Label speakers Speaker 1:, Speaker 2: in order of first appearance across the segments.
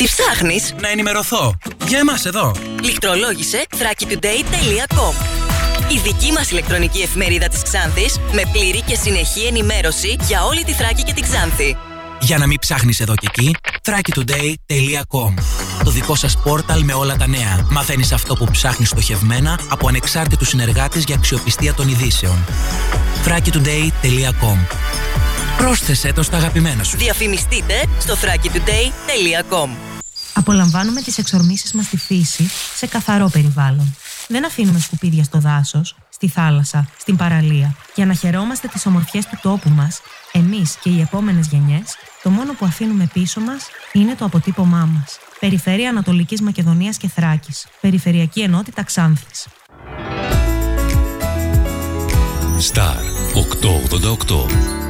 Speaker 1: Τι ψάχνεις;
Speaker 2: Να ενημερωθώ. Για εμάς εδώ.
Speaker 1: Λιχτρολόγησε thrakitoday.com Η δική μας ηλεκτρονική εφημερίδα της Ξάνθης με πλήρη και συνεχή ενημέρωση για όλη τη Θράκη και την Ξάνθη.
Speaker 2: Για να μην ψάχνεις εδώ και εκεί, thrakitoday.com Το δικό σας πόρταλ με όλα τα νέα. Μαθαίνεις αυτό που ψάχνεις στοχευμένα από ανεξάρτητους συνεργάτες για αξιοπιστία των ειδήσεων. thrakitoday.com Πρόσθεσέ το στα αγαπημένα σου.
Speaker 1: Διαφημιστείτε στο thrakitoday.com
Speaker 3: Απολαμβάνουμε τις εξορμήσεις μας στη φύση σε καθαρό περιβάλλον. Δεν αφήνουμε σκουπίδια στο δάσος, στη θάλασσα, στην παραλία. Για να χαιρόμαστε τις ομορφιές του τόπου μας, εμείς και οι επόμενες γενιές, το μόνο που αφήνουμε πίσω μας είναι το αποτύπωμά μας. Περιφέρεια Ανατολικής Μακεδονίας και Θράκης. Περιφερειακή Ενότητα Ξάνθης.
Speaker 4: Star 888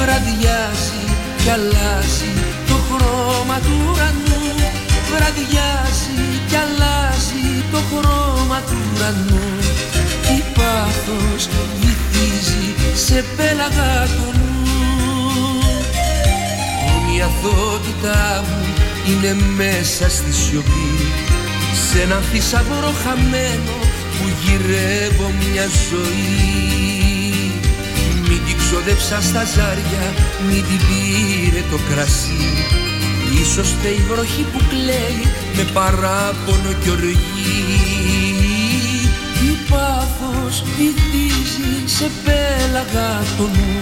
Speaker 5: Βραδιάζει κι αλλάζει το χρώμα του ουρανού. Βραδιάζει κι αλλάζει το χρώμα του ουρανού. Τι πάθος βυθίζει σε πέλαγα το νου. Η αθότητά μου είναι μέσα στη σιωπή. Σε ένα θησαυρό χαμένο που γυρεύω μια ζωή. μην την ξοδέψα στα ζάρια, μην την πήρε το κρασί. Ίσως η βροχή που κλαίει με παράπονο κι οργή. Τι πάθος βυθίζει σε πέλαγα το νου.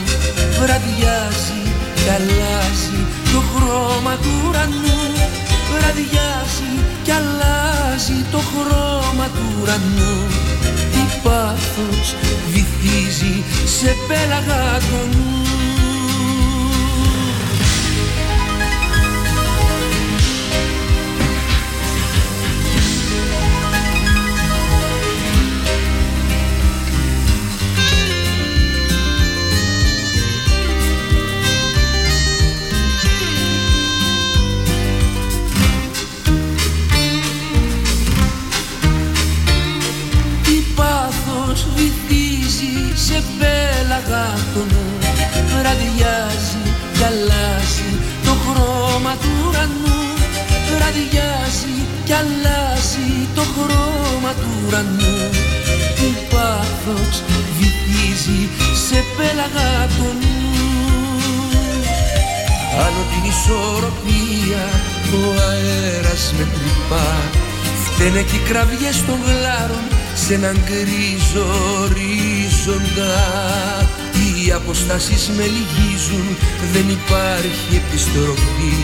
Speaker 5: Βραδιάζει κι αλλάζει το χρώμα του ουρανού. Βραδιάζει κι αλλάζει το χρώμα του ουρανού πάθος βυθίζει σε πέλαγα το πέλαγα Βραδιάζει κι αλλάζει το χρώμα του ουρανού. Βραδιάζει κι αλλάζει το χρώμα του ουρανού. Τι πάθος βυθίζει σε πέλαγα Άνω την ισορροπία ο αέρας με τρυπά. Φταίνε και οι κραυγές των γλάρων σε έναν γκρίζο ορίζοντα Οι αποστάσεις με λυγίζουν, δεν υπάρχει επιστροφή.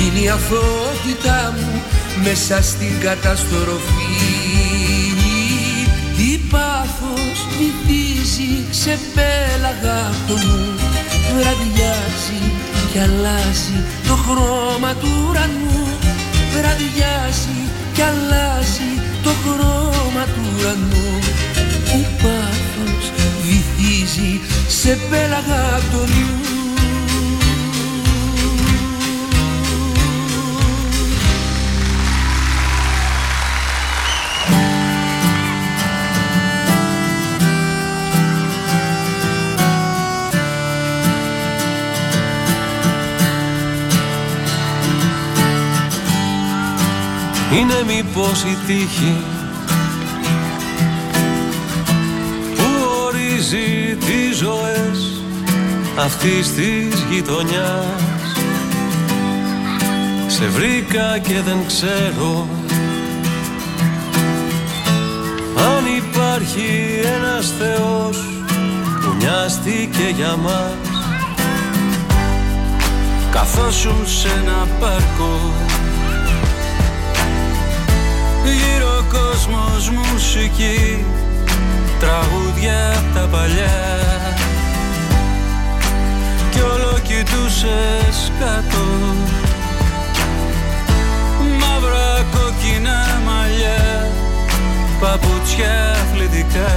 Speaker 5: Είναι η αθωότητά μου μέσα στην καταστροφή. Τι πάθος βυθίζει σε πέλαγα πέλαγα μου βραδιάζει κι αλλάζει το χρώμα του ουρανού. Βραδιάζει κι αλλάζει το χρώμα του ουρανού. Που πάθος βυθίζει σε πέλαγα νου.
Speaker 6: Είναι μήπως η τύχη ορίζει τις ζωές αυτής της γειτονιάς. Σε βρήκα και δεν ξέρω αν υπάρχει ένας Θεός που μοιάστηκε για μας. Καθώς σου σε ένα πάρκο Γύρω κόσμος μουσική Τραγούδια τα παλιά. Κι όλο κοιτούσες κάτω. Μαύρα κόκκινα μαλλιά Παπούτσια αθλητικά.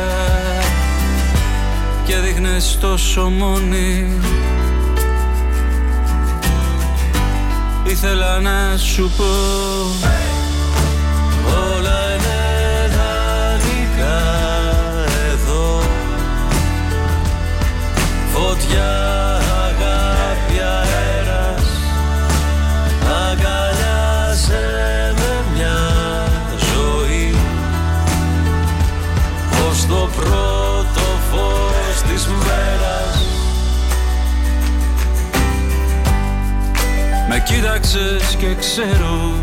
Speaker 6: Και δείχνες τόσο μόνη. Ήθελα να σου πω Με κοίταξες και ξέρω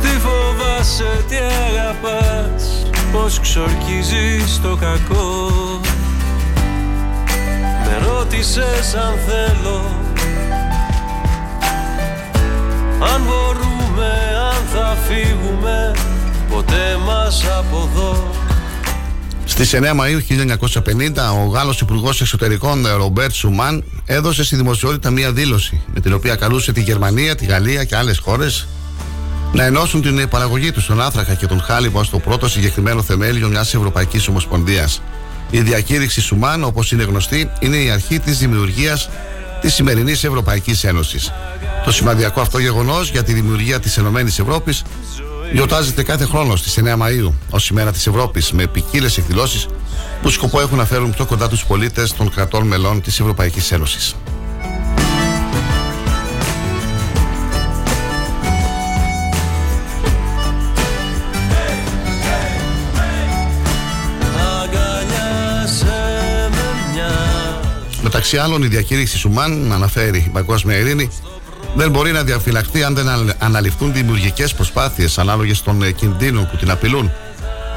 Speaker 6: Τι φοβάσαι, τι αγαπάς Πως ξορκίζεις το κακό. Ρώτησες αν θέλω Αν μπορούμε, αν θα φύγουμε Ποτέ μας από εδώ
Speaker 7: Στις 9 Μαου 1950, ο Γάλλος Υπουργός Εξωτερικών Ρομπέρτ Σουμάν έδωσε στη δημοσιότητα μία δήλωση με την οποία καλούσε τη Γερμανία, τη Γαλλία και άλλες χώρες να ενώσουν την παραγωγή τους στον άνθρακα και τον χάλιβα στο πρώτο συγκεκριμένο θεμέλιο μιας Ευρωπαϊκής Ομοσπονδίας. Η διακήρυξη Σουμάν, όπως είναι γνωστή, είναι η αρχή της δημιουργίας της σημερινής Ευρωπαϊκής Ένωσης. Το σημαντικό αυτό γεγονός για τη δημιουργία της Ενωμένης Ευρώπης γιορτάζεται κάθε χρόνο στις 9 Μαου ως ημέρα της Ευρώπης με ποικίλες εκδηλώσεις που σκοπό έχουν να φέρουν πιο κοντά τους πολίτες των κρατών μελών της Ευρωπαϊκής Ένωσης. Μεταξύ άλλων, η διακήρυξη Σουμάν αναφέρει η παγκόσμια ειρήνη δεν μπορεί να διαφυλαχθεί αν δεν αναλυφθούν δημιουργικές προσπάθειες ανάλογες των ε, κινδύνων που την απειλούν.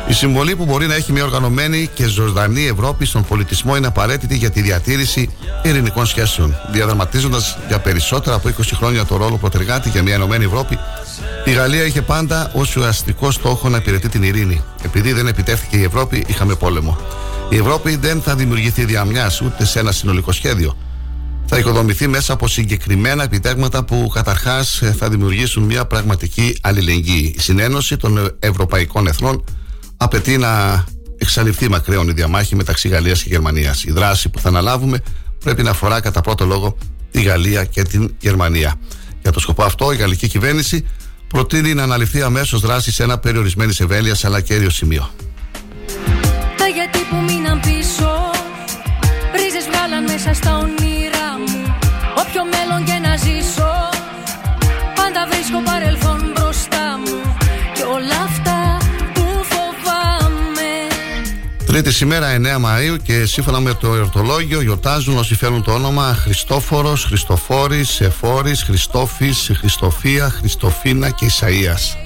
Speaker 7: Η συμβολή που μπορεί να έχει μια οργανωμένη και ζωντανή Ευρώπη στον πολιτισμό είναι απαραίτητη για τη διατήρηση ειρηνικών σχέσεων. Διαδραματίζοντας για περισσότερα από 20 χρόνια το ρόλο προτεργάτη για μια ενωμένη Ευρώπη, η Γαλλία είχε πάντα ως ουσιαστικό στόχο να υπηρετεί την ειρήνη. Επειδή δεν επιτεύχθηκε η Ευρώπη, είχαμε πόλεμο. Η Ευρώπη δεν θα δημιουργηθεί διαμιά ούτε σε ένα συνολικό σχέδιο. Θα οικοδομηθεί μέσα από συγκεκριμένα επιτέγματα που καταρχάς θα δημιουργήσουν μια πραγματική αλληλεγγύη. Η συνένωση των Ευρωπαϊκών Εθνών απαιτεί να εξαλειφθεί μακραίων η διαμάχη μεταξύ Γαλλίας και Γερμανίας. Η δράση που θα αναλάβουμε πρέπει να αφορά κατά πρώτο λόγο τη Γαλλία και την Γερμανία. Για το σκοπό αυτό, η γαλλική κυβέρνηση προτείνει να αναλυφθεί αμέσως δράση σε ένα περιορισμένης ευέλειας αλλά κέριο σημείο
Speaker 8: γιατί που μείναν πίσω Ρίζες βγάλαν μέσα στα όνειρά μου Όποιο μέλλον και να ζήσω Πάντα βρίσκω παρελθόν μπροστά μου Και όλα αυτά που φοβάμαι
Speaker 7: Τρίτη σήμερα 9 Μαΐου και σύμφωνα με το εορτολόγιο γιορτάζουν όσοι φέρουν το όνομα Χριστόφορος, Χριστοφόρης, Εφόρης, Χριστόφης, Χριστοφία, Χριστοφίνα και Ισαΐας.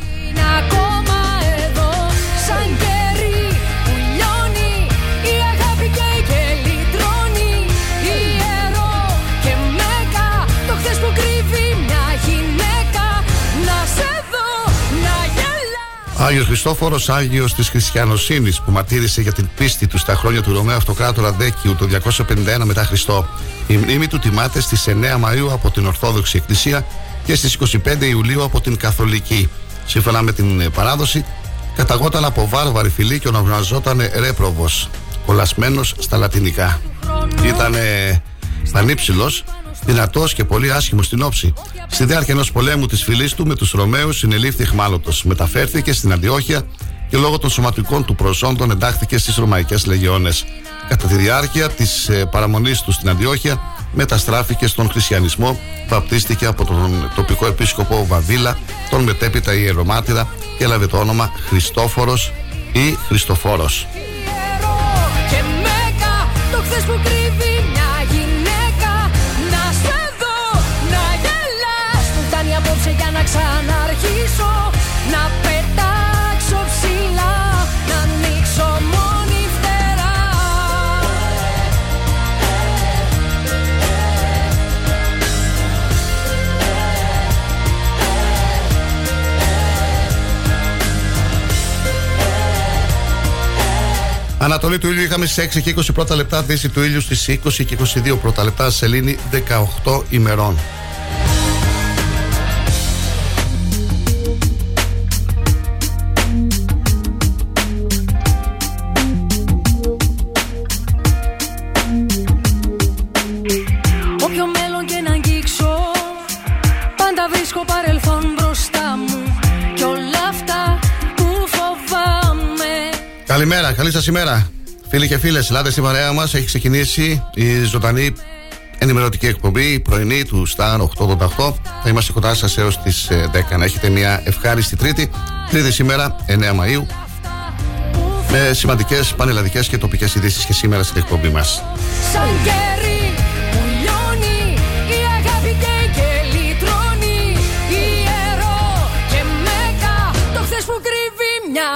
Speaker 7: Άγιος Χριστόφορος, Άγιος της Χριστιανοσύνης που μαρτύρησε για την πίστη του στα χρόνια του Ρωμαίου Αυτοκράτορα Δέκιου το 251 μετά Χριστό. Η μνήμη του τιμάται στις 9 Μαΐου από την Ορθόδοξη Εκκλησία και στις 25 Ιουλίου από την Καθολική. Σύμφωνα με την παράδοση, καταγόταν από βάρβαρη φυλή και ονομαζόταν Ρέπροβος, κολλασμένος στα λατινικά. Ήταν πανύψηλος δυνατός και πολύ άσχημος στην όψη. Στη διάρκεια ενός πολέμου της φυλής του με τους Ρωμαίους συνελήφθη εχμάλωτος. Μεταφέρθηκε στην Αντιόχεια και λόγω των σωματικών του προσόντων εντάχθηκε στις Ρωμαϊκές Λεγιώνε. Κατά τη διάρκεια της ε, παραμονής του στην Αντιόχεια, μεταστράφηκε στον χριστιανισμό, βαπτίστηκε από τον τοπικό επίσκοπο Βαβίλα, τον μετέπειτα ιερομάτυρα και έλαβε το όνομα Χριστόφορος ή Χριστοφόρος. Ανατολή του ήλιου είχαμε στις 6 και 20 πρώτα λεπτά, δύση του ήλιου στις 20 και 22 πρώτα λεπτά, σελήνη 18 ημερών. Καλή σας ημέρα. Φίλοι και φίλες, ελάτε στην παρέα μας. Έχει ξεκινήσει η ζωντανή ενημερωτική εκπομπή, η πρωινή του Star 888. Θα είμαστε κοντά σας έως τις 10. Να έχετε μια ευχάριστη Τρίτη. Τρίτη σήμερα, 9 Μαου. Με σημαντικές πανελλαδικές και τοπικές ειδήσεις και σήμερα στην εκπομπή μας.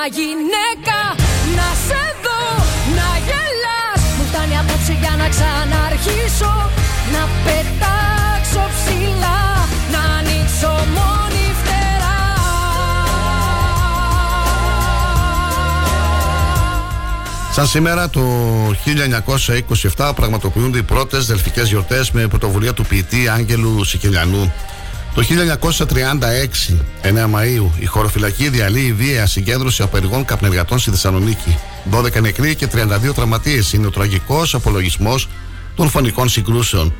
Speaker 7: γυναίκα ξαναρχίσω να πετάξω ψηλά να ανοίξω μόνη φτερά. Σαν σήμερα το 1927 πραγματοποιούνται οι πρώτες δελφικές γιορτές με πρωτοβουλία του ποιητή Άγγελου Σικελιανού. Το 1936, 9 Μαΐου, η χωροφυλακή διαλύει βία συγκέντρωση απεργών καπνεργατών στη Θεσσαλονίκη. 12 νεκροί και 32 τραυματίες. Είναι ο τραγικός απολογισμός των φωνικών συγκρούσεων.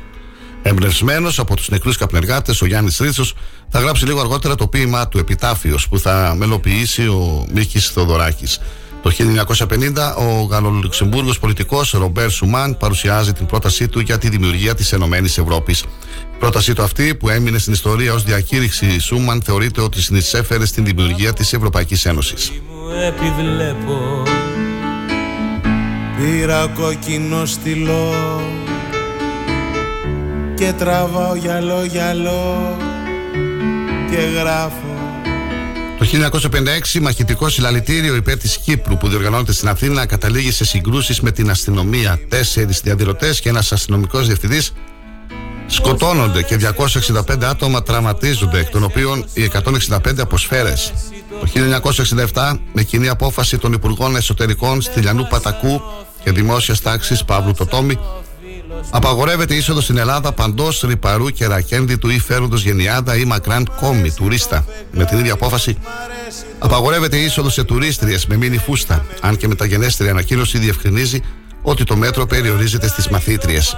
Speaker 7: Εμπνευσμένος από τους νεκρούς καπνεργάτες, ο Γιάννης Ρίτσος θα γράψει λίγο αργότερα το ποίημά του Επιτάφιος που θα μελοποιήσει ο Μίκης Θοδωράκη. Το 1950 ο Γαλλολουξεμβούργος πολιτικός Ρομπέρ Σουμάν παρουσιάζει την πρότασή του για τη δημιουργία της Ενωμένης Ευρώπης. Η πρότασή του αυτή που έμεινε στην ιστορία ως διακήρυξη Σούμαν θεωρείται ότι συνεισέφερε στην δημιουργία της Ευρωπαϊκής Ένωσης. Πήρα κόκκινο στυλό και τραβάω γυαλό γυαλό και γράφω το 1956 μαχητικό συλλαλητήριο υπέρ της Κύπρου που διοργανώνεται στην Αθήνα καταλήγει σε συγκρούσεις με την αστυνομία. Τέσσερις διαδηλωτές και ένας αστυνομικός διευθυντής σκοτώνονται και 265 άτομα τραυματίζονται, εκ των οποίων οι 165 αποσφαίρες. Το 1967, με κοινή απόφαση των Υπουργών Εσωτερικών Στυλιανού Πατακού και Δημόσιας Τάξης Παύλου Τοτόμη, απαγορεύεται η είσοδος στην Ελλάδα παντός ρηπαρού και ρακένδυτου ή φέροντος γενιάδα ή μακράν κόμι τουρίστα. Με την ίδια απόφαση, απαγορεύεται η είσοδος σε τουρίστριες με μήνυ φούστα, αν και μεταγενέστερη ανακοίνωση διευκρινίζει ότι το μέτρο περιορίζεται στις μαθήτριες.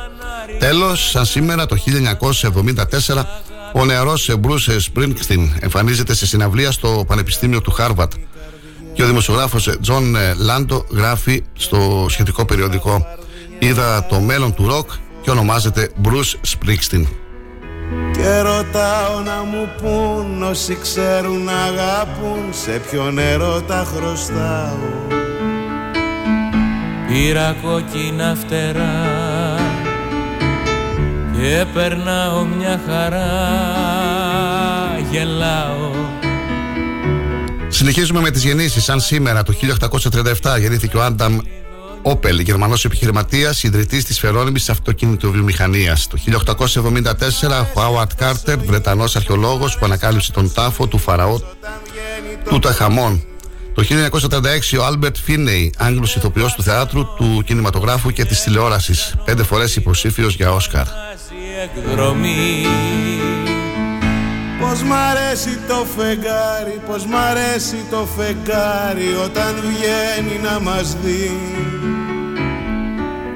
Speaker 7: Τέλος, σαν σήμερα το 1974, ο νεαρός Μπρους Σπρίνγκστιν εμφανίζεται σε συναυλία στο Πανεπιστήμιο του Χάρβαρντ και ο δημοσιογράφος Τζον Λάντο γράφει στο σχετικό περιοδικό. Είδα το μέλλον του ροκ και ονομάζεται Bruce Springsteen. Και ρωτάω να μου πουν όσοι ξέρουν ν' αγαπούν σε ποιο νερό τα χρωστάω. Πήρα κόκκινα φτερά και περνάω μια χαρά. Γελάω Συνεχίζουμε με τις γεννήσεις σαν σήμερα το 1837 γεννήθηκε ο Άνταμ Όπελ, Γερμανός επιχειρηματίας, ιδρυτής της φερώνυμης αυτοκινητοβιομηχανίας. Το 1874, ο Χάουαρτ Κάρτερ, Βρετανός αρχαιολόγος που ανακάλυψε τον τάφο του Φαραώ Τουταγχαμών. Το 1936 ο Άλμπερτ Φίνεϊ, Άγγλος ηθοποιός του θεάτρου, του κινηματογράφου και της τηλεόρασης, πέντε φορές υποψήφιος για Όσκαρ.
Speaker 9: Πως μ' αρέσει το φεγγάρι, πως μ' αρέσει το φεγγάρι όταν βγαίνει να μας δει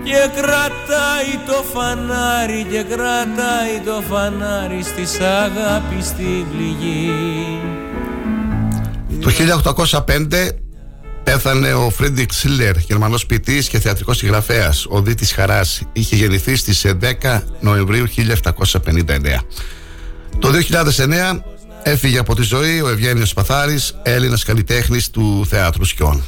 Speaker 6: και κρατάει το φανάρι και κρατάει το φανάρι στη αγάπη στην πληγή
Speaker 7: Το 1805 πέθανε ο Φρίντριχ Σίλερ, γερμανός ποιητής και θεατρικός συγγραφέας, Ωδή της Χαράς. Είχε γεννηθεί στις 10 Νοεμβρίου 1759. Το 2009 έφυγε από τη ζωή ο Ευγένιος Παθάρης, Έλληνας καλλιτέχνης του θεάτρου Σκιών.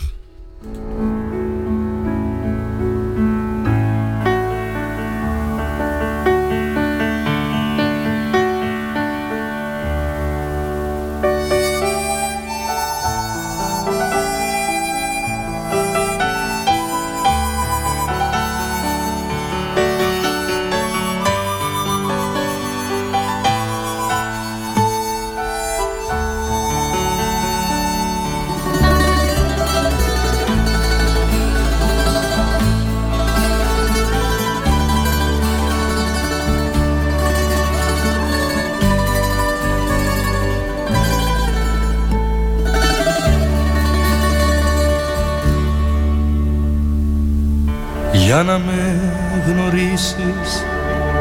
Speaker 5: Για να με γνωρίσεις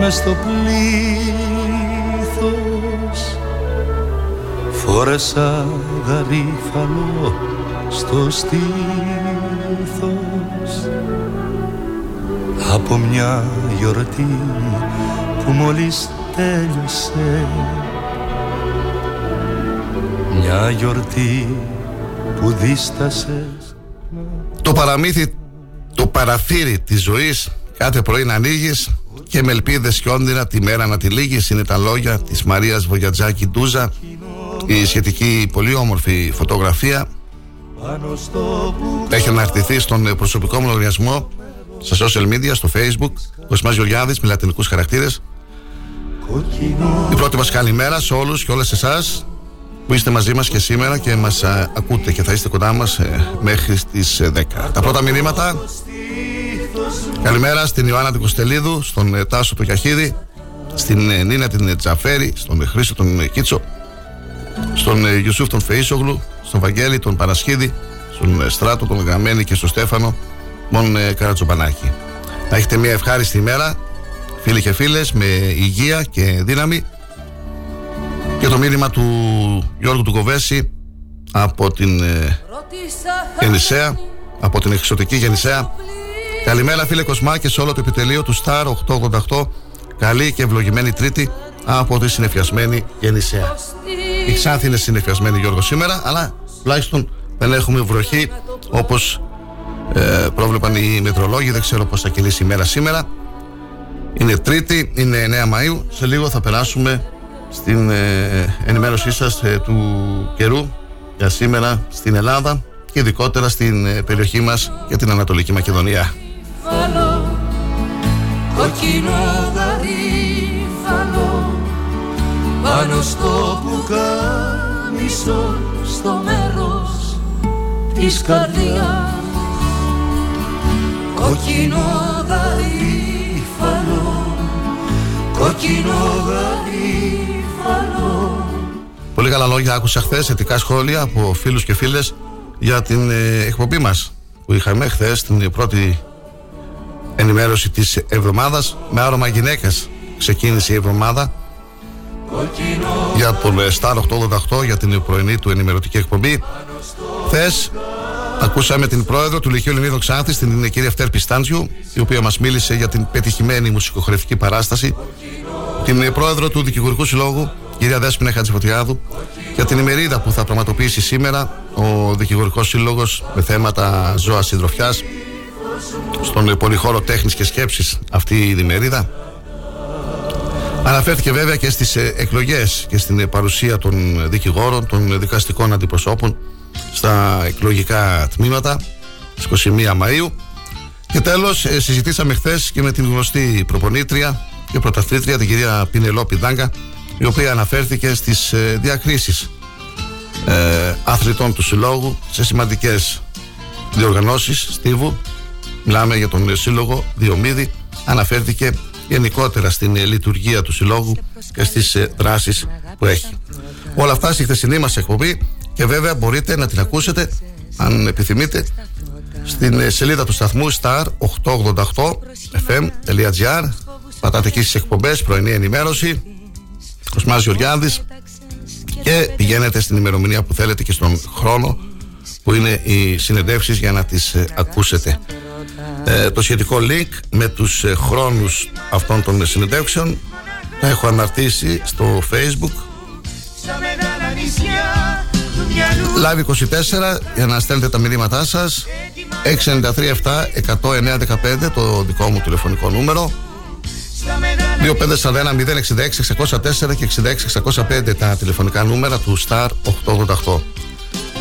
Speaker 5: μες στο πλήθος. Φόρεσα γαρίφαλο στο στήθος. Από μια γιορτή που μόλις τέλειωσε. Μια γιορτή που δίστασες.
Speaker 7: Το παραμύθι το παραθύρι της ζωής. Κάθε πρωί να ανοίγεις και με ελπίδες και όνειρα τη μέρα να τη λύγεις. Είναι τα λόγια της Μαρίας Βογιατζάκη Ντούζα. Η σχετική πολύ όμορφη φωτογραφία. Έχει αναρτηθεί στον προσωπικό μου λογαριασμό στα social media, στο facebook. Κοσμάς Γεωργιάδης με λατινικούς χαρακτήρες. Η πρώτη μας καλημέρα σε όλους και όλες εσάς που είστε μαζί μας και σήμερα και μας α, ακούτε και θα είστε κοντά μας ε, μέχρι τις 10. Τα πρώτα μηνύματα Καλημέρα στην Ιωάννα την Κοστελίδου, στον ε, Τάσο του Γιαχίδη, στην ε, Νίνα την Τζαφέρη, στον Χρήστο τον Κίτσο, στον Ιουσούφ τον Φεΐσογλου, στον Βαγγέλη τον Παρασχίδη, στον Στράτο τον Γαμένη και στον Στέφανο τον Καρατζομπανάκη. Να έχετε μια ευχάριστη ημέρα, φίλοι και φίλες, με υγεία και δύναμη και το μήνυμα του Γιώργου του Κοβέση από την ε, Γεννησέα, από την εξωτική Γεννησέα. Καλημέρα φίλε Κοσμά και σε όλο το επιτελείο του Star 888. Καλή και ευλογημένη Τρίτη από τη συνεφιασμένη Γεννησέα. Η Ξάνθη είναι συνεφιασμένη Γιώργο σήμερα, αλλά τουλάχιστον δεν έχουμε βροχή όπως ε, πρόβλεπαν οι μετρολόγοι. Δεν ξέρω πώς θα κυλήσει η μέρα σήμερα. Είναι Τρίτη, είναι 9 Μαΐου. Σε λίγο θα περάσουμε στην ε, ενημέρωσή σας ε, του καιρού για σήμερα στην Ελλάδα και ειδικότερα στην ε, περιοχή μας για την Ανατολική Μακεδονία.
Speaker 5: Κοκκινό γαρίφαλο πάνω στο πουκάμισο στο μέρος της καρδιάς. Κοκκινό γαρίφαλο κοκκινό γαρίφαλο
Speaker 7: Πολύ καλά λόγια άκουσα χθες, θετικά σχόλια από φίλους και φίλες για την ε, εκπομπή μας που είχαμε χθες την πρώτη ενημέρωση της εβδομάδας με άρωμα γυναίκες. Ξεκίνησε η εβδομάδα για τον ε, Star 888 για την πρωινή του ενημερωτική εκπομπή. Χθες ακούσαμε την πρόεδρο του Λυκείου Ελληνίδων Ξάνθης την κυρία Φτέρ Πιστάντζιου η οποία μας μίλησε για την πετυχημένη μουσικοχρευτική παράσταση. Την πρόεδρο του Δικηγορικού Συλλόγου κυρία Δέσποινα Χατζηφωτιάδου για την ημερίδα που θα πραγματοποιήσει σήμερα ο Δικηγορικός Σύλλογος με θέματα ζώα συντροφιάς στον πολυχώρο τέχνης και σκέψης αυτή η ημερίδα. Αναφέρθηκε βέβαια και στις ε, εκλογές και στην ε, παρουσία των δικηγόρων, των δικαστικών αντιπροσώπων στα εκλογικά τμήματα στις 21 Μαΐου και τέλος ε, συζητήσαμε χθες και με την γνωστή προπονήτρια και πρωταθλήτρια την κυρία Πινελόπη Δάγκα η οποία αναφέρθηκε στις ε, διακρίσεις ε, αθλητών του Συλλόγου σε σημαντικές διοργανώσεις Στίβου μιλάμε για τον Σύλλογο Διομήδη. Αναφέρθηκε γενικότερα στην λειτουργία του Συλλόγου και στις ε, δράσεις που έχει. Όλα αυτά στη χθεσινή μας εκπομπή και βέβαια μπορείτε να την ακούσετε αν επιθυμείτε στην ε, σελίδα του σταθμού star888fm.gr πατάτε εκεί στις εκπομπές πρωινή ενημέρωση. Κοσμάς Γεωργιάδης. Και πηγαίνετε στην ημερομηνία που θέλετε και στον χρόνο που είναι οι συνεντεύξεις για να τις ε, ακούσετε ε, το σχετικό link με τους ε, χρόνους αυτών των συνεντεύξεων τα έχω αναρτήσει στο facebook. Live 24 για να στέλνετε τα μηνύματά σας. 693-7 το δικό μου τηλεφωνικό νούμερο. 2541-066-604 και 66-605 τα τηλεφωνικά νούμερα του Star 888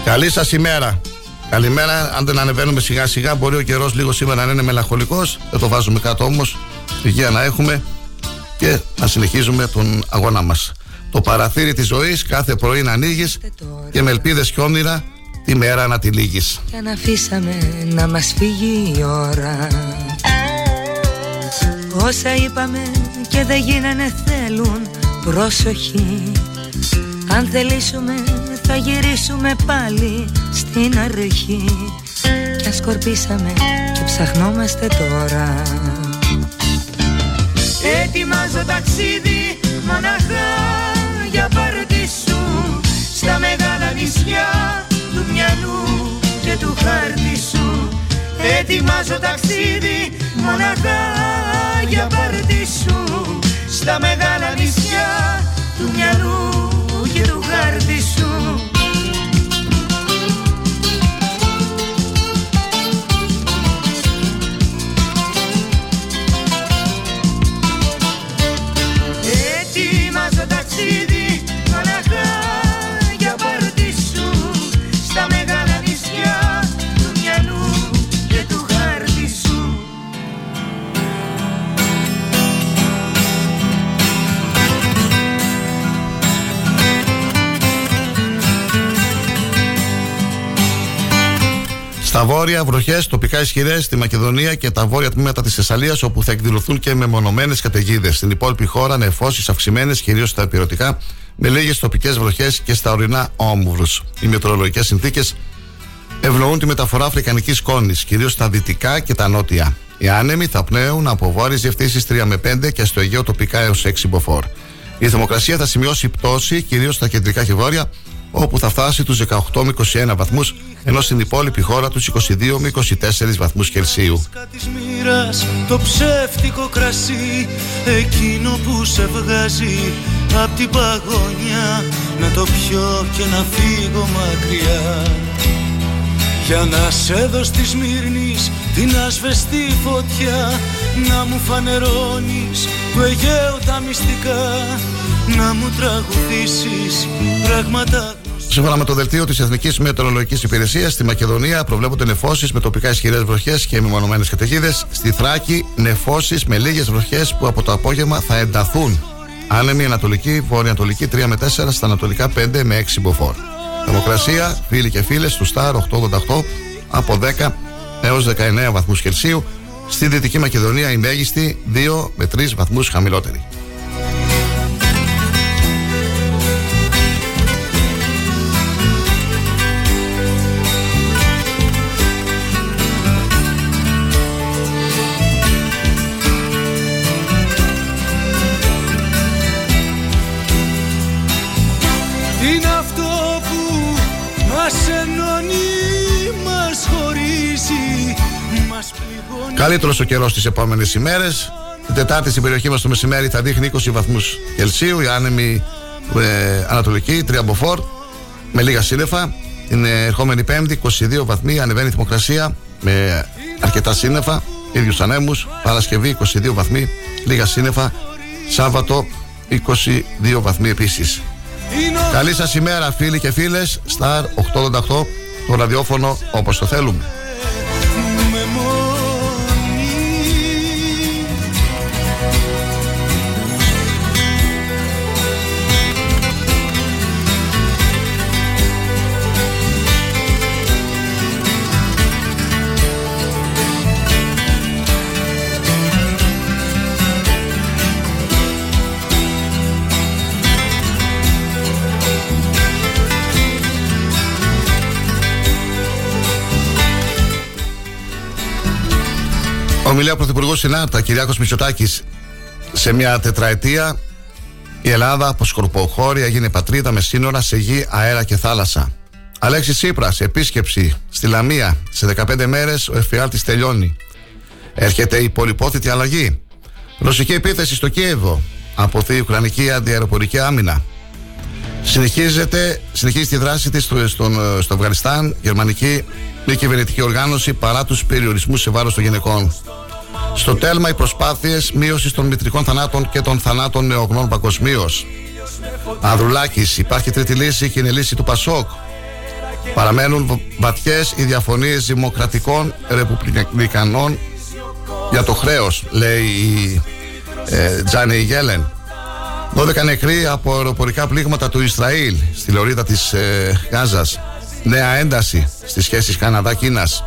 Speaker 7: Καλή σας ημέρα Καλημέρα, αν δεν ανεβαίνουμε σιγά σιγά μπορεί ο καιρός λίγο σήμερα να είναι μελαγχολικός. Δεν το βάζουμε κάτω όμως. Υγεία να έχουμε και να συνεχίζουμε τον αγώνα μας. Το παραθύρι της ζωής κάθε πρωί να ανοίγεις Και με ελπίδες και όνειρα τη μέρα να τη λύγεις.
Speaker 10: Και να αφήσαμε να μας φύγει η ώρα. Όσα είπαμε και δεν γίνανε θέλουν προσοχή Αν θελήσουμε θα γυρίσουμε πάλι στην αρχή. Κι σκορπίσαμε και ψαχνόμαστε τώρα.
Speaker 11: Ετοιμάζω ταξίδι μοναχά για πάρτι σου. Στα μεγάλα νησιά του μυαλού και του χάρτη σου. Ετοιμάζω ταξίδι μοναχά για πάρτι σου. Στα μεγάλα νησιά του μυαλού και του χάρτη σου Στα
Speaker 7: βόρεια, βροχές τοπικά ισχυρές στη Μακεδονία και τα βόρεια τμήματα της Θεσσαλίας, όπου θα εκδηλωθούν και μεμονωμένες καταιγίδες. Στην υπόλοιπη χώρα, νεφώσει αυξημένε, κυρίως στα υπηρετικά, με λίγες τοπικές βροχές και στα ορεινά όμβρους. Οι μετεωρολογικές συνθήκες ευνοούν τη μεταφορά αφρικανικής σκόνης, κυρίως στα δυτικά και τα νότια. Οι άνεμοι θα πνέουν από βόρειε διευθύνσεις 3 με 5 και στο Αιγαίο τοπικά έως 6 μποφόρ. Η θερμοκρασία θα σημειώσει πτώση, κυρίως στα κεντρικά και βόρεια, όπου θα φτάσει τους 18 με 21 βαθμούς, ενώ στην υπόλοιπη χώρα τους 22 με 24 βαθμούς Κελσίου.
Speaker 12: της μοίρας το ψεύτικο κρασί Εκείνο που σε βγάζει απ' την παγωνιά Να το πιω και να φύγω μακριά για να σε δω στη Σμύρνης την ασβεστή φωτιά Να μου φανερώνεις του Αιγαίου τα μυστικά Να μου τραγουδήσεις πράγματα
Speaker 7: Σύμφωνα με το δελτίο της Εθνικής Μετεωρολογικής Υπηρεσίας, στη Μακεδονία προβλέπονται νεφώσεις με τοπικά ισχυρές βροχές και μεμονωμένες καταιγίδες. Στη Θράκη, νεφώσεις με λίγες βροχές που από το απόγευμα θα ενταθούν. Άνεμη Ανατολική, Βόρεια-Ανατολική 3 με 4, στα Ανατολικά 5 με 6 μποφόρ. Θερμοκρασία, φίλοι και φίλες, του Σταρ 888 από 10 έως 19 βαθμούς Κελσίου. Στη Δυτική Μακεδονία η μέγιστη 2 με 3 βαθμούς χαμηλότερη. Καλύτερος ο καιρός τις επόμενες ημέρες. Την Τετάρτη στην περιοχή μας το μεσημέρι θα δείχνει 20 βαθμούς Κελσίου. Η άνεμη ε, Ανατολική, τριαμποφόρ, με λίγα σύννεφα. Την ερχόμενη Πέμπτη, 22 βαθμοί, ανεβαίνει η θερμοκρασία με αρκετά σύννεφα, ίδιους ανέμους. Παρασκευή, 22 βαθμοί, λίγα σύννεφα. Σάββατο, 22 βαθμοί επίσης. Καλή σας ημέρα φίλοι και φίλες Star 888 Το ραδιόφωνο όπως το θέλουμε Ομιλία ο Πρωθυπουργό Συνάρτα, Κυριάκος Μητσοτάκης, σε μια τετραετία η Ελλάδα από σκορποχώρια έγινε πατρίδα με σύνορα σε γη, αέρα και θάλασσα. Αλέξης Σύπρα, επίσκεψη στη Λαμία. Σε 15 μέρες ο εφιάλτης τελειώνει. Έρχεται η πολυπόθητη αλλαγή. Ρωσική επίθεση στο Κίεβο. Αποθεί η Ουκρανική αντιαεροπορική άμυνα. Συνεχίζεται, συνεχίζει τη δράση της στο, στον, στο Αφγανιστάν, γερμανική μη κυβερνητική οργάνωση παρά τους περιορισμούς σε βάρος των γυναικών. Στο τέλμα οι προσπάθειες μείωσης των μητρικών θανάτων και των θανάτων νεογνών παγκοσμίως. Ανδρουλάκης, υπάρχει τρίτη λύση και είναι λύση του Πασόκ. Παραμένουν βαθιές οι διαφωνίες δημοκρατικών ρεπουμπλικανών για το χρέος, λέει η ε, Τζάνι Γέλεν. 12 νεκροί από αεροπορικά πλήγματα του Ισραήλ στη λωρίδα της ε, Γάζας. Νέα ένταση στις σχέσεις Καναδά-Κίνας.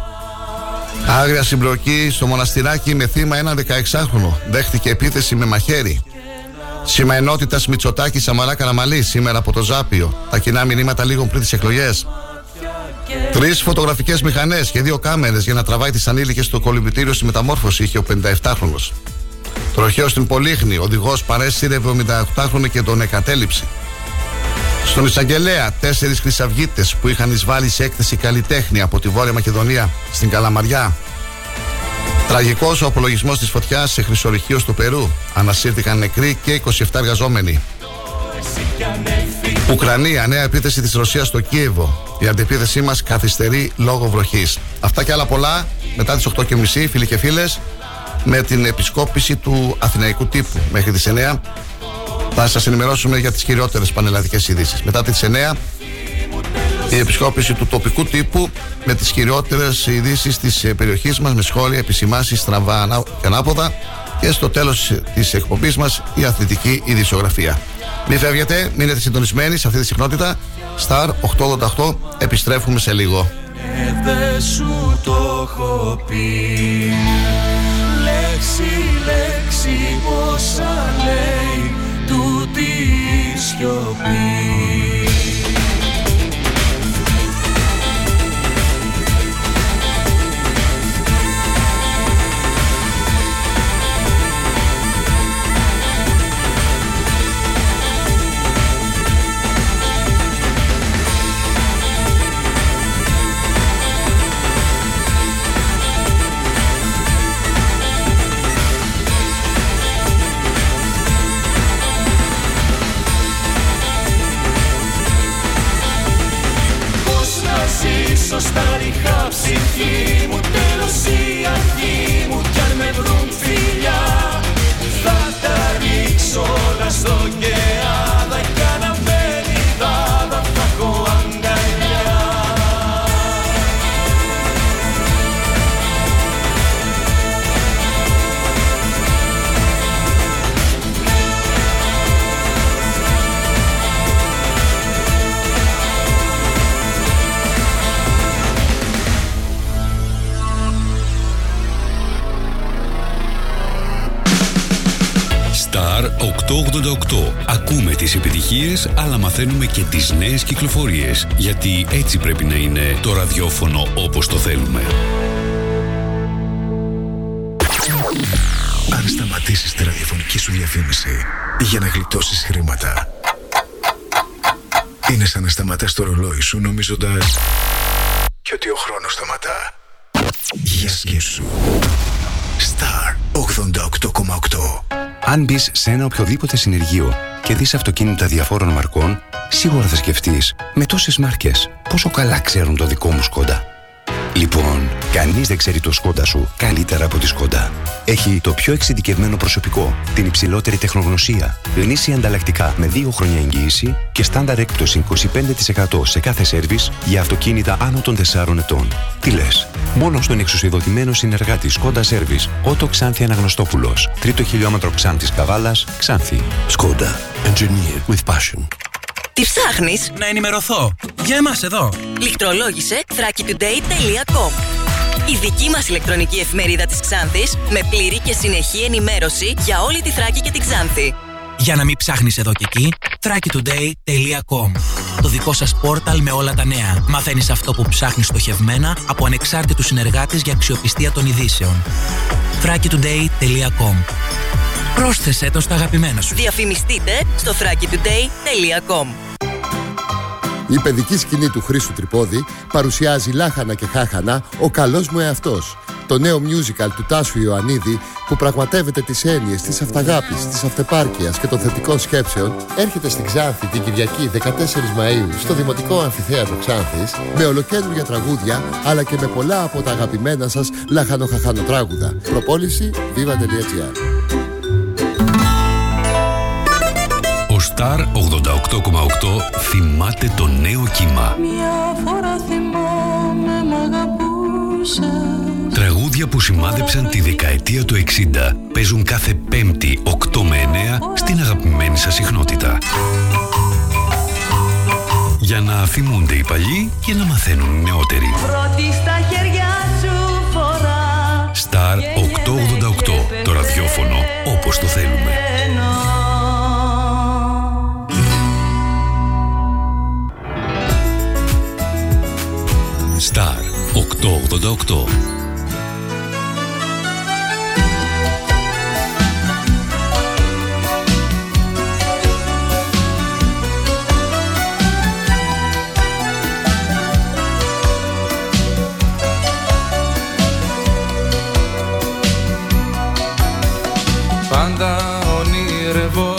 Speaker 7: Άγρια συμπλοκή στο μοναστηράκι με θύμα ένα 16χρονο. Δέχτηκε επίθεση με μαχαίρι. Σήμα ενότητας Μητσοτάκης Σαμαρά Καραμαλή σήμερα από το Ζάπιο. Τα κοινά μηνύματα λίγο πριν τις εκλογές. Τρεις φωτογραφικές μηχανές και δύο κάμερες για να τραβάει τις ανήλικες στο κολυμπητήριο στη μεταμόρφωση είχε ο 57χρονο. Τροχαίο στην Πολύχνη, οδηγός παρέσυρε 78χρονο και τον εκατέλειψε. Στον Ισαγγελέα, τέσσερις χρυσαυγίτες που είχαν εισβάλει σε έκθεση καλλιτέχνη από τη Βόρεια Μακεδονία στην Καλαμαριά. Τραγικός ο απολογισμός της φωτιάς σε χρυσορυχείο στο Περού. Ανασύρθηκαν νεκροί και 27 εργαζόμενοι. Ουκρανία, νέα επίθεση της Ρωσίας στο Κίεβο. Η αντεπίθεσή μας καθυστερεί λόγω βροχής. Αυτά και άλλα πολλά μετά τις 8.30 φίλοι και φίλες με την επισκόπηση του Αθηναϊκού τύπου μέχρι τις 9. Θα σας ενημερώσουμε για τις κυριότερες πανελλαδικές ειδήσεις. Μετά τις 9 η επισκόπηση του τοπικού τύπου με τις κυριότερες ειδήσεις της ε, περιοχής μας με σχόλια, επισημάσεις, στραβά και ανάποδα και στο τέλος της εκπομπής μας η αθλητική ειδησιογραφία. Μην φεύγετε, μείνετε συντονισμένοι σε αυτή τη συχνότητα. Star 888, επιστρέφουμε σε λίγο.
Speaker 6: Ε, σου το έχω πει Λέξη, λέξη, πόσα λέει τούτη η σιωπή
Speaker 13: στα ριχά ψυχή μου τέλος η αρχή μου κι αν με βρουν φιλιά θα τα ρίξω όλα στο κεάδα
Speaker 4: 888. Ακούμε τις επιτυχίες, αλλά μαθαίνουμε και τις νέες κυκλοφορίες. Γιατί έτσι πρέπει να είναι το ραδιόφωνο όπως το θέλουμε.
Speaker 14: Αν σταματήσεις τη ραδιοφωνική σου διαφήμιση για να γλιτώσεις χρήματα, είναι σαν να σταματάς το ρολόι σου νομίζοντας και ότι ο χρόνος σταματά. Για σκέψου. Star 88,8
Speaker 15: Αν μπεις σε ένα οποιοδήποτε συνεργείο και δεις αυτοκίνητα διαφόρων μαρκών, σίγουρα θα σκεφτείς με τόσες μάρκες πόσο καλά ξέρουν το δικό μου Σκόντα. Λοιπόν, κανείς δεν ξέρει το Σκόντα σου καλύτερα από τη Σκόντα. Έχει το πιο εξειδικευμένο προσωπικό, την υψηλότερη τεχνογνωσία, γνήσια ανταλλακτικά με 2 χρόνια εγγύηση και στάνταρ έκπτωση 25% σε κάθε σέρβις για αυτοκίνητα άνω των 4 ετών. Τι λες, μόνο στον εξουσιοδοτημένο συνεργάτη Σκόντα Σέρβις, Ότο Ξάνθη Αναγνωστόπουλος, τρίτο χιλιόμετρο Ξάνθης Καβάλας, Ξάνθη.
Speaker 16: Σκόντα. Engineer with passion.
Speaker 1: Τι ψάχνεις;
Speaker 2: Να ενημερωθώ. Για εμάς εδώ.
Speaker 1: Λιχτρολόγησε thrakitoday.com Η δική μας ηλεκτρονική εφημερίδα της Ξάνθης με πλήρη και συνεχή ενημέρωση για όλη τη Θράκη και την Ξάνθη.
Speaker 2: Για να μην ψάχνεις εδώ και εκεί, thrakitoday.com Το δικό σας πόρταλ με όλα τα νέα. Μαθαίνεις αυτό που ψάχνεις στοχευμένα από ανεξάρτητους συνεργάτες για αξιοπιστία των ειδήσεων. thrakitoday.com Πρόσθεσέ το στα αγαπημένα σου.
Speaker 1: Διαφημιστείτε στο thrakitoday.com
Speaker 17: Η παιδική σκηνή του Χρήστου Τρυπόδη παρουσιάζει λάχανα και χάχανα «Ο καλός μου εαυτός». Το νέο musical του Τάσου Ιωαννίδη που πραγματεύεται τις έννοιες της αυταγάπης, της αυτεπάρκειας και των θετικών σκέψεων έρχεται στην Ξάνθη την Κυριακή 14 Μαΐου στο Δημοτικό Αμφιθέατρο Ξάνθης με ολοκέντρια τραγούδια αλλά και με πολλά από τα αγαπημένα σας λαχανοχαχανοτράγουδα. Προπόληση viva.gr
Speaker 4: Star 88,8 θυμάται το νέο κύμα.
Speaker 8: Μια φορά θυμάμαι μ' αγαπούσες
Speaker 4: Τραγούδια που σημάδεψαν τη δεκαετία του 60 παίζουν κάθε Πέμπτη 8 με 9 στην αγαπημένη σας συχνότητα. Για να θυμούνται οι παλιοί και να μαθαίνουν οι νεότεροι.
Speaker 8: Πρώτη στα χέρια σου φορά
Speaker 4: Star 888, το ραδιόφωνο όπως το θέλουμε. Star 888
Speaker 18: Πάντα ονειρευόμουν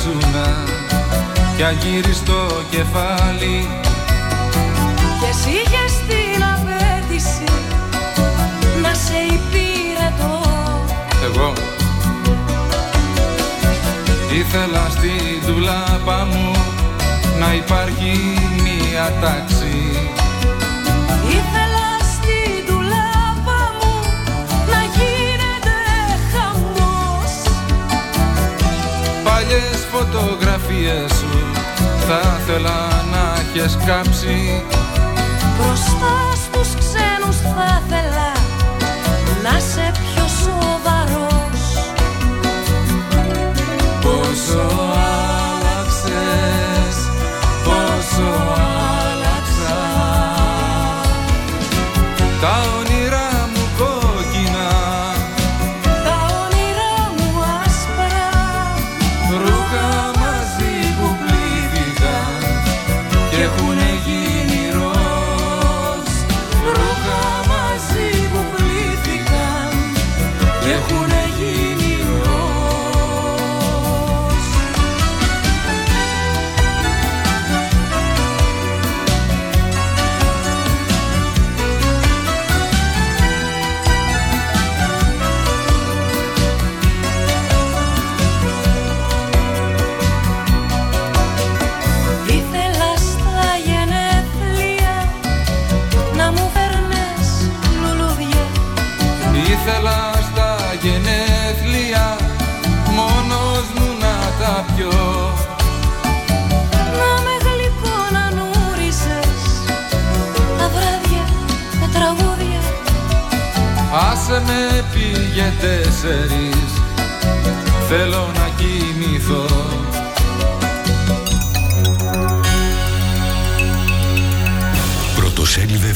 Speaker 18: ήσουνα κι αγύριστο κεφάλι.
Speaker 8: Και εσύ είχες την απέτηση Να σε υπηρετώ.
Speaker 18: Εγώ Ήθελα στη ντουλάπα μου να υπάρχει μία τάξη φωτογραφίες σου. Θα ήθελα να έχεις κάψει.
Speaker 8: Μπροστά στους ξένους θα ήθελα να σε πιο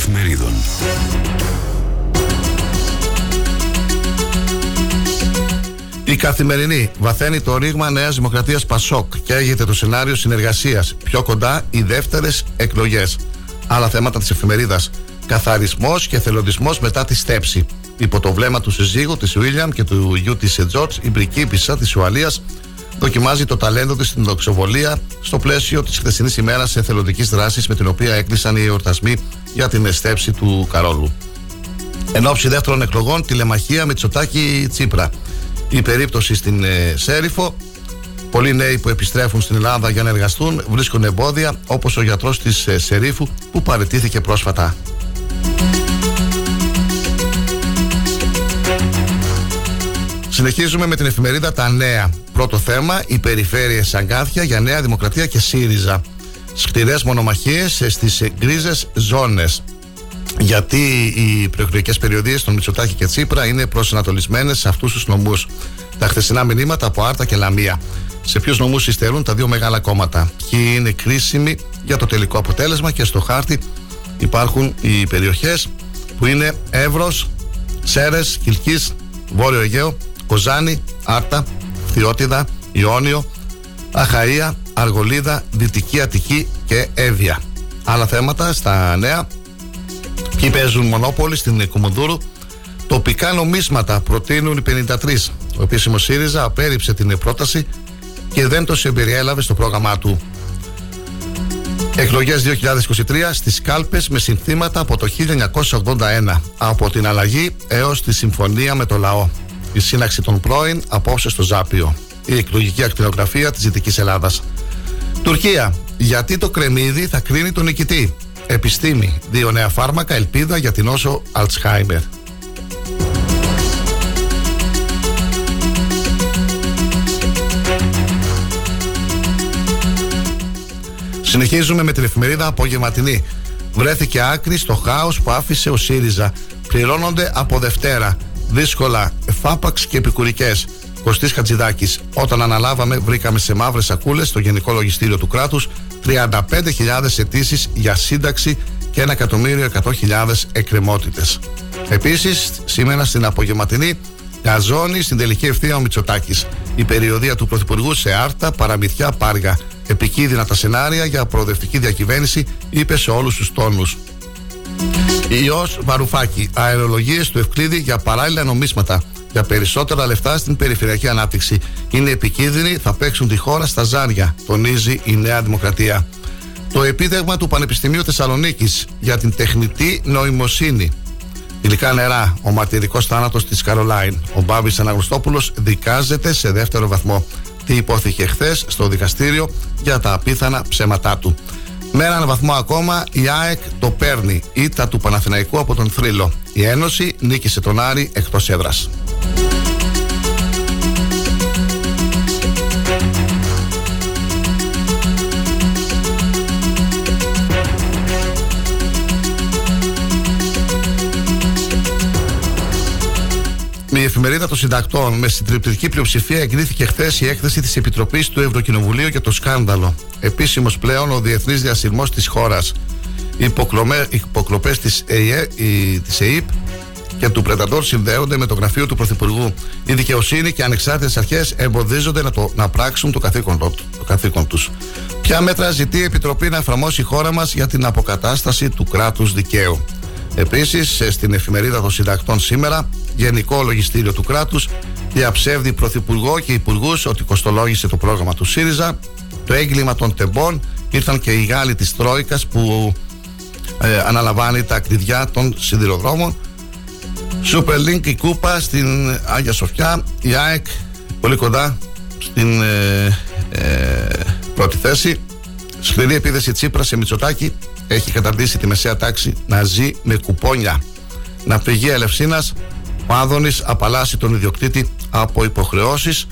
Speaker 4: εφημερίδων.
Speaker 7: Η καθημερινή βαθαίνει το ρήγμα Νέας Δημοκρατίας Πασόκ και έγινε το σενάριο συνεργασίας. Πιο κοντά οι δεύτερες εκλογές. Άλλα θέματα της εφημερίδας. Καθαρισμός και εθελοντισμό μετά τη στέψη. Υπό το βλέμμα του συζύγου της Βίλιαμ και του γιού της Τζορτζ, η Μπρικίπισσα της Ουαλίας δοκιμάζει το ταλέντο της στην δοξοβολία στο πλαίσιο της χθεσινής ημέρας εθελοντικής δράσης με την οποία έκλεισαν οι εορτασμοί για την εστέψη του Καρόλου. Εν ώψη δεύτερων εκλογών, τηλεμαχία με Τσοτάκη Τσίπρα. Η περίπτωση στην ε, Σέριφο. Πολλοί νέοι που επιστρέφουν στην Ελλάδα για να εργαστούν βρίσκουν εμπόδια, όπως ο γιατρός της ε, Σερίφου που παρετήθηκε πρόσφατα. Συνεχίζουμε με την εφημερίδα Τα Νέα. Πρώτο θέμα, οι περιφέρειες Αγκάθια για Νέα Δημοκρατία και ΣΥΡΙΖΑ. Σκληρές μονομαχίες στις γκρίζες ζώνες. Γιατί οι προεκλογικές περιοδίες των Μητσοτάκη και Τσίπρα είναι προσανατολισμένες σε αυτούς τους νομούς. Τα χθεσινά μηνύματα από Άρτα και Λαμία. Σε ποιους νομούς υστερούν τα δύο μεγάλα κόμματα. Ποιοι είναι κρίσιμοι για το τελικό αποτέλεσμα και στο χάρτη υπάρχουν οι περιοχές που είναι Εύρος, Σέρες, Κυλκής, Βόρειο Αιγαίο, Κοζάνη, Άρτα, Θειότιδα, Ιόνιο, Αχαΐα, Αργολίδα, Δυτική Αττική και Εύβοια. Άλλα θέματα στα νέα. Ποιοι παίζουν μονόπολη στην Κουμουνδούρου. Τοπικά νομίσματα προτείνουν οι 53. Ο επίσημος ΣΥΡΙΖΑ απέρριψε την πρόταση και δεν το συμπεριέλαβε στο πρόγραμμά του. Εκλογές 2023 στις κάλπες με συνθήματα από το 1981 από την αλλαγή έως τη συμφωνία με το λαό η σύναξη των πρώην απόψε στο Ζάπιο η εκλογική ακτινογραφία της Δυτικής Ελλάδας Τουρκία γιατί το κρεμμύδι θα κρίνει τον νικητή; Επιστήμη, δύο νέα φάρμακα, ελπίδα για την όσο Αλτσχάιμερ Συνεχίζουμε με την εφημερίδα Απογευματινή. Βρέθηκε άκρη στο χάος που άφησε ο ΣΥΡΙΖΑ. Πληρώνονται από Δευτέρα. Δύσκολα, εφάπαξ και επικουρικές. Κωστής Χατζηδάκης. Όταν αναλάβαμε, βρήκαμε σε μαύρες σακούλες στο Γενικό Λογιστήριο του κράτους 35.000 αιτήσεις για σύνταξη και 1.100.000 εκκρεμότητες. Επίσης, σήμερα στην απογευματινή, γαζώνει στην τελική ευθεία ο Μητσοτάκης. Η περιοδία του Πρωθυπουργού σε Άρτα, παραμυθιά Πάργα. Επικίνδυνα τα σενάρια για προοδευτική διακυβέρνηση, είπε σε όλους τους τόνους. Ιω Βαρουφάκη. Αερολογίες του Ευκλήδη για παράλληλα νομίσματα. Για περισσότερα λεφτά στην περιφερειακή ανάπτυξη. Είναι επικίνδυνοι, θα παίξουν τη χώρα στα ζάρια, τονίζει η Νέα Δημοκρατία. Το επίδεγμα του Πανεπιστημίου Θεσσαλονίκης για την τεχνητή νοημοσύνη. Υλικά νερά, ο μαρτυρικός θάνατος της Καρολάιν. Ο Μπάμπης Αναγνωστόπουλος δικάζεται σε δεύτερο βαθμό. Τι υπόθηκε χθες στο δικαστήριο για τα απίθανα ψέματά του. Με έναν βαθμό ακόμα η ΑΕΚ το παίρνει. Ήτα του Παναθηναϊκού από τον Θρύλο. Η Ένωση νίκησε τον Άρη εκτός έδρας. Η εφημερίδα των συντακτών με συντριπτική πλειοψηφία εγκρίθηκε χθες η έκθεση της Επιτροπής του Ευρωκοινοβουλίου για το σκάνδαλο. Επίσημος πλέον ο διεθνής διασυρμός της χώρας. Οι υποκλοπές της ΕΕΠ και του Πρεταντόρ συνδέονται με το γραφείο του Πρωθυπουργού. Η δικαιοσύνη και οι ανεξάρτητες αρχές εμποδίζονται να, το, να πράξουν το καθήκον, το, το καθήκον τους. Ποια μέτρα ζητεί η Επιτροπή να εφαρμόσει η χώρα μας για την αποκατάσταση του κράτους δικαίου; Επίσης, στην εφημερίδα των συντακτών σήμερα, Γενικό Λογιστήριο του Κράτους διαψεύδει Πρωθυπουργό και Υπουργούς ότι κοστολόγησε το πρόγραμμα του ΣΥΡΙΖΑ. Το έγκλημα των τεμπών ήρθαν και οι Γάλλοι της Τρόικας που ε, αναλαμβάνει τα κλειδιά των σιδηροδρόμων. Super Link η Κούπα στην Άγια Σοφιά, η ΑΕΚ πολύ κοντά στην ε, ε, πρώτη θέση. Σκληρή επίδεση Τσίπρας σε Μητσοτάκη έχει καταρτήσει τη μεσαία τάξη να ζει με κουπόνια. Να πηγεί Ελευσίνας, ο Άδωνη απαλλάσσει τον ιδιοκτήτη από υποχρεώσεις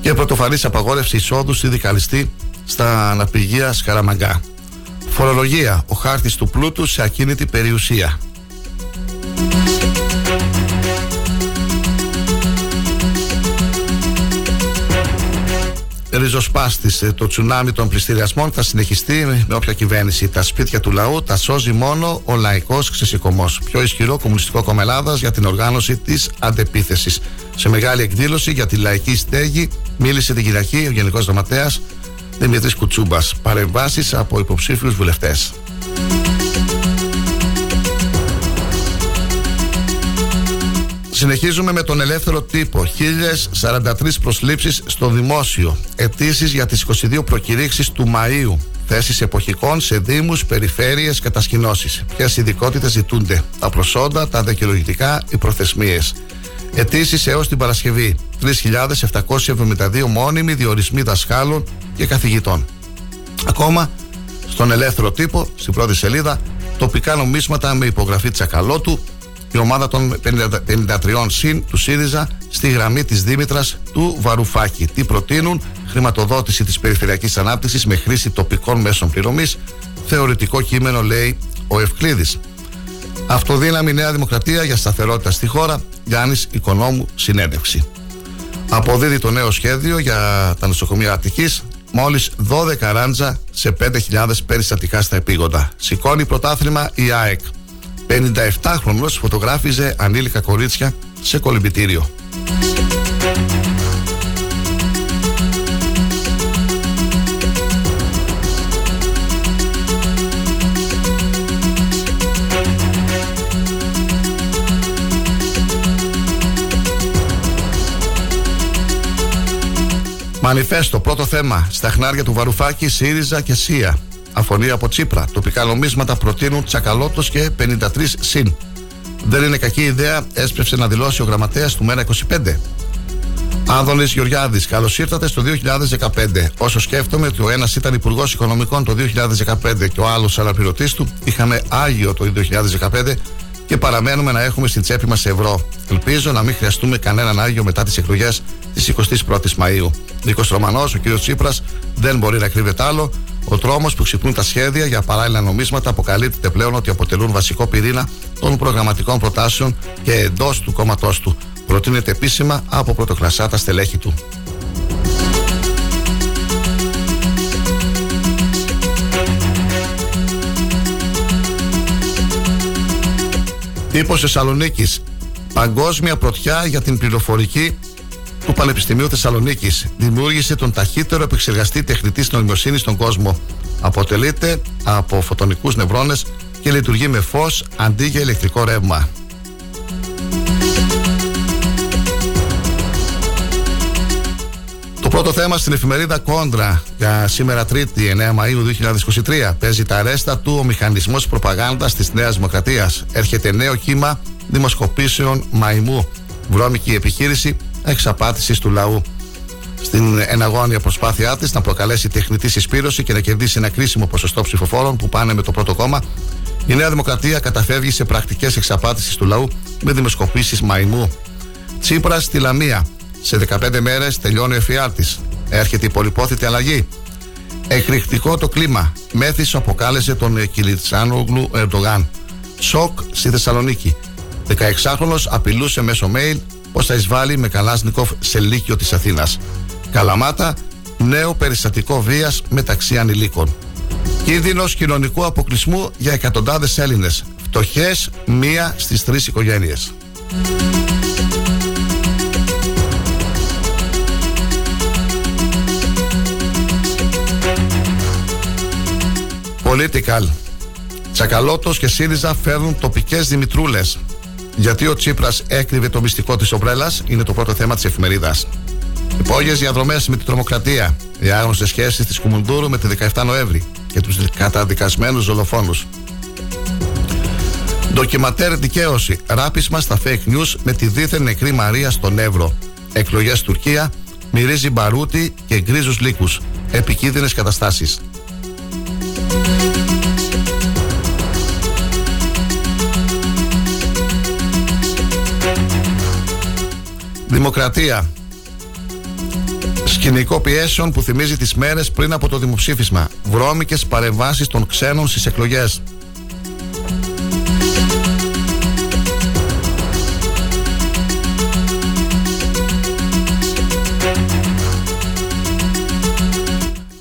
Speaker 7: και πρωτοφανής απαγόρευση εισόδου στη δικαλιστή στα αναπηγεία Σκαραμαγκά. Φορολογία, ο χάρτης του πλούτου σε ακίνητη περιουσία. Ριζοσπάστη. Το τσουνάμι των πληστηριασμών θα συνεχιστεί με όποια κυβέρνηση. Τα σπίτια του λαού τα σώζει μόνο ο λαϊκός ξεσηκωμός. Πιο ισχυρό Κομμουνιστικό Κόμμα Ελλάδας για την οργάνωση της αντεπίθεσης. Σε μεγάλη εκδήλωση για τη λαϊκή στέγη μίλησε την Κυριακή ο Γενικός Γραμματέας Δημήτρης Κουτσούμπας. Παρεμβάσεις από υποψήφιους βουλευτές. Συνεχίζουμε με τον ελεύθερο τύπο. 1043 προσλήψεις στο δημόσιο. Αιτήσεις για τις 22 προκηρύξεις του Μαΐου. Θέσεις εποχικών σε δήμους, περιφέρειες, κατασκηνώσεις. Ποιες ειδικότητες ζητούνται; Τα προσόντα, τα δικαιολογητικά, οι προθεσμίες. Αιτήσεις έως την Παρασκευή. 3.772 μόνιμοι διορισμοί δασκάλων και καθηγητών. Ακόμα στον ελεύθερο τύπο, στην πρώτη σελίδα, τοπικά νομίσματα με υπογραφή Τσακαλώτου, η ομάδα των 53 συν του ΣΥΡΙΖΑ στη γραμμή της Δήμητρας του Βαρουφάκη. Τι προτείνουν, χρηματοδότηση της περιφερειακής ανάπτυξης με χρήση τοπικών μέσων πληρωμής, θεωρητικό κείμενο λέει ο Ευκλήδης. Αυτοδύναμη Νέα Δημοκρατία για σταθερότητα στη χώρα, Γιάννης Οικονόμου συνέντευξη. Αποδίδει το νέο σχέδιο για τα νοσοκομεία Αττικής, μόλις 12 ράντζα σε 5.000 περιστατικά στα επίγοντα. Σηκώνει πρωτάθλημα η ΑΕΚ. 57χρονος φωτογράφιζε ανήλικα κορίτσια σε κολυμπητήριο. Μανιφέστο, πρώτο θέμα. Στα χνάρια του Βαρουφάκη, ΣΥΡΙΖΑ και ΣΥΑ. Αφωνία από Τσίπρα. Τοπικά νομίσματα προτείνουν τσακαλώτος και 53 συν. Δεν είναι κακή ιδέα, έσπευσε να δηλώσει ο γραμματέας του Μέρα 25. Άδωνη Γεωργιάδης, καλώς ήρθατε στο 2015. Όσο σκέφτομαι ότι ο ένας ήταν υπουργός Οικονομικών το 2015 και ο άλλος αναπληρωτής του, είχαμε άγιο το 2015 και παραμένουμε να έχουμε στην τσέπη μας ευρώ. Ελπίζω να μην χρειαστούμε κανέναν άγιο μετά τις εκλογές της 21η Μαου. Νίκος Ρωμανός, ο κ. Τσίπρας, δεν μπορεί να κρύβεται άλλο. Ο τρόμος που ξυπνούν τα σχέδια για παράλληλα νομίσματα αποκαλύπτεται πλέον ότι αποτελούν βασικό πυρήνα των προγραμματικών προτάσεων και εντός του κόμματός του. Προτείνεται επίσημα από πρωτοκλασσάτα στελέχη του. Τύπος Θεσσαλονίκης. Παγκόσμια πρωτιά για την πληροφορική του Πανεπιστημίου Θεσσαλονίκης. Δημιούργησε τον ταχύτερο επεξεργαστή τεχνητή νοημοσύνης στον κόσμο. Αποτελείται από φωτονικούς νευρώνες και λειτουργεί με φως αντί για ηλεκτρικό ρεύμα. Το πρώτο θέμα στην εφημερίδα Κόντρα για σήμερα 3η 9 Μαΐου 2023 παίζει τα αρέστα του ο μηχανισμός προπαγάνδας της Νέας Δημοκρατίας. Έρχεται νέο κύμα δημοσκοπήσεων μαϊμού. Βρώμικη επιχείρηση εξαπάτησης του λαού. Στην εναγώνια προσπάθειά της να προκαλέσει τεχνητή συσπήρωση και να κερδίσει ένα κρίσιμο ποσοστό ψηφοφόρων που πάνε με το πρώτο κόμμα, η Νέα Δημοκρατία καταφεύγει σε πρακτικές εξαπάτησης του λαού με δημοσκοπήσεις μαϊμού. Τσίπρας στη Λαμία. Σε 15 μέρες τελειώνει ο εφιάλτης. Έρχεται η πολυπόθητη αλλαγή. Εκρηκτικό το κλίμα. Μέθης αποκάλεσε τον Κιλιτσάνογλου Ερντογάν. Σοκ στη Θεσσαλονίκη. 16χρονο απειλούσε μέσω mail πω θα εισβάλλει με Καλάσνικοφ σε λύκειο της Αθήνας. Καλαμάτα, νέο περιστατικό βίας μεταξύ ανηλίκων. Κίνδυνος κοινωνικού αποκλεισμού για εκατοντάδες Έλληνες. Φτωχές, μία στις τρεις οικογένειες. Political. Τσακαλώτος και ΣΥΡΙΖΑ φέρνουν τοπικές δημητρούλες. Γιατί ο Τσίπρας έκρυβε το μυστικό της ομπρέλας, είναι το πρώτο θέμα της εφημερίδας. Υπόγειες διαδρομές με την τρομοκρατία. Οι άγνωστες σχέσεις της Κουμουντούρου με τη 17 Νοέμβρη και τους καταδικασμένους δολοφόνους. Ντοκιματέρ δικαίωση. Ράπισμα στα fake news με τη δίθεν νεκρή Μαρία στον Εύρο. Εκλογές Τουρκία. Μυρίζει μπαρούτι και γκρίζους λύκους. Επικίνδυνες καταστάσεις. Δημοκρατία. Σκηνικό πιέσεων που θυμίζει τις μέρες πριν από το δημοψήφισμα. Βρώμικες παρεμβάσεις των ξένων στις εκλογές.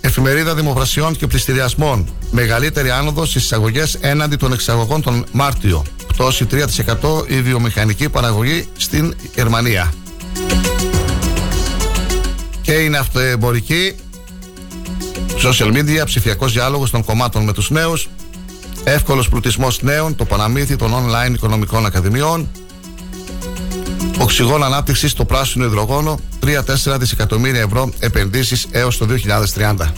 Speaker 7: Εφημερίδα Δημοπρασιών και Πληστηριασμών. Μεγαλύτερη άνοδος στις εισαγωγές έναντι των εξαγωγών τον Μάρτιο. Πτώση 3% η βιομηχανική παραγωγή στην Γερμανία και είναι αυτοεμπορική. Social media, ψηφιακός διάλογος των κομμάτων με τους νέους. Εύκολος πλουτισμός νέων, το παραμύθι των online οικονομικών ακαδημιών. Οξυγόν ανάπτυξη στο πράσινο υδρογόνο 3-4 δισεκατομμύρια ευρώ επενδύσεις έως το 2030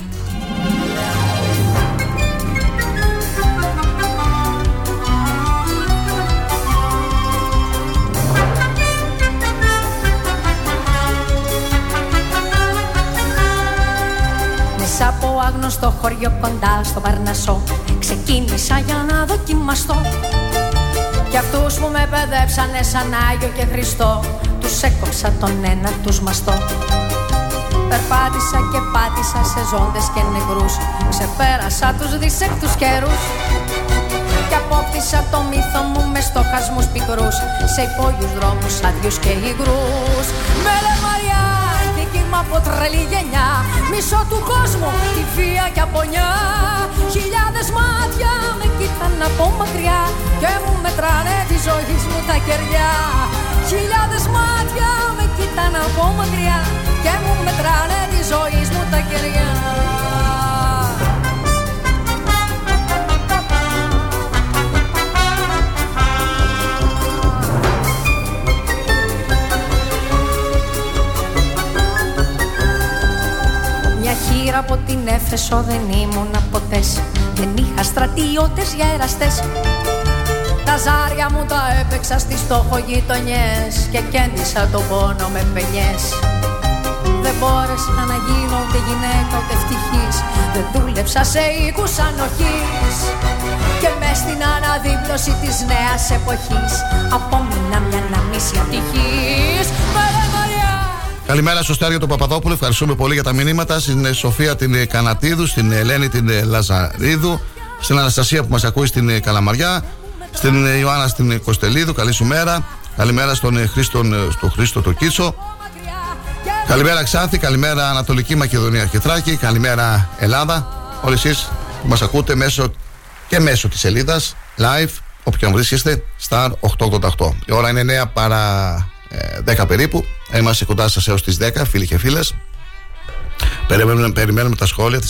Speaker 19: χωριό κοντά στο Παρνασό Ξεκίνησα για να δοκιμαστώ. Κι αυτούς που με παιδέψανε σαν Άγιο και Χριστό Τους έκοψα τον ένα τους μαστό. Περπάτησα και πάτησα σε ζώντες και νεκρούς. Ξεπέρασα τους δυσέκτους καιρούς. Και απόκτησα το μύθο μου με στοχασμούς πικρούς. Σε υπόγειους δρόμους άδειους και υγρούς. Με λεμαριά κύμα από τρελή γενιά. Μισό του κόσμου, τη βία και απονιά. Χιλιάδες μάτια με κοίταν από μακριά Και μου μετράνε τη ζωή μου τα κεριά. Χιλιάδες μάτια με κοίταν από μακριά Και μου μετράνε τη ζωή μου τα κεριά την Έφεσο δεν ήμουν ποτές. Δεν είχα στρατιώτες για εραστές. Τα ζάρια μου τα έπαιξα στις στόχο γειτονιές Και κέντησα το πόνο με πενιές. Δεν μπόρεσα να γίνω ούτε γυναίκα ούτε ευτυχής. Δεν δούλεψα σε οίκους ανοχής. Και μες στην αναδίπλωση της νέας εποχής Απόμεινα μια να μίση ατυχής
Speaker 7: Καλημέρα στο Στέργιο του Παπαδόπουλου. Ευχαριστούμε πολύ για τα μηνύματα. Στην Σοφία την Κανατίδου, στην Ελένη την Λαζαρίδου, στην Αναστασία που μας ακούει στην Καλαμαριά, στην Ιωάννα στην Κοστελίδου. Καλή σου μέρα. Καλημέρα στον Χρήστο, στο Χρήστο το Κίτσο. Καλημέρα Ξάνθη, καλημέρα Ανατολική Μακεδονία και Θράκη, καλημέρα Ελλάδα. Όλοι εσείς που μας ακούτε μέσω και μέσω της σελίδας live, όποια βρίσκεστε, Star 888. Η ώρα είναι 9 παρά 10 ε, περίπου. Είμαστε κοντά σας έως τις 10, φίλοι και φίλες. Περιμένουμε, περιμένουμε τα σχόλια, τι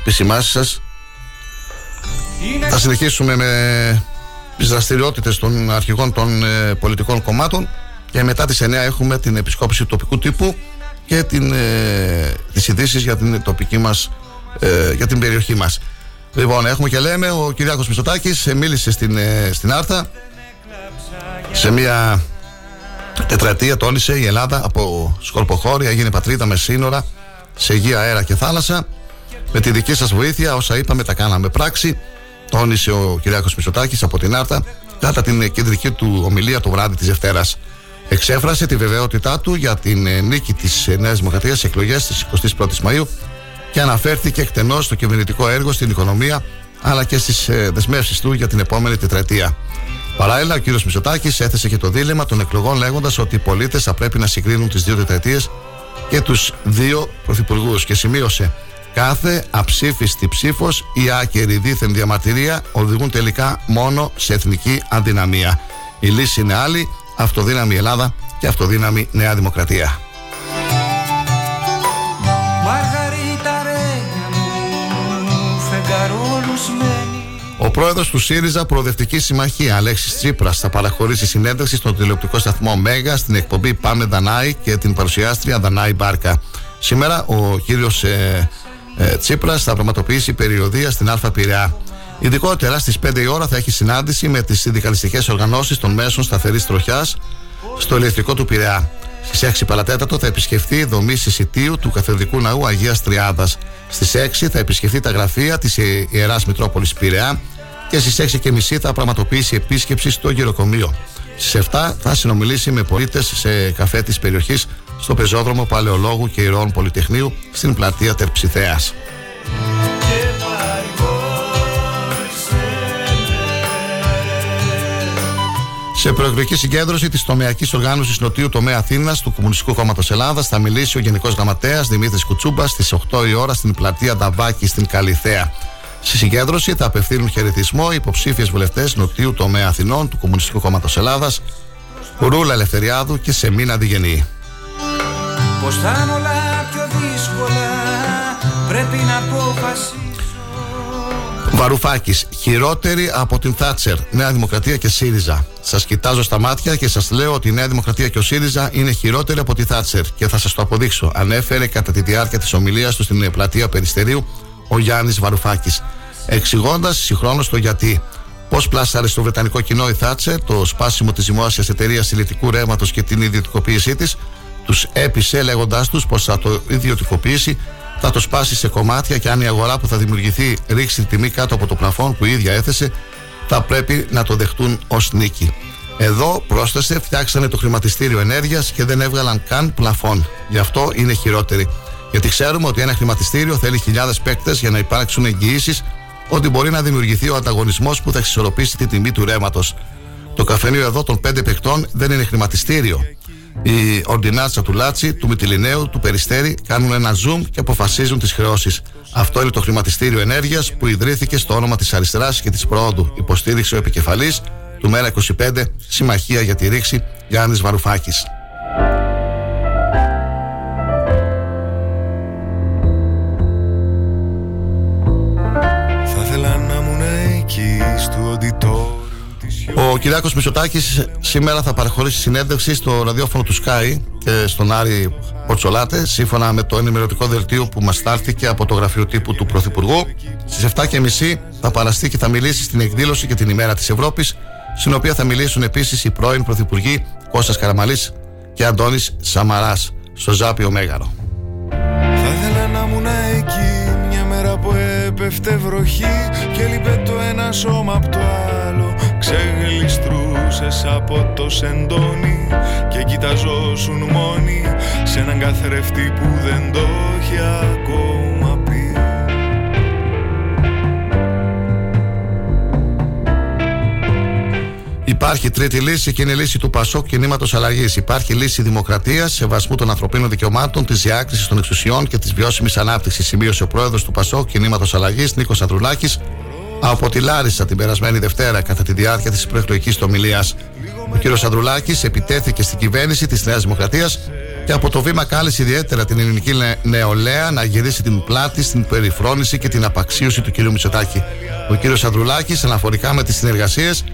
Speaker 7: επισημάσεις σας. Θα συνεχίσουμε με τις δραστηριότητες των αρχηγών των ε, πολιτικών κομμάτων και μετά τις 9 έχουμε την επισκόπηση του τοπικού τύπου και την, ε, τις ειδήσεις για την τοπική μας ε, για την περιοχή μας λοιπόν έχουμε και λέμε ο Κυριάκος Μητσοτάκης μίλησε στην, στην Άρτα σε μια τετραετία τόνισε η Ελλάδα από σκορποχώρια έγινε πατρίδα με σύνορα σε γη, αέρα και θάλασσα. Με τη δική σας βοήθεια, όσα είπαμε, τα κάναμε πράξη. Τόνισε ο Κυριάκος Μητσοτάκης από την Άρτα κατά την κεντρική του ομιλία το βράδυ της Δευτέρας. Εξέφρασε τη βεβαιότητά του για την ε, νίκη της Νέας Δημοκρατίας στι εκλογές της 21η Μαου και αναφέρθηκε εκτενώς στο κυβερνητικό έργο, στην οικονομία αλλά και στις ε, δεσμεύσεις του για την επόμενη τετραετία. Παράλληλα, ο κ. Μητσοτάκης έθεσε και το δίλημα των εκλογών, λέγοντας ότι οι πολίτες θα πρέπει να συγκρίνουν τις δύο τετραετίες και τους δύο πρωθυπουργούς και σημείωσε κάθε αψήφιστη ψήφος ή άκερη δίθεν διαμαρτυρία οδηγούν τελικά μόνο σε εθνική αδυναμία. Η λύση είναι άλλη, αυτοδύναμη Ελλάδα και αυτοδύναμη Νέα Δημοκρατία. Μαργαρίτα ο πρόεδρος του ΣΥΡΙΖΑ Προοδευτικής Συμμαχίας, Αλέξης Τσίπρας, θα παραχωρήσει συνέντευξη στον τηλεοπτικό σταθμό Μέγα στην εκπομπή Πάμε Δανάη και την παρουσιάστρια Δανάη Μπάρκα. Σήμερα ο κύριος ε, ε, Τσίπρας θα πραγματοποιήσει περιοδία στην Α Πειραιά. Ειδικότερα στις 5 η ώρα θα έχει συνάντηση με τις συνδικαλιστικές οργανώσεις των μέσων σταθερής τροχιάς στο ηλεκτρικό του Πειραιά. Στις 6 παρατέτατο θα επισκεφθεί η δομή συσιτίου του Καθεδρικού Ναού Αγίας Τριάδας. Στις 6 θα επισκεφθεί τα γραφεία της Ιεράς Μητρόπολης Πειραιά και στις 6.30 θα πραγματοποιήσει επίσκεψη στο γυροκομείο. Στις 7 θα συνομιλήσει με πολίτες σε καφέ της περιοχής στο πεζόδρομο Παλαιολόγου και Ηρώων Πολυτεχνείου στην πλατεία Τερψιθέας. Σε προεκλογική συγκέντρωση της τομεακής οργάνωσης Νοτιού Τομέα Αθήνας του Κομμουνιστικού Κόμματος Ελλάδας θα μιλήσει ο Γενικός Γραμματέας Δημήτρης Κουτσούμπας στις 8 η ώρα στην πλατεία Νταβάκη στην Καλιθέα. Στη συγκέντρωση θα απευθύνουν χαιρετισμό υποψήφιες βουλευτές Νοτιού Τομέα Αθηνών του Κομμουνιστικού Κόμματος Ελλάδας, Ρούλα Ελευθεριάδου και Σεμίνα Διγενή. Πώ θα όλα πιο δύσκολα, πρέπει να αποφασίσω. Βαρουφάκης, χειρότερη από την Θάτσερ, Νέα Δημοκρατία και ΣΥΡΙΖΑ. Σας κοιτάζω στα μάτια και σας λέω ότι η Νέα Δημοκρατία και ο ΣΥΡΙΖΑ είναι χειρότερη από τη Θάτσερ και θα σας το αποδείξω. Ανέφερε κατά τη διάρκεια της ομιλίας του στην πλατεία Περιστερίου ο Γιάννης Βαρουφάκης. Εξηγώντας συγχρόνως το γιατί. Πώς πλάσαρε στο βρετανικό κοινό η Θάτσερ το σπάσιμο της δημόσιας εταιρείας ηλεκτρικού ρεύματος και την ιδιωτικοποίησή της, τους έπεισε λέγοντάς τους πως θα το ιδιωτικοποιήσει, θα το σπάσει σε κομμάτια και αν η αγορά που θα δημιουργηθεί ρίξει τη τιμή κάτω από το πλαφόν που η ίδια έθεσε, θα πρέπει να το δεχτούν ως νίκη. Εδώ πρόσθεσε, φτιάξανε το χρηματιστήριο ενέργειας και δεν έβγαλαν καν πλαφόν. Γι' αυτό είναι χειρότεροι. Γιατί ξέρουμε ότι ένα χρηματιστήριο θέλει χιλιάδες παίκτες για να υπάρξουν εγγυήσεις ότι μπορεί να δημιουργηθεί ο ανταγωνισμός που θα εξισορροπήσει τη τιμή του ρέματο. Το καφενείο εδώ των πέντε παιχτών δεν είναι χρηματιστήριο. Η ορντινάτσα του Λάτσι, του Μητυλινέου, του Περιστέρη κάνουν ένα zoom και αποφασίζουν τις χρεώσεις. Αυτό είναι το χρηματιστήριο ενέργειας που ιδρύθηκε στο όνομα της αριστεράς και της προόδου. Υποστήριξε ο επικεφαλής του Μέρα 25, Συμμαχία για τη Ρήξη, Γιάννης Βαρουφάκης. Ο Κυριάκος Μισωτάκη σήμερα θα παραχωρήσει συνέντευξη στο ραδιόφωνο του Sky και στον Άρη Πορτσολάτε, σύμφωνα με το ενημερωτικό δελτίο που μας στάλθηκε από το γραφείο τύπου του Πρωθυπουργού. Στις 7.30 θα παραστεί και θα μιλήσει στην εκδήλωση για την ημέρα της Ευρώπης, στην οποία θα μιλήσουν επίσης οι πρώην Πρωθυπουργοί Κώστας Καραμαλής και Αντώνης Σαμαράς στο Ζάπιο Μέγαρο.
Speaker 12: Θα ήθελα να ήμουν εκεί μια μέρα που έπεφτε βροχή και λείπε το ένα σώμα από το άλλο. Ξεγλιστρούσες από το σεντόνι και κοιταζόσουν μόνοι σε έναν καθρέφτη που δεν το έχει ακόμα
Speaker 7: Υπάρχει τρίτη λύση και είναι η λύση του Πασόκ κινήματος αλλαγής. Υπάρχει λύση δημοκρατίας, σεβασμού των ανθρωπίνων δικαιωμάτων, της διάκρισης των εξουσιών και της βιώσιμης ανάπτυξης. Σημείωσε ο πρόεδρος του Πασόκ κινήματος αλλαγής, Νίκος Ανδρουλάκης, από τη Λάρισα την περασμένη Δευτέρα κατά τη διάρκεια της προεκλογικής ομιλίας. Ο κ. Ανδρουλάκης επιτέθηκε στην κυβέρνηση της Νέας Δημοκρατίας και από το βήμα κάλεσε ιδιαίτερα την ελληνική νεολαία να γυρίσει την πλάτη στην περιφρόνηση και την απαξίωση του κ. Μητσοτάκη. Ο κ. Ανδρουλάκης, αναφορικά με τις συνεργασίες,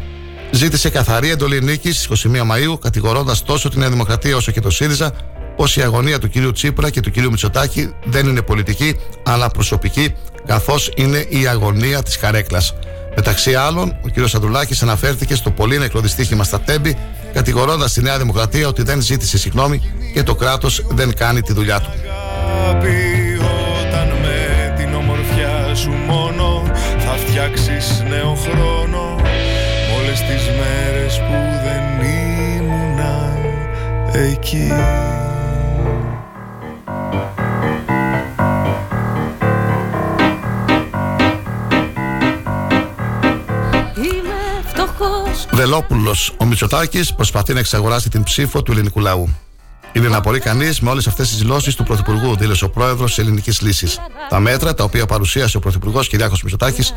Speaker 7: ζήτησε καθαρή εντολή νίκης 21 Μαου, κατηγορώντας τόσο την Νέα Δημοκρατία όσο και το ΣΥΡΙΖΑ πως η αγωνία του κ. Τσίπρα και του κ. Μητσοτάκη δεν είναι πολιτική αλλά προσωπική, καθώς είναι η αγωνία της καρέκλας. Μεταξύ άλλων, ο κ. Αντουλάκη αναφέρθηκε στο πολύ νεκρό δυστύχημα στα Τέμπη, κατηγορώντας τη Νέα Δημοκρατία ότι δεν ζήτησε συγγνώμη και το κράτος δεν κάνει τη δουλειά του.
Speaker 12: Όταν με την ομορφιά σου μόνο θα φτιάξεις νέο χρόνο όλες τις μέρες που δεν ήμουνα εκεί
Speaker 7: Βελόπουλος, ο Μητσοτάκης προσπαθεί να εξαγοράσει την ψήφο του ελληνικού λαού. Είναι να μπορεί κανείς με όλες αυτές τις δηλώσεις του Πρωθυπουργού, δήλωσε ο πρόεδρος της Ελληνικής Λύσης. Τα μέτρα τα οποία παρουσίασε ο Πρωθυπουργός Κυριάκος Μητσοτάκης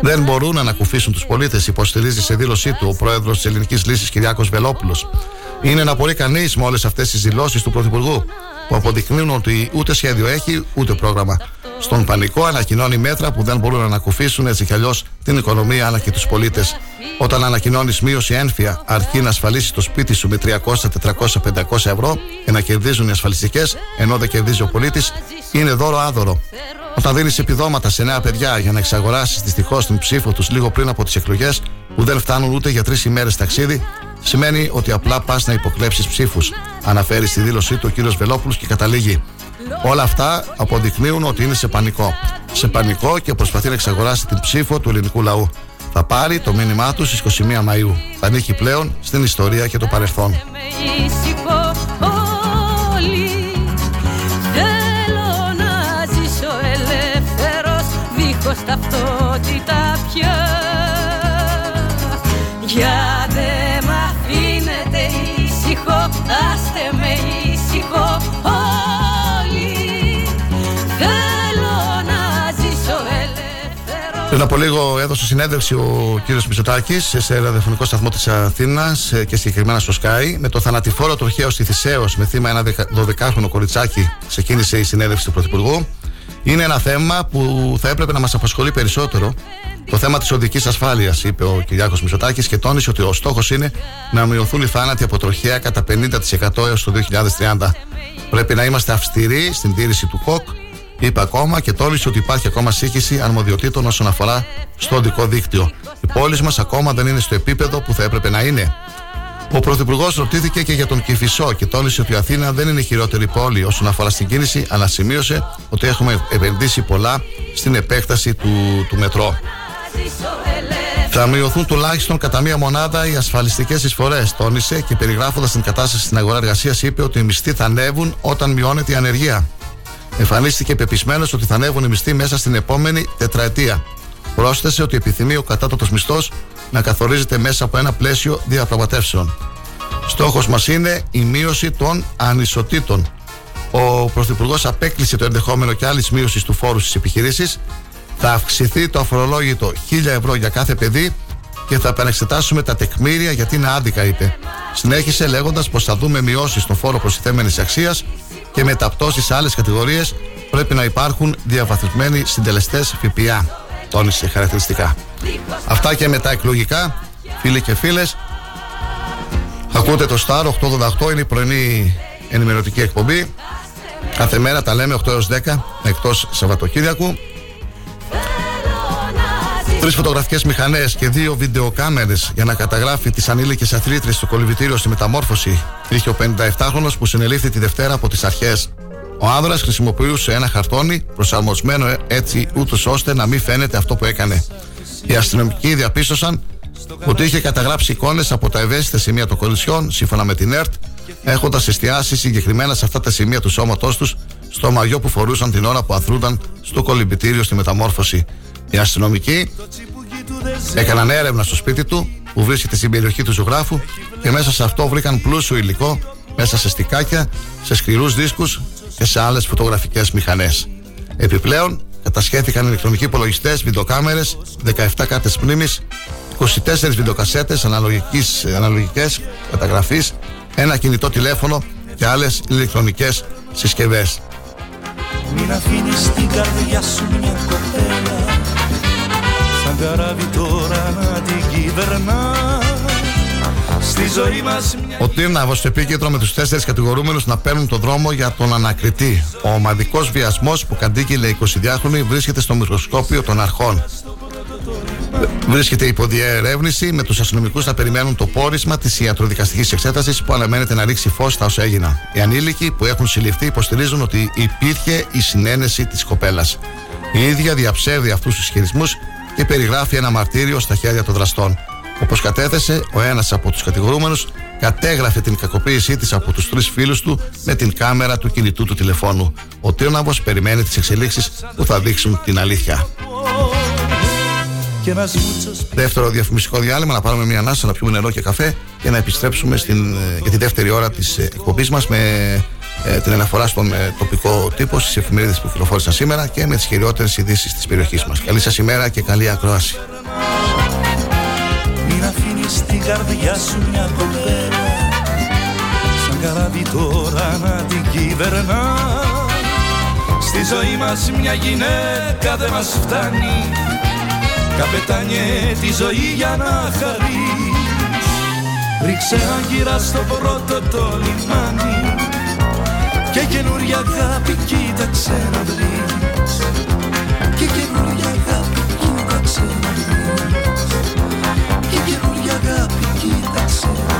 Speaker 7: δεν μπορούν να ανακουφίσουν τους πολίτες, υποστηρίζει σε δήλωσή του ο πρόεδρος της Ελληνικής Λύσης Κυριάκος Βελόπουλος. Είναι να μπορεί κανείς με όλες αυτές τις δηλώσεις του Πρωθυπουργού που αποδεικνύουν ότι ούτε σχέδιο έχει ούτε πρόγραμμα. Στον πανικό ανακοινώνει μέτρα που δεν μπορούν να ανακουφίσουν έτσι κι αλλιώς την οικονομία αλλά και τους πολίτες. Όταν ανακοινώνεις μείωση ένφια, αρκεί να ασφαλίσεις το σπίτι σου με 300, 400, 500 ευρώ και να κερδίζουν οι ασφαλιστικές, ενώ δεν κερδίζει ο πολίτης, είναι δώρο άδωρο. Όταν δίνεις επιδόματα σε νέα παιδιά για να εξαγοράσεις δυστυχώς την ψήφο τους λίγο πριν από τις εκλογές, που δεν φτάνουν ούτε για τρεις ημέρες ταξίδι, σημαίνει ότι απλά πας να υποκλέψεις ψήφους. Αναφέρει στη δήλωσή του ο κύριος Βελόπουλος και καταλήγει. Όλα αυτά αποδεικνύουν ότι είναι σε πανικό. Σε πανικό και προσπαθεί να εξαγοράσει την ψήφο του ελληνικού λαού. Θα πάρει το μήνυμά του στις 21 Μαου. Θα ανήκει πλέον στην ιστορία και το παρελθόν. Ταυτότητα πια. Για δε μ' αφήνετε ήσυχο, άστε με ήσυχο όλοι. Θέλω να ζήσω ελεύθερο. Πριν από λίγο έδωσε συνέντευξη ο κύριος Μητσοτάκης σε ραδιοφωνικό σταθμό της Αθήνας και συγκεκριμένα στο Sky με το θανατηφόρο τροχαίο στη Θησέως με θύμα ένα 12χρονο κοριτσάκι. Ξεκίνησε η συνέντευξη του Πρωθυπουργού είναι ένα θέμα που θα έπρεπε να μας απασχολεί περισσότερο. Το θέμα της οδικής ασφάλειας, είπε ο Κυριάκος Μητσοτάκης και τόνισε ότι ο στόχος είναι να μειωθούν οι θάνατοι από τροχέα κατά 50% έως το 2030. Πρέπει να είμαστε αυστηροί στην τήρηση του ΚΟΚ, είπε ακόμα και τόνισε ότι υπάρχει ακόμα σύγχυση αρμοδιοτήτων όσον αφορά στο οδικό δίκτυο. Οι πόλεις μας ακόμα δεν είναι στο επίπεδο που θα έπρεπε να είναι. Ο Πρωθυπουργός ρωτήθηκε και για τον Κυφισό και τόνισε ότι η Αθήνα δεν είναι η χειρότερη πόλη όσον αφορά στην κίνηση, αλλά σημείωσε ότι έχουμε επενδύσει πολλά στην επέκταση του, του μετρό. Θα μειωθούν τουλάχιστον κατά μία μονάδα οι ασφαλιστικές εισφορές, τόνισε και περιγράφοντας την κατάσταση στην αγορά εργασίας, είπε ότι οι μισθοί θα ανέβουν όταν μειώνεται η ανεργία. Εμφανίστηκε πεπισμένος ότι θα ανέβουν οι μισθοί μέσα στην επόμενη τετραετία. Πρόσθεσε ότι επιθυμεί ο κατάτατο μισθός να καθορίζεται μέσα από ένα πλαίσιο διαπραγματεύσεων. Στόχος μας είναι η μείωση των ανισοτήτων. Ο Πρωθυπουργός απέκλεισε το ενδεχόμενο και άλλης μείωσης του φόρου στις επιχειρήσεις. Θα αυξηθεί το αφορολόγητο 1000 ευρώ για κάθε παιδί και θα επανεξετάσουμε τα τεκμήρια γιατί είναι άδικα, είπε. Συνέχισε λέγοντας πως θα δούμε μειώσεις στο φόρο προστιθέμενης αξίας και μεταπτώσεις σε άλλες κατηγορίες πρέπει να υπάρχουν διαβαθμισμένοι συντελεστές ΦΠΑ. Τόνισε χαρακτηριστικά. Αυτά και μετά εκλογικά, φίλοι και φίλες. Ακούτε το Star 888, είναι η πρωινή ενημερωτική εκπομπή. Κάθε μέρα τα λέμε 8 έως 10 εκτός Σαββατοκύριακου. Τρεις φωτογραφικές μηχανές και δύο βιντεοκάμερες για να καταγράφει τις ανήλικες αθλήτριες στο κολυβητήριο στη μεταμόρφωση είχε ο 57χρονο που συνελήφθη τη Δευτέρα από τις αρχές. Ο άνδρας χρησιμοποιούσε ένα χαρτόνι προσαρμοσμένο έτσι ούτως ώστε να μην φαίνεται αυτό που έκανε. Οι αστυνομικοί διαπίστωσαν ότι είχε καταγράψει εικόνες από τα ευαίσθητα σημεία των κοριτσιών, σύμφωνα με την ΕΡΤ, έχοντας εστιάσει συγκεκριμένα σε αυτά τα σημεία του σώματός τους στο μαγιό που φορούσαν την ώρα που αθρούνταν στο κολυμπητήριο στη μεταμόρφωση. Οι αστυνομικοί έκαναν έρευνα στο σπίτι του που βρίσκεται στην περιοχή του ζωγράφου και μέσα σε αυτό βρήκαν πλούσιο υλικό μέσα σε στικάκια, σε σκληρούς δίσκους και σε άλλες φωτογραφικές μηχανές. Επιπλέον κατασχέθηκαν ηλεκτρονικοί υπολογιστές, βιντεοκάμερες, 17 κάρτες μνήμης, 24 βιντεοκασέτες αναλογικές, αναλογικές καταγραφής, ένα κινητό τηλέφωνο και άλλες ηλεκτρονικές συσκευές.
Speaker 5: Μην αφήνεις την καρδιά σου μια κοπέλα Σαν καράβι τώρα να την κυβερνάς Στη ζωή μας μια...
Speaker 7: Ο Τύρναβο στο επίκεντρο με τους τέσσερις κατηγορούμενους να παίρνουν τον δρόμο για τον ανακριτή. Ο ομαδικός βιασμός που κατήγγειλε 22χρονη βρίσκεται στο μικροσκόπιο των αρχών. Βρίσκεται υπό διερεύνηση με τους αστυνομικούς να περιμένουν το πόρισμα της ιατροδικαστικής εξέτασης που αναμένεται να ρίξει φως στα όσα έγιναν. Οι ανήλικοι που έχουν συλληφθεί υποστηρίζουν ότι υπήρχε η συνένεση της κοπέλας. Η ίδια διαψεύδει αυτούς τους ισχυρισμούς και περιγράφει ένα μαρτύριο στα χέρια των δραστών. Όπως κατέθεσε, ο ένας από τους κατηγορούμενους κατέγραφε την κακοποίησή της από τους τρεις φίλους του με την κάμερα του κινητού του τηλεφώνου. Ο Τύρναβο περιμένει τις εξελίξεις που θα δείξουν την αλήθεια. Δεύτερο διαφημιστικό διάλειμμα, να πάρουμε μια ανάσα, να πιούμε νερό και καφέ και να επιστρέψουμε στην, για τη δεύτερη ώρα της εκπομπής μας με ε, την αναφορά στον ε, τοπικό τύπο στις εφημερίδες που κυκλοφόρησαν σήμερα και με τις χειριότερε ειδήσεις της περιοχής μας. Καλή σας ημέρα και καλή ακρόαση.
Speaker 5: Μην αφήνεις την καρδιά σου μια κοπέλα. Σαν καράβι τώρα να την κυβερνάς. Στη ζωή μας μια γυναίκα δεν μας φτάνει. Καπετάνιε τη ζωή για να χαρείς. Ρίξε άγκυρα στο πρώτο το λιμάνι. Και καινούρια αγάπη κοίταξε να βρεις. Και καινούρια αγάπη κοίταξε να βρεις κοίταξε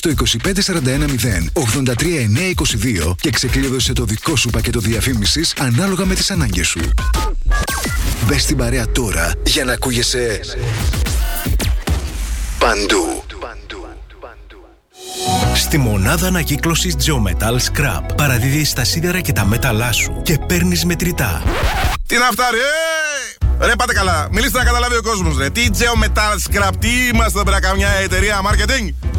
Speaker 14: στο 25410 83922 και ξεκλείδωσε το δικό σου πακέτο διαφήμισης ανάλογα με τις ανάγκες σου. Μπες στην παρέα τώρα για να ακούγεσαι παντού.
Speaker 20: Στη μονάδα ανακύκλωσης Geometal Scrap παραδίδεις τα σίδερα και τα μέταλά σου και παίρνεις μετρητά.
Speaker 21: Τι να φτάρει, ε! Ρε πάτε καλά, μιλήστε να καταλάβει ο κόσμος ρε. Τι Geo Metal Scrap, τι είμαστε εδώ πέρα καμιά εταιρεία marketing;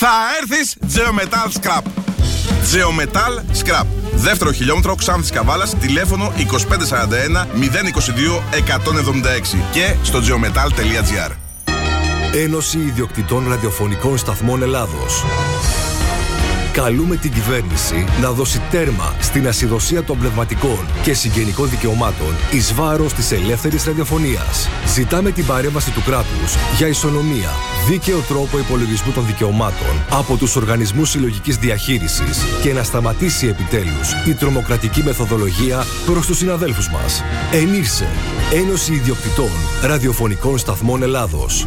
Speaker 21: Θα έρθεις Geometal Scrap. Geometal Scrap. Δεύτερο χιλιόμετρο Ξάνθης Καβάλας, τηλέφωνο 2541 022 176 και στο geometal.gr.
Speaker 22: Ένωση Ιδιοκτητών Ραδιοφωνικών Σταθμών Ελλάδος. Καλούμε την κυβέρνηση να δώσει τέρμα στην ασυδοσία των πνευματικών και συγγενικών δικαιωμάτων εις βάρος της ελεύθερης ραδιοφωνίας. Ζητάμε την παρέμβαση του κράτους για ισονομία, δίκαιο τρόπο υπολογισμού των δικαιωμάτων από τους οργανισμούς συλλογικής διαχείρισης και να σταματήσει επιτέλους η τρομοκρατική μεθοδολογία προς τους συναδέλφους μας. Ενήρσε, Ένωση Ιδιοκτητών Ραδιοφωνικών Σταθμών Ελλάδος.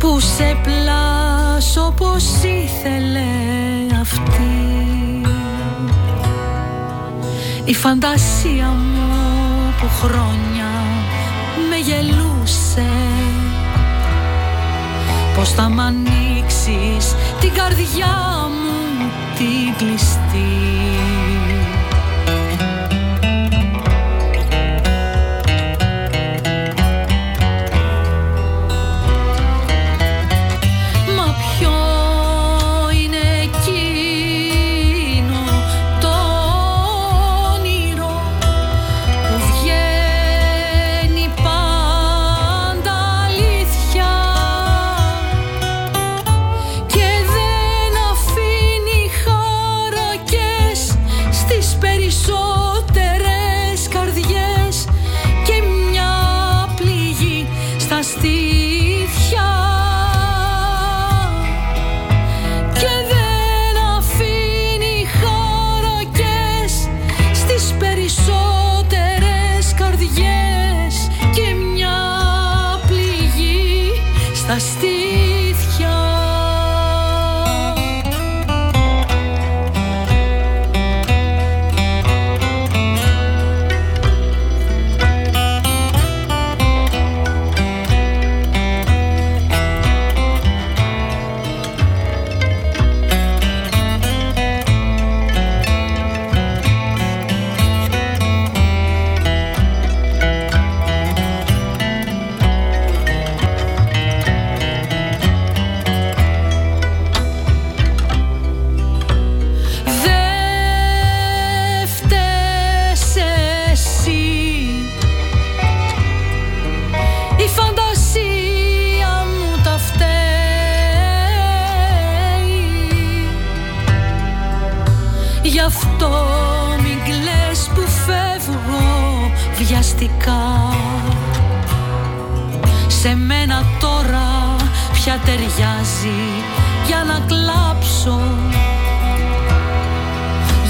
Speaker 8: Που σε πλάσω πως ήθελε αυτή. Η φαντασία μου που χρόνια με γελούσε. Πως θα μ' ανοίξεις την καρδιά μου την κλειστή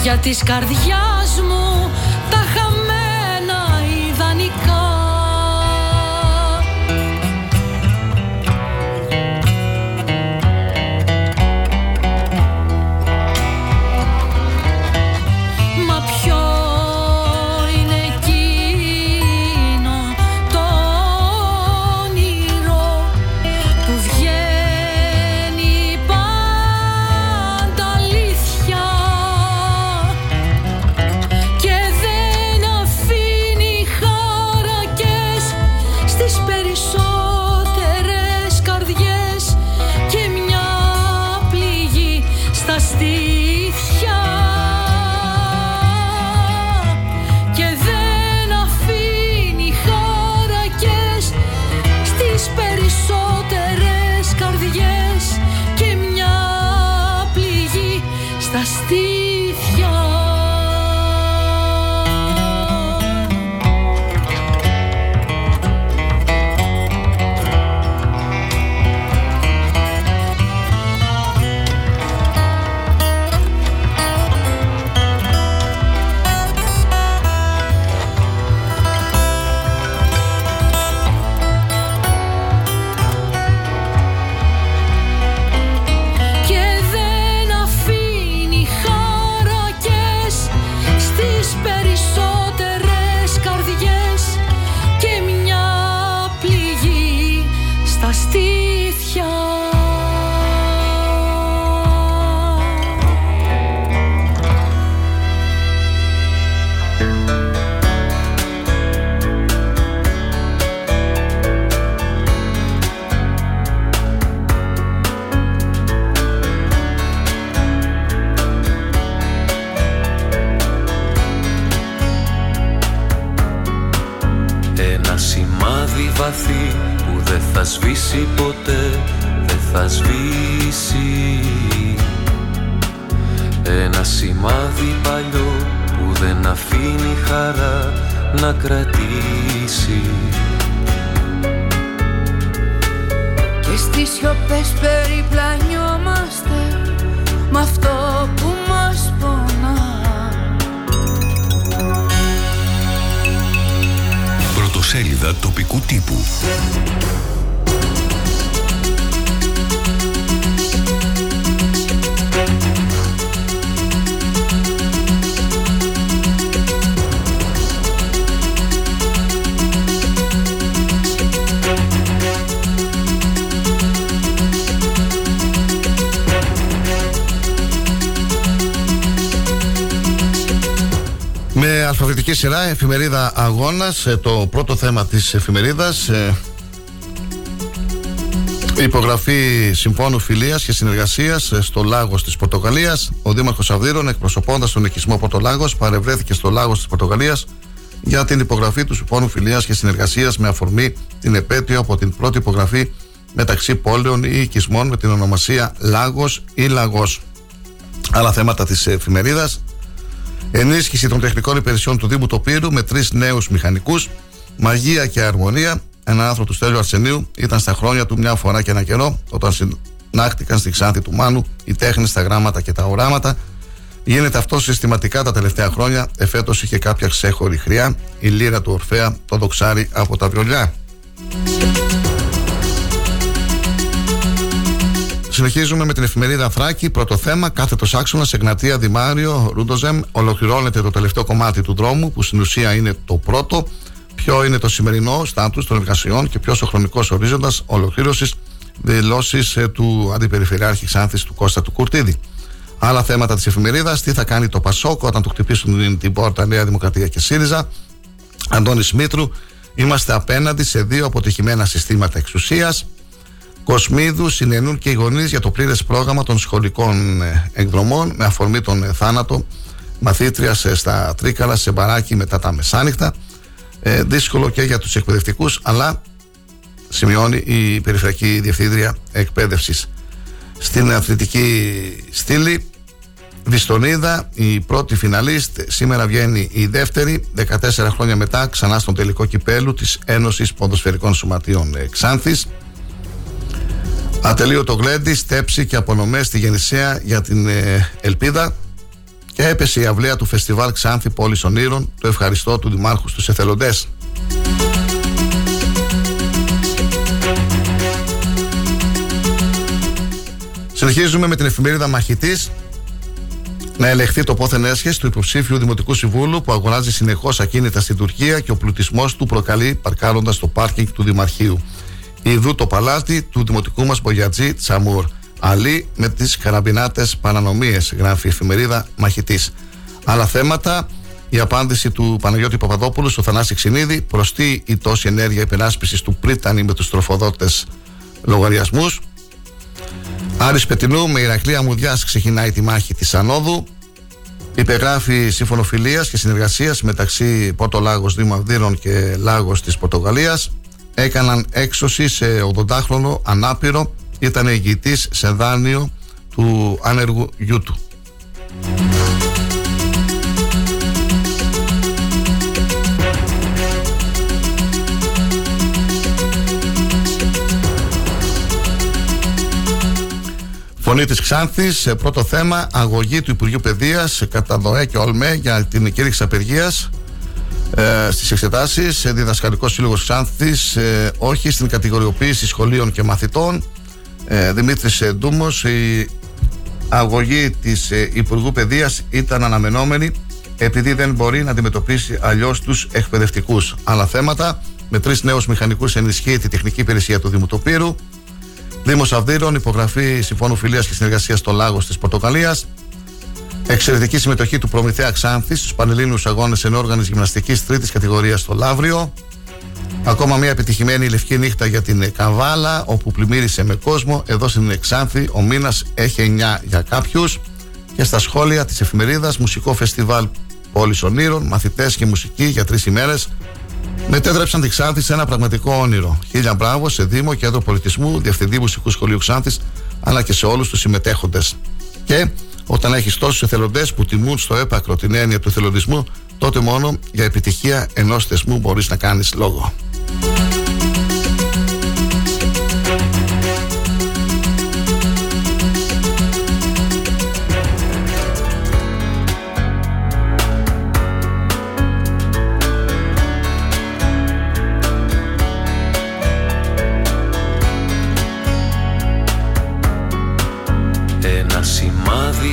Speaker 8: για της καρδιάς μου
Speaker 7: σειρά, εφημερίδα Αγώνας, το πρώτο θέμα της εφημερίδας. Υπογραφή συμφώνου φιλίας και συνεργασίας στο Λάγος της Πορτογαλίας. Ο Δήμαρχος Αυδείρων, εκπροσωπώντας τον οικισμό Πορτολάγο, παρευρέθηκε στο Λάγος της Πορτογαλίας για την υπογραφή του συμφώνου φιλίας και συνεργασίας με αφορμή την επέτειο από την πρώτη υπογραφή μεταξύ πόλεων ή οικισμών με την ονομασία Λάγος ή Λαγός. Άλλα θέματα της εφημερίδας. Ενίσχυση των τεχνικών υπηρεσιών του Δήμου Τοπύρου με τρεις νέους μηχανικούς. Μαγεία και αρμονία. Ένα άνθρωπο του Στέλιου Αρσενίου ήταν στα χρόνια του μια φορά και ένα καιρό, όταν συνάχτηκαν στη Ξάνθη του Μάνου οι τέχνε, τα γράμματα και τα οράματα. Γίνεται αυτό συστηματικά τα τελευταία χρόνια. Εφέτος είχε κάποια ξέχωρη χρειά, η λύρα του Ορφαία, το δοξάρι από τα βιολιά. Συνεχίζουμε με την εφημερίδα Θράκη. Πρώτο θέμα, κάθετος άξονα, Εγνατία Δημάριο, Ρούντοζεμ. Ολοκληρώνεται το τελευταίο κομμάτι του δρόμου, που στην ουσία είναι το πρώτο. Ποιο είναι το σημερινό στάτους των εργασιών και ποιος ο χρονικός ορίζοντας ολοκλήρωσης δηλώσεις ε, του Αντιπεριφερειάρχη Ξάνθης του Κώστα του Κουρτίδη. Άλλα θέματα της εφημερίδας, τι θα κάνει το Πασόκ όταν του χτυπήσουν την πόρτα Νέα Δημοκρατία και ΣΥΡΙΖΑ. Αντώνης Μήτρου, είμαστε απέναντι σε δύο αποτυχημένα συστήματα εξουσίας. Κοσμίδους συνενούν και οι γονείς για το πλήρες πρόγραμμα των σχολικών ε, εκδρομών με αφορμή τον ε, θάνατο μαθήτριας στα Τρίκαλα σε μπαράκι μετά τα μεσάνυχτα. Ε, δύσκολο και για τους εκπαιδευτικούς, αλλά σημειώνει η Περιφερειακή Διευθύντρια Εκπαίδευσης. Στην αθλητική στήλη, Βιστονίδα, η πρώτη φιναλίστ, σήμερα βγαίνει η δεύτερη, 14 χρόνια μετά, ξανά στον τελικό κυπέλου της Ένωσης Ποδοσφαιρικών Σωματείων ε, Ξάνθης. Ατελείωτο γλέντι, στέψη και απονομές στη Γεννησέα για την ε, Ελπίδα και έπεσε η αυλαία του Φεστιβάλ Ξάνθη Πόλης Ονείρων, το ευχαριστώ του Δημάρχου στους εθελοντές. Συνεχίζουμε με την εφημερίδα Μαχητής. Να ελεγχθεί το πόθεν έσχες του υποψήφιου Δημοτικού Συμβούλου που αγοράζει συνεχώς ακίνητα στην Τουρκία και ο πλουτισμός του προκαλεί παρκάροντας το πάρκινγκ του Δημαρχείου. Ιδού το παλάτι του δημοτικού μας Μπογιατζή Τσαμούρ. Αλή με τις καραμπινάτες παρανομίε, γράφει η εφημερίδα Μαχητής. Άλλα θέματα. Η απάντηση του Παναγιώτη Παπαδόπουλου στο Θανάση Ξινίδη. Προστεί η τόση ενέργεια υπεράσπισης του Πρίτανη με τους τροφοδότες λογαριασμούς. Άρης Πετινού με Ηρακλή Αμμουδιάς ξεκινάει τη μάχη της Ανόδου. Υπεγράφει σύμφωνο φιλίας και συνεργασίας μεταξύ Πόρτο Λάγος Δήμου Αυδείρων και Λάγος της Πορτογαλίας έκαναν έξωση σε 80χρονο ανάπηρο, ήταν ηγητής σε δάνειο του άνεργου γιού του. Φωνή της Ξάνθης, σε πρώτο θέμα, αγωγή του Υπουργείου Παιδείας κατά ΔΟΕ και ΟΛΜΕ για την κήρυξη απεργίας ε, στις εξετάσεις. Διδασκαλικός Σύλλογος Ξάνθης, ε, όχι στην κατηγοριοποίηση σχολείων και μαθητών. Ε, Δημήτρης Ντούμος, η αγωγή της ε, Υπουργού Παιδείας ήταν αναμενόμενη επειδή δεν μπορεί να αντιμετωπίσει αλλιώς τους εκπαιδευτικούς. Άλλα θέματα. Με τρεις νέους μηχανικούς ενισχύει τη τεχνική υπηρεσία του Δήμου Τοπύρου. Δήμος Αυδείρων, υπογραφή Συμφώνου Φιλίας και Συνεργασίας στο Λάγος της Πορτοκαλία. Εξαιρετική συμμετοχή του Προμηθέα Ξάνθης στους Πανελλήνιους Αγώνες Ενόργανη Γυμναστικής τρίτης κατηγορίας στο Λαύριο. Ακόμα μια επιτυχημένη λευκή νύχτα για την Καβάλα, όπου πλημμύρισε με κόσμο. Εδώ στην Ξάνθη ο μήνας έχει 9 για κάποιους. Και στα σχόλια της εφημερίδας, μουσικό φεστιβάλ Πόλης Ονείρων, μαθητές και μουσική για τρεις ημέρες μετέτρεψαν τη Ξάνθη σε ένα πραγματικό όνειρο. Χίλια μπράβο σε Δήμο, Κέντρο Πολιτισμού, Διευθυντή Μουσικού Σχολείου Ξάνθης, αλλά και σε όλους τους συμμετέχοντες. Και όταν έχεις τόσους εθελοντές που τιμούν στο έπακρο την έννοια του εθελοντισμού, τότε μόνο για επιτυχία ενός θεσμού μπορείς να κάνεις λόγο.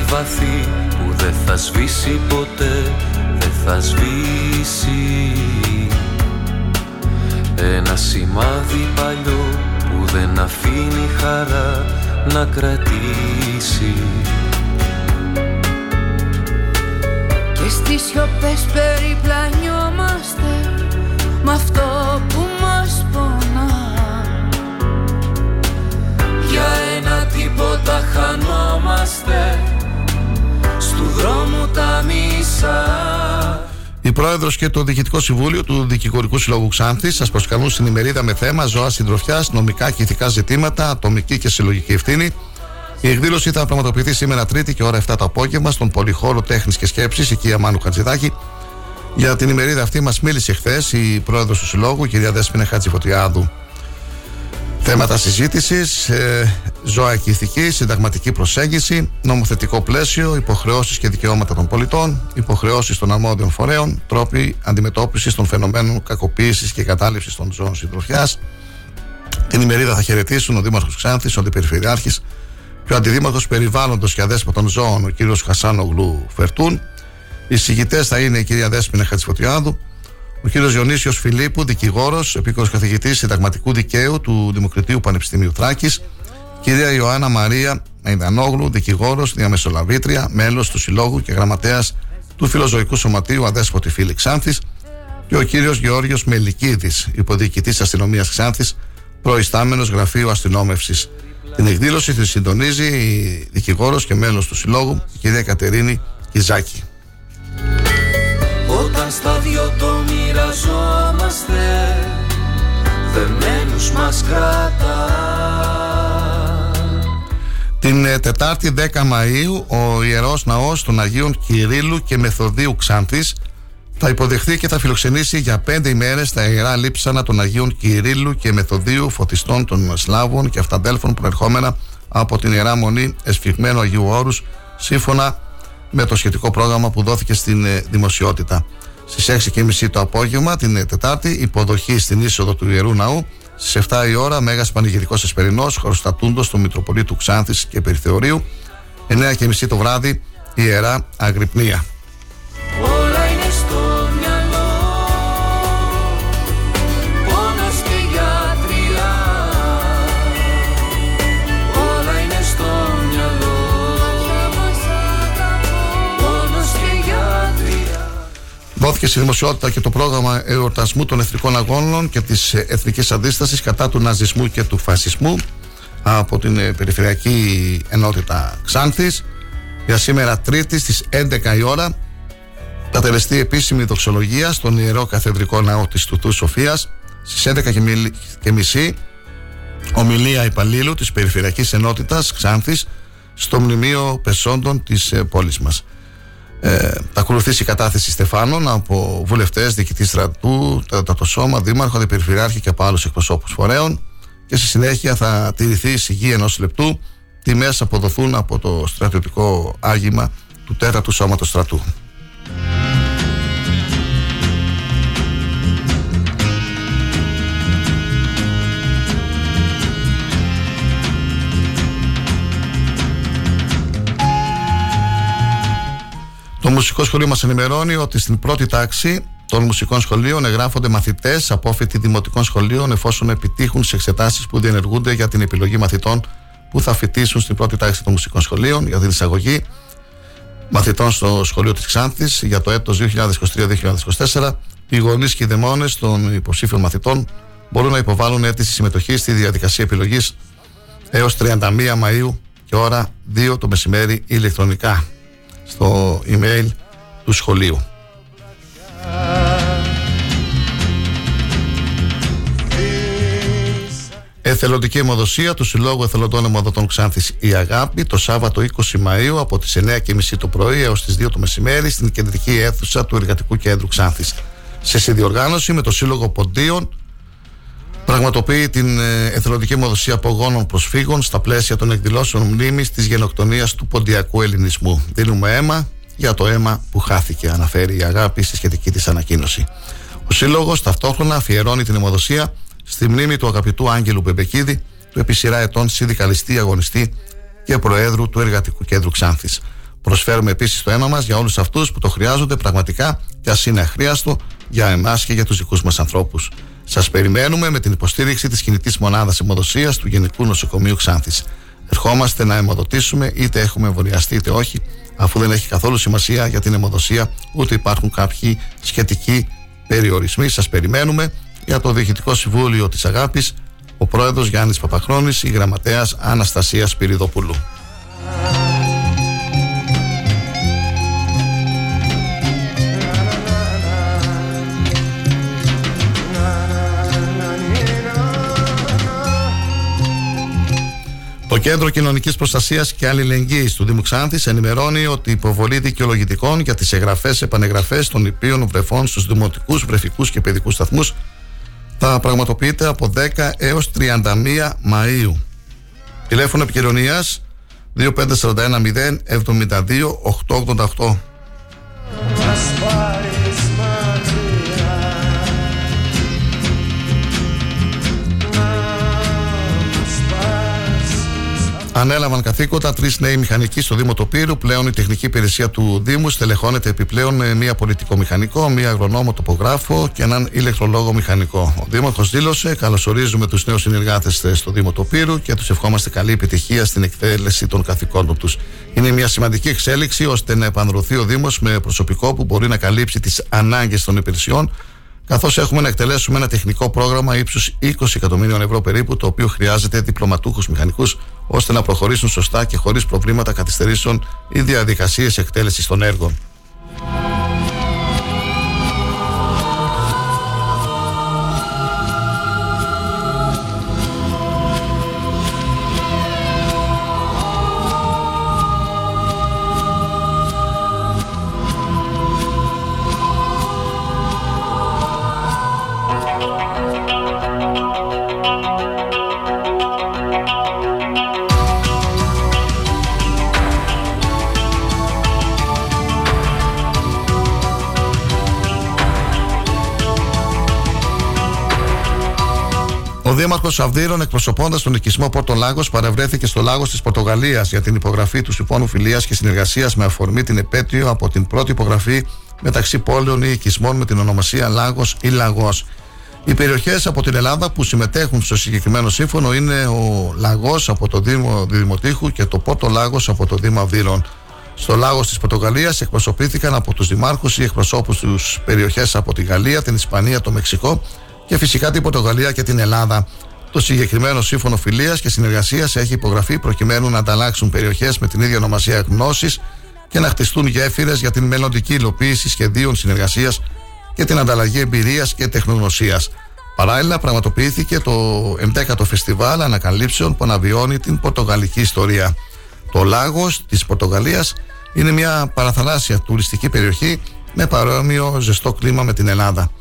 Speaker 23: Που δεν θα σβήσει ποτέ, δεν θα σβήσει. Ένα σημάδι παλιό που δεν αφήνει χαρά να κρατήσει.
Speaker 11: Και στις σιωπές περιπλανιόμαστε με αυτό που μας πονά. Για ένα τίποτα χανόμαστε
Speaker 7: Η πρόεδρος και το Διοικητικό Συμβούλιο του Δικηγορικού Συλλόγου Ξάνθης σας προσκαλούν στην ημερίδα με θέμα Ζωά συντροφιάς, νομικά και ηθικά ζητήματα, ατομική και συλλογική ευθύνη. Η εκδήλωση θα πραγματοποιηθεί σήμερα Τρίτη και ώρα 7 το απόγευμα στον Πολυχώρο Τέχνης και Σκέψης, οικία Μάνου Χατζηδάκη. Για την ημερίδα αυτή μας μίλησε χθες η πρόεδρος του Συλλόγου, κυρία Δέσπινα Χατζηφωτιάδου. Θέματα συζήτησης, ε, ζωάκη ηθική, συνταγματική προσέγγιση, νομοθετικό πλαίσιο, υποχρεώσεις και δικαιώματα των πολιτών, υποχρεώσεις των αρμόδιων φορέων, τρόποι αντιμετώπισης των φαινομένων κακοποίησης και κατάληψη των ζώων συντροφιάς. Την ημερίδα θα χαιρετήσουν ο Δήμαρχος Ξάνθης, ο Αντιπεριφερειάρχης και ο Αντιδήμαρχος Περιβάλλοντος και Αδέσποτων Ζώων, ο κ. Χασάνογλου Φερτούν. Οι συγητές θα είναι η κυρία Δέσπινα Χατσιφωτιάδου, ο κ. Διονύσιος Φιλίππου, δικηγόρος, επίκορος καθηγητής συνταγματικού δικαίου του Δημοκρατίου Πανεπιστημίου Θράκης, κυρία Ιωάννα Μαρία Μαϊδανόγλου, δικηγόρος, διαμεσολαβήτρια, μέλος του Συλλόγου και γραμματέας του Φιλοζωικού Σωματείου Αδέσποτη Φίλη Ξάνθης και ο κύριος Γεώργιος Μελικίδης, υποδιοικητής αστυνομίας Ξάνθης, προϊστάμενος γραφείου αστυνόμευσης. Την εκδήλωση τη συντονίζει η δικηγόρος και μέλος του Συλλόγου, η κυρία Κατερίνη Κιζάκη.
Speaker 23: Όταν στα δυο το μοιραζόμαστε Δεμένους μας κρατά.
Speaker 7: Την ε, Τετάρτη 10 Μαΐου ο Ιερός Ναός των Αγίων Κυρίλου και Μεθοδίου Ξάνθης θα υποδεχθεί και θα φιλοξενήσει για πέντε ημέρες τα ιερά λείψανα των Αγίων Κυρίλου και Μεθοδίου φωτιστών των Σλάβων και Αυταντέλφων προερχόμενα από την Ιερά Μονή Εσφυγμένου Αγίου Όρους σύμφωνα με το σχετικό πρόγραμμα που δόθηκε στην ε, δημοσιότητα. Στις 6.30 το απόγευμα, την ε, Τετάρτη, υποδοχή στην είσοδο του ιερού ναού. Στις 7 η ώρα, Μέγας Πανηγυρικός Εσπερινός, χωροστατούντο του Μητροπολίτου Ξάνθης και Περιθεωρίου. 9.30 το βράδυ, ιερά Αγρυπνία. Δόθηκε στη δημοσιότητα και το πρόγραμμα εορτασμού των εθνικών αγώνων και της ε, εθνικής αντίστασης κατά του ναζισμού και του φασισμού από την ε, Περιφερειακή Ενότητα Ξάνθης για σήμερα Τρίτη στις 11 η ώρα θα τελεστεί επίσημη δοξολογία στον Ιερό Καθεδρικό Ναό της Τουτούς Σοφίας στις 11 και μισή ομιλία υπαλλήλου της Περιφερειακής Ενότητας Ξάνθης στο Μνημείο Πεσόντων της ε, πόλης μας. Ε, θα ακολουθήσει η κατάθεση Στεφάνων από βουλευτές, διοικητής στρατού, το σώμα, δήμαρχο, αντιπεριφερειάρχη και από άλλους εκπροσώπους φορέων. Και στη συνέχεια θα τηρηθεί η σιγή ενός λεπτού τιμές αποδοθούν από το στρατιωτικό άγημα του τέταρτου σώματος στρατού. Μουσικό Σχολείο μας ενημερώνει ότι στην πρώτη τάξη των μουσικών σχολείων εγγράφονται μαθητές απόφοιτοι δημοτικών σχολείων εφόσον επιτύχουν σε εξετάσεις που διενεργούνται για την επιλογή μαθητών που θα φοιτήσουν στην πρώτη τάξη των μουσικών σχολείων για την εισαγωγή μαθητών στο σχολείο της Ξάνθης για το έτος 2023-2024. Οι γονείς και οι δαιμόνες των υποψήφιων μαθητών μπορούν να υποβάλουν αίτηση συμμετοχή στη διαδικασία επιλογής έως 31 Μαου και ώρα 2 το μεσημέρι ηλεκτρονικά στο email του σχολείου. Εθελοντική αιμοδοσία του Συλλόγου Εθελοντών Αιμοδοτών Ξάνθης Η Αγάπη το Σάββατο 20 Μαου από τις 9.30 το πρωί έως τις 2 το μεσημέρι στην κεντρική αίθουσα του Εργατικού Κέντρου Ξάνθης. Σε συνδιοργάνωση με το Σύλλογο Ποντίων πραγματοποιεί την ε, εθελοντική αιμοδοσία απογόνων προσφύγων στα πλαίσια των εκδηλώσεων μνήμης της γενοκτονίας του ποντιακού ελληνισμού. Δίνουμε αίμα για το αίμα που χάθηκε, αναφέρει η Αγάπη στη σχετική της ανακοίνωση. Ο Σύλλογος ταυτόχρονα αφιερώνει την αιμοδοσία στη μνήμη του αγαπητού Άγγελου Μπεμπεκίδη, του επί σειρά ετών συνδικαλιστή, αγωνιστή και προέδρου του Εργατικού Κέντρου Ξάνθης. Προσφέρουμε επίσης το αίμα μας για όλους αυτούς που το χρειάζονται πραγματικά και α είναι αχρίαστο για εμάς και για τους δικούς μας ανθρώπους. Σας περιμένουμε με την υποστήριξη της κινητής μονάδας αιμοδοσίας του Γενικού Νοσοκομείου Ξάνθης. Ερχόμαστε να αιμοδοτήσουμε είτε έχουμε εμβολιαστεί είτε όχι, αφού δεν έχει καθόλου σημασία για την αιμοδοσία ούτε υπάρχουν κάποιοι σχετικοί περιορισμοί. Σας περιμένουμε για το Διοικητικό Συμβούλιο της Αγάπης ο πρόεδρος Γιάννης Παπαχρόνης, η γραμματέας Αναστασίας Σπυριδοπούλου. Το Κέντρο Κοινωνικής Προστασίας και Αλληλεγγύης του Δήμου Ξάνθης ενημερώνει ότι η υποβολή δικαιολογητικών για τις εγγραφές επανεγραφέ των υπείων βρεφών στους δημοτικούς, βρεφικούς και παιδικούς σταθμούς θα πραγματοποιείται από 10 έως 31 Μαΐου. Τηλέφωνο επικοινωνίας 2541 072 888. Ανέλαβαν καθήκοντα τρεις νέοι μηχανικοί στο Δήμο Τοπύρου. Πλέον η τεχνική υπηρεσία του Δήμου στελεχώνεται επιπλέον με μία πολιτικό μηχανικό, μία αγρονόμο τοπογράφο και έναν ηλεκτρολόγο μηχανικό. Ο Δήμαρχος δήλωσε: Καλωσορίζουμε τους νέους συνεργάτες στο Δήμο Τοπύρου και τους ευχόμαστε καλή επιτυχία στην εκτέλεση των καθηκόντων τους. Είναι μια σημαντική εξέλιξη ώστε να επανδρωθεί ο Δήμος με προσωπικό που μπορεί να καλύψει τις ανάγκες των υπηρεσιών καθώς έχουμε να εκτελέσουμε ένα τεχνικό πρόγραμμα ύψους 20 εκατομμύριων ευρώ περίπου, το οποίο χρειάζεται διπλωματούχους μηχανικούς, ώστε να προχωρήσουν σωστά και χωρίς προβλήματα καθυστερήσεων οι διαδικασίες εκτέλεσης των έργων. Αυδείρων, εκπροσωπώντας τον οικισμό Πόρτο Λάγος, παρευρέθηκε στο Λάγος της Πορτογαλίας για την υπογραφή του Συμφώνου Φιλίας και Συνεργασίας με αφορμή την επέτειο από την πρώτη υπογραφή μεταξύ πόλεων ή οικισμών με την ονομασία Λάγος ή Λαγός. Οι περιοχές από την Ελλάδα που συμμετέχουν στο συγκεκριμένο σύμφωνο είναι ο Λαγός από το Δήμο Δημοτήχου και το Πόρτο Λάγος από το Δήμο Αυδείρων. Στο Λάγος της Πορτογαλίας εκπροσωπήθηκαν από τους δημάρχους ή εκπροσώπους τους περιοχές από τη Γαλλία, την Ισπανία, το Μεξικό και φυσικά την Πορτογαλία και την Ελλάδα. Το συγκεκριμένο σύμφωνο φιλίας και συνεργασίας έχει υπογραφεί προκειμένου να ανταλλάξουν περιοχές με την ίδια ονομασία γνώσης και να χτιστούν γέφυρες για την μελλοντική υλοποίηση σχεδίων συνεργασίας και την ανταλλαγή εμπειρίας και τεχνογνωσίας. Παράλληλα, πραγματοποιήθηκε το 11ο Φεστιβάλ Ανακαλύψεων που αναβιώνει την πορτογαλική ιστορία. Το λάγος της Πορτογαλίας είναι μια παραθαλάσσια τουριστική περιοχή με παρόμοιο ζεστό κλίμα με την Ελλάδα.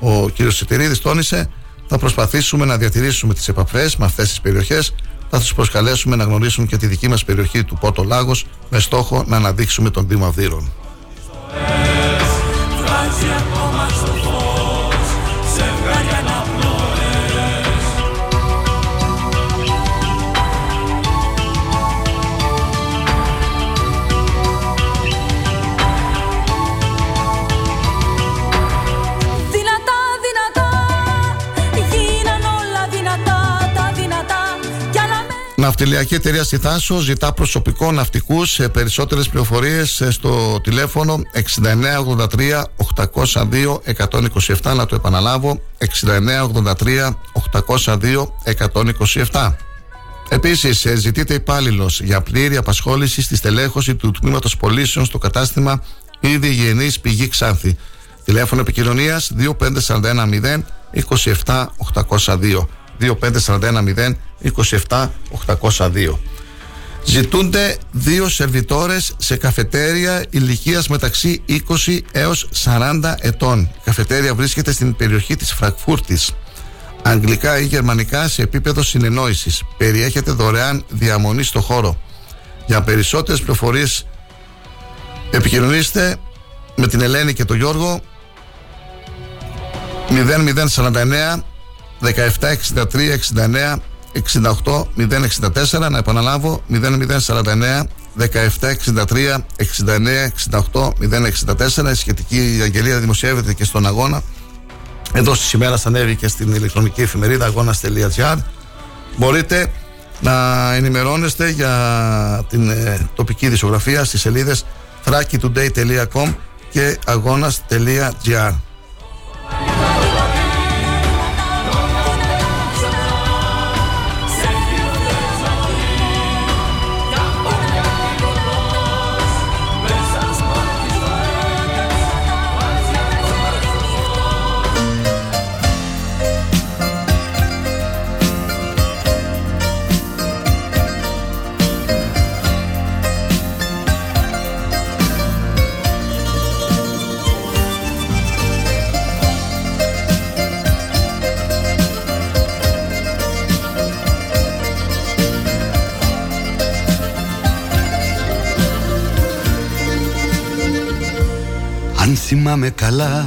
Speaker 7: Ο κ. Σιτηρίδης τόνισε θα προσπαθήσουμε να διατηρήσουμε τις επαφές με αυτές τις περιοχές θα τους προσκαλέσουμε να γνωρίσουν και τη δική μας περιοχή του Πότο Λάγος με στόχο να αναδείξουμε τον Δήμο Αυδείρων. Ναυτιλιακή εταιρεία στη Θάσο ζητά προσωπικό ναυτικούς σε περισσότερες πληροφορίες στο τηλέφωνο 6983 802 127. Να το επαναλάβω 6983 802 127. Επίσης, ζητείται υπάλληλος για πλήρη απασχόληση στη στελέχωση του τμήματος πωλήσεων στο κατάστημα Ήδη Υγιεινής Πηγή Ξάνθη. Τηλέφωνο επικοινωνίας 25410 27 802. 25410 27802. Ζητούνται δύο σερβιτόρες σε καφετέρια ηλικίας μεταξύ 20 έως 40 ετών. Η καφετέρια βρίσκεται στην περιοχή της Φραγκφούρτης. Αγγλικά ή γερμανικά σε επίπεδο συνεννόησης. Περιέχεται δωρεάν διαμονή στο χώρο. Για περισσότερες πληροφορίες επικοινωνήστε με την Ελένη και τον Γιώργο 0049 1763 69 68 064 να επαναλάβω 0049 1763 69 68 064 η σχετική αγγελία δημοσιεύεται και στον αγώνα. Εδώ στις ημέρας θα ανέβει και στην ηλεκτρονική εφημερίδα αγώνας.gr μπορείτε να ενημερώνεστε για την ε, τοπική δισογραφία στις σελίδες thrakitoday.com και αγώνας.gr
Speaker 24: θυμάμαι καλά.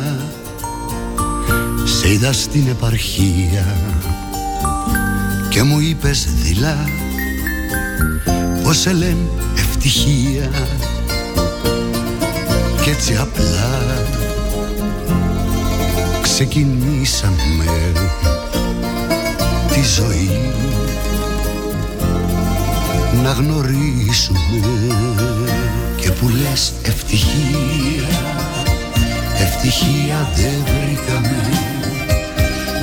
Speaker 24: Σε είδα στην επαρχία Και μου είπες δειλά Πως σε λένε ευτυχία. Κι έτσι απλά Ξεκινήσαμε Τη ζωή. Να γνωρίσουμε Και που λες ευτυχία Ευτυχία δεν βρήκαμε.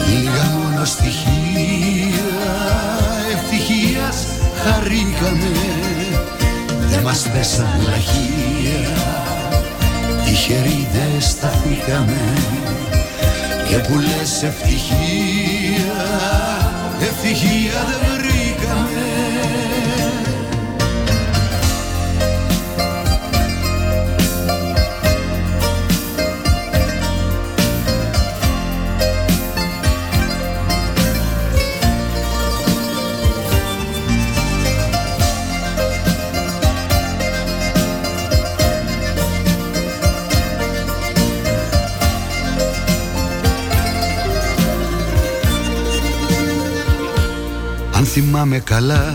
Speaker 24: Λίγα μόνο στοιχεία. Ευτυχίας χαρήκαμε. Δεν μας πέσαν λαχεία. Τυχεροί δεν σταθήκαμε. Και που λες ευτυχία Ευτυχία δεν θυμάμαι καλά.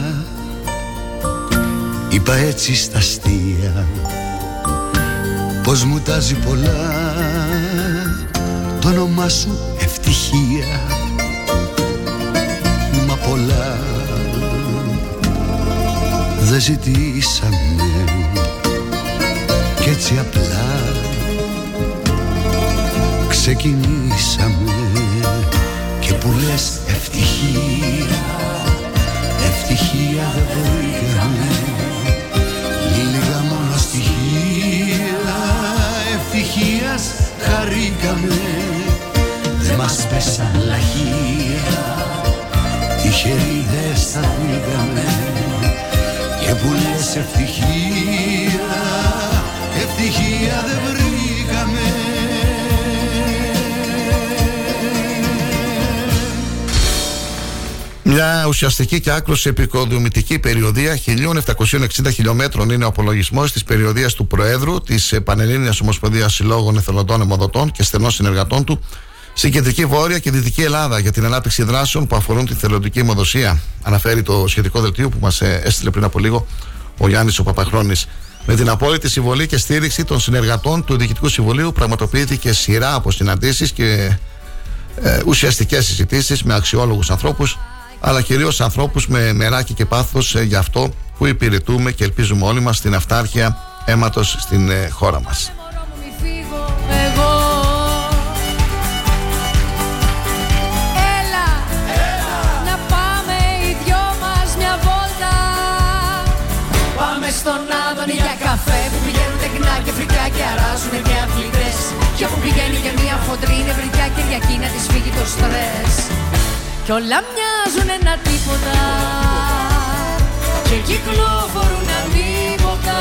Speaker 24: Είπα έτσι στα αστεία Πως μου τάζει πολλά. Το όνομά σου ευτυχία Μα πολλά. Δεν ζητήσαμε. Κι έτσι απλά Ξεκινήσαμε. Και που λες ευτυχία χαρήκαμε Δεν μας πέσαν λαχεία Τυχεροί δεν σταθήκαμε Και που λες ευτυχία
Speaker 7: Μια ουσιαστική και άκρο επικοδομητική περιοδία 1.760 χιλιόμετρων είναι ο απολογισμός της περιοδίας του Προέδρου της Πανελλήνιας Ομοσπονδίας Συλλόγων Εθελοντών Εμοδοτών και στενών συνεργατών του στην κεντρική Βόρεια και Δυτική Ελλάδα για την ανάπτυξη δράσεων που αφορούν τη θελοντική αιμοδοσία. Αναφέρει το σχετικό δελτίο που μας έστειλε πριν από λίγο ο Γιάννης ο Παπαχρόνης. Με την απόλυτη συμβολή και στήριξη των συνεργατών του Διοικητικού Συμβουλίου πραγματοποιήθηκε σειρά από συναντήσεις και ε, ουσιαστικές συζητήσεις με αξιόλογους ανθρώπους αλλά κυρίως ανθρώπους με μεράκι και πάθος ε, για αυτό που υπηρετούμε και ελπίζουμε όλοι μας στην αυτάρχεια αίματος στην ε, χώρα μας.
Speaker 19: στον Άδωνη για καφέ που πηγαίνουν τεκνά και φρικιά και αράζουν και αθλητές. Και που πηγαίνει και μια χοντρή νευρικιά Κυριακή να της φύγει το στρες κι όλα μοιάζουν ένα τίποτα Και κυκλοφορούν ανίποτα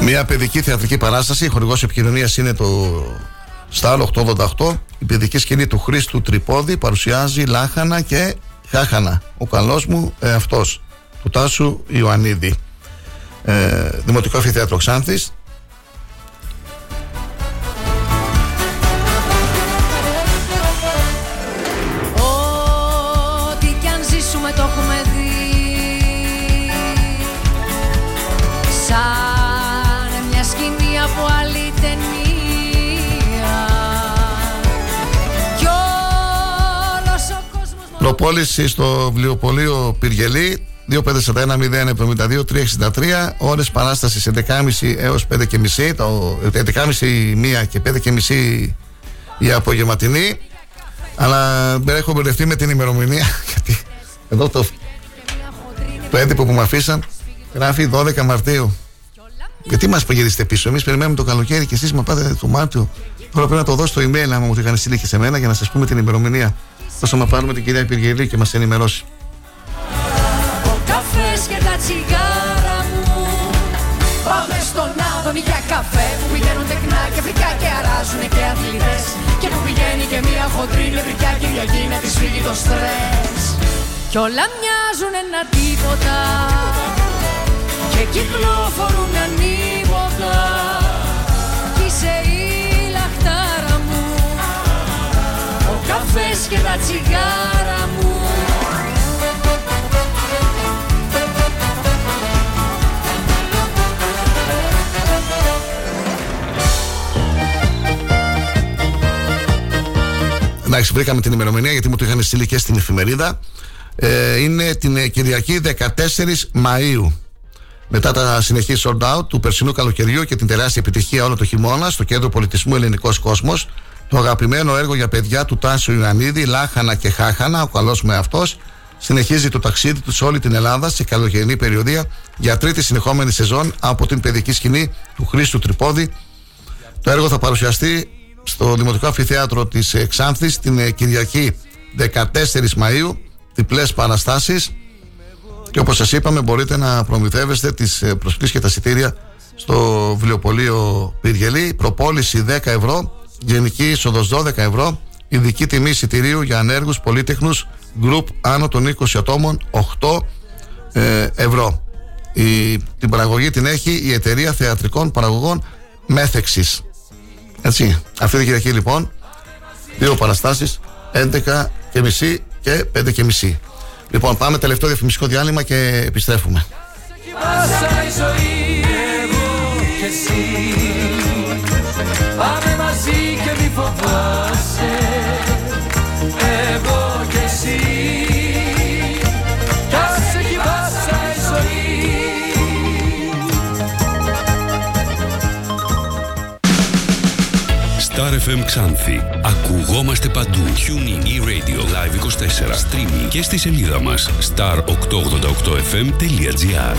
Speaker 7: Μια παιδική θεατρική παράσταση, η χορηγός επικοινωνίας είναι το Στάλ 888. Η παιδική σκηνή του Χρήστου Τρυπόδη παρουσιάζει λάχανα και χάχανα. Ο καλός μου ε, αυτός, του Τάσου Ιωαννίδη. Ε, Δημοτικό Αφιθέατρο Ξάνθης, Προπόληση στο βιβλιοπωλείο Πυργελή 2541-072-363 ώρες παράστασης 11.30 έως 5.30 το 11.30 μία και 5.30 η απογευματινή. Αλλά έχω μπερδευτεί με την ημερομηνία γιατί εδώ το, το έντυπο που μου αφήσαν γράφει 12 Μαρτίου. Γιατί μας παγγελίστε πίσω εμείς περιμένουμε το καλοκαίρι και εσείς μα πάτε το Μάρτιο. Τώρα πρέπει να το δώσω το email άμα μου το είχαν στείλει και σε μένα για να σας πούμε την ημερομηνία Όσο να πάρουμε την κυρία Υπηργελή και μας ενημερώσει.
Speaker 19: Ο καφές και τα τσιγάρα μου. Πάμε στον Άδωνη για καφέ Που πηγαίνουν τεκνά και φρικά και αράζουν και αθλητές. Και που πηγαίνει και μια χοντρή νευρικιά Κυριακή να της φύγει το στρες. Κι όλα μοιάζουν ένα τίποτα. Και κυκλοφορούν ανίποτα καφές και τα τσιγάρα μου
Speaker 7: Εντάξει, βρήκαμε την ημερομηνία γιατί μου το είχαν στείλει και στην εφημερίδα. Ε, είναι την Κυριακή 14 Μαΐου. Μετά τα συνεχή sold out του περσινού καλοκαιριού και την τεράστια επιτυχία όλο το χειμώνας στο κέντρο πολιτισμού Ελληνικός Κόσμος, το αγαπημένο έργο για παιδιά του Τάσου Ιωαννίδη, Λάχανα και Χάχανα, ο καλός με αυτό, συνεχίζει το ταξίδι του σε όλη την Ελλάδα σε καλοκαιρινή περιοδία για τρίτη συνεχόμενη σεζόν από την παιδική σκηνή του Χρήστου Τρυπόδη. Το έργο θα παρουσιαστεί στο Δημοτικό Αφιθέατρο της Ξάνθη την ε, Κυριακή 14 Μαου, διπλές παραστάσεις. Και όπως σας είπαμε, μπορείτε να προμηθεύεστε τις ε, προσκλήσεις και τα εισιτήρια στο βιβλιοπωλείο Πυργελή. Προπόληση 10 ευρώ Γενική είσοδος 12 ευρώ. Ειδική τιμή εισιτηρίου για ανέργους πολίτεχνου. Γκρουπ άνω των 20 ατόμων 8 ε, ευρώ. Η, την παραγωγή την έχει η εταιρεία θεατρικών παραγωγών Μέθεξης. Έτσι. Αυτή την Κυριακή λοιπόν. Δύο παραστάσεις. 11 και μισή και 5 και μισή. Λοιπόν, πάμε τελευταίο διαφημιστικό διάλειμμα και επιστρέφουμε. Πάμε μαζί και μη φοβάσαι Εγώ και εσύ Κι ας έχει πάσα η ζωή
Speaker 4: Star FM Ξάνθη. Ακουγόμαστε παντού. Tuning e-radio live 24. Streaming και στη σελίδα μας star888fm.gr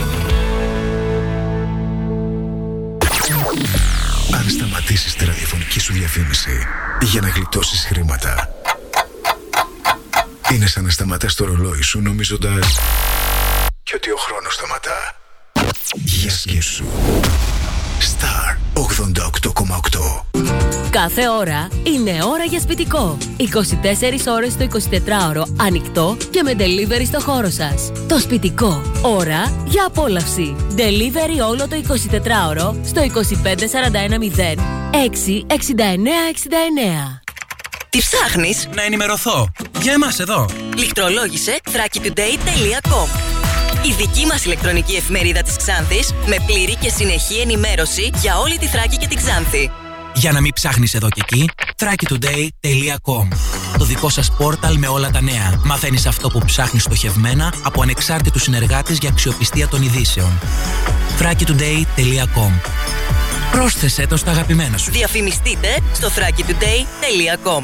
Speaker 14: Αν σταματήσεις τη ραδιοφωνική σου διαφήμιση για να γλιτώσεις χρήματα είναι σαν να σταματάς το ρολόι σου νομίζοντας και ότι ο χρόνος σταματά. Για σκέψου. Star 88,8
Speaker 25: Κάθε ώρα είναι ώρα για σπιτικό. 24 ώρες το 24ωρο ανοιχτό και με delivery στο χώρο σας. Το σπιτικό. Ώρα για απόλαυση. Delivery όλο το 24ωρο στο 25410 66969.
Speaker 1: Τι ψάχνεις;
Speaker 2: Να ενημερωθώ. Για εμάς εδώ.
Speaker 1: Λιχτρολόγησε thrakitoday.com Η δική μας ηλεκτρονική εφημερίδα της Ξάνθης με πλήρη και συνεχή ενημέρωση για όλη τη Θράκη και την Ξάνθη.
Speaker 2: Για να μην ψάχνεις εδώ και εκεί, thrakitoday.com Το δικό σας πόρταλ με όλα τα νέα. Μαθαίνεις αυτό που ψάχνεις στοχευμένα από ανεξάρτητους συνεργάτες για αξιοπιστία των ειδήσεων. thrakitoday.com Πρόσθεσέ το στα αγαπημένα σου.
Speaker 1: Διαφημιστείτε στο thrakitoday.com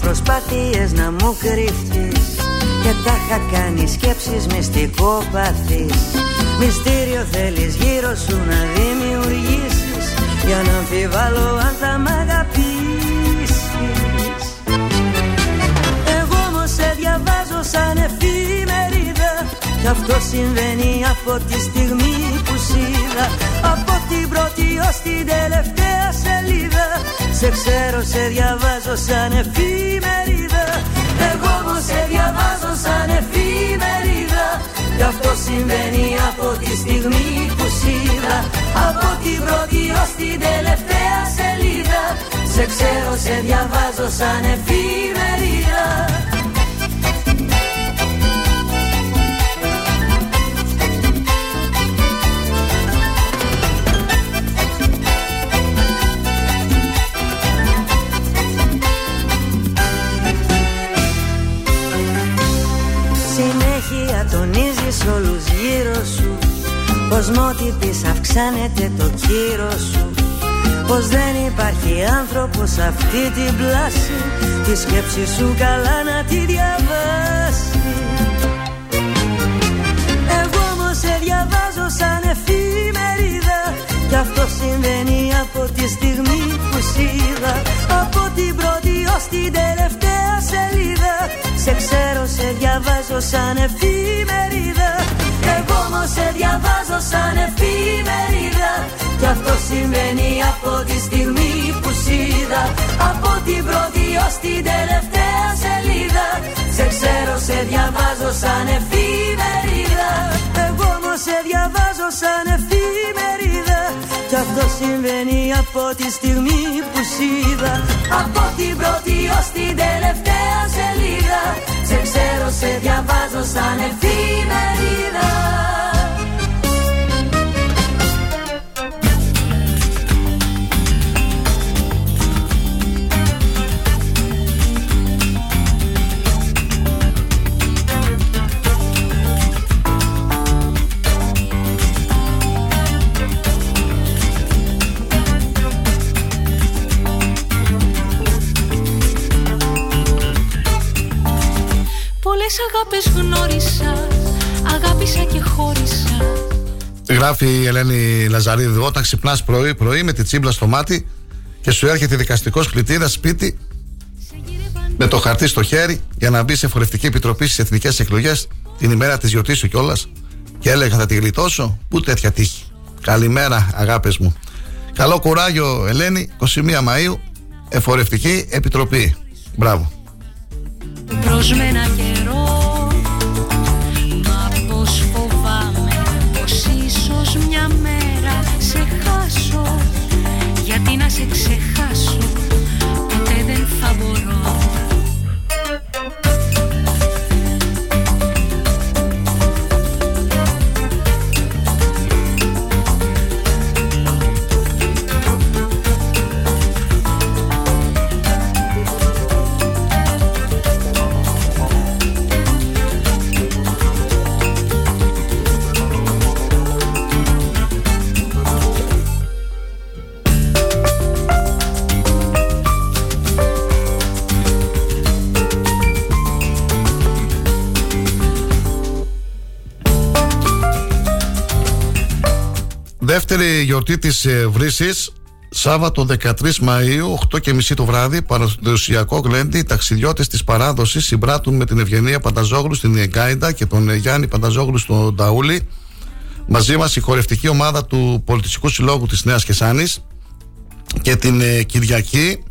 Speaker 10: Πολλές κάνεις προσπάθειες να μου κρύφτεις Και τα είχα κάνει σκέψεις μυστικόπαθης Μυστήριο θέλεις γύρω σου να δημιουργήσεις Για να αμφιβάλλω αν θα μ' αγαπήσεις. Εγώ όμως σε διαβάζω σαν εφημερίδα Κι αυτό συμβαίνει από τη στιγμή που σ' Από την πρώτη ως την τελευταία σελίδα Σε ξέρω, σε διαβάζω σαν εφημερίδα. Εγώ όμως σε διαβάζω σαν εφημερίδα. Κι αυτό συμβαίνει από τη στιγμή που σ' Από την πρώτη ως την τελευταία σελίδα. Σε ξέρω, σε διαβάζω σαν εφημερίδα Πως μότυπης αυξάνεται το κύρος σου. Πως δεν υπάρχει άνθρωπος σε αυτή την πλάση. Τη σκέψη σου καλά να τη διαβάσει. Εγώ όμως σε διαβάζω σαν εφημερίδα. Κι αυτό συμβαίνει από τη στιγμή που σ' είδα. Από την πρώτη ως την τελευταία σελίδα. Σε ξέρω, σε διαβάζω σαν εφημερίδα Εγώ όμως σε διαβάζω σαν εφημερίδα. Κι αυτό συμβαίνει από τη στιγμή που σ' είδα. Από την πρώτη ως την τελευταία σελίδα. Σε ξέρω, σε διαβάζω σαν εφημερίδα. Εγώ όμως σε διαβάζω σαν εφημερίδα. Κι αυτό συμβαίνει από τη στιγμή που σ' είδα. Από την πρώτη ως την τελευταία σελίδα Σε ξέρω, σε διαβάζω σαν εφημερίδα
Speaker 8: Πολλές αγάπες γνώρισα Αγάπησα και χώρισα
Speaker 7: Γράφει η Ελένη Λαζαρίδου όταν ξυπνάς πρωί-πρωί με τη τσίμπλα στο μάτι και σου έρχεται δικαστικό κλητήρα σπίτι με το χαρτί στο χέρι για να μπεις σε φορευτική επιτροπή στις εθνικές εκλογές την ημέρα της γιορτής σου κιόλας. Και έλεγα θα τη γλιτώσω, πού τέτοια τύχη. Καλημέρα, αγάπες μου. Καλό κουράγιο, Ελένη, 21 Μαου, εφορευτική επιτροπή. Μπράβο.
Speaker 8: Προς με Γιατί
Speaker 7: γιορτή της ε, Βρύσης Σάββατο 13 Μαΐου, 8.30 το βράδυ, παραδοσιακό γλέντι, οι ταξιδιώτες της παράδοσης συμπράττουν με την Ευγενία Πανταζόγλου στην Εγκάιντα και τον Γιάννη Πανταζόγλου στο Νταούλι. Μαζί μας η χορευτική ομάδα του Πολιτιστικού Συλλόγου της Νέας Κεσάνης και την ε, Κυριακή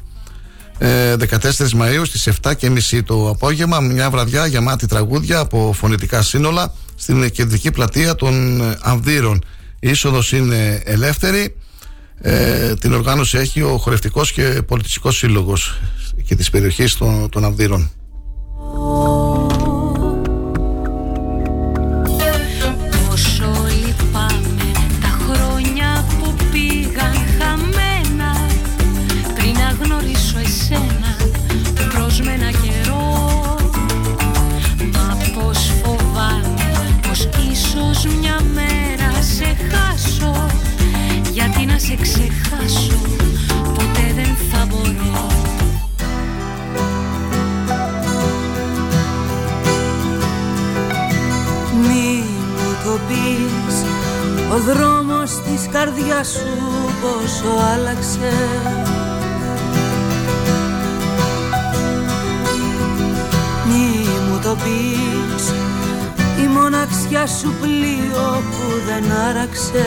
Speaker 7: 14 ε, Μαΐου στις 7.30 το απόγευμα μια βραδιά γεμάτη τραγούδια από φωνητικά σύνολα στην κεντρική πλατεία των ε, Αμβύρων. Η είσοδος είναι ελεύθερη. Ε, την οργάνωση έχει ο χορευτικός και πολιτιστικός σύλλογος και της περιοχής των, των Αμβύρων.
Speaker 10: Δρόμος της καρδιάς σου πόσο άλλαξε. Μη μου το πεις Η μοναξιά σου πλοίο που δεν άραξε.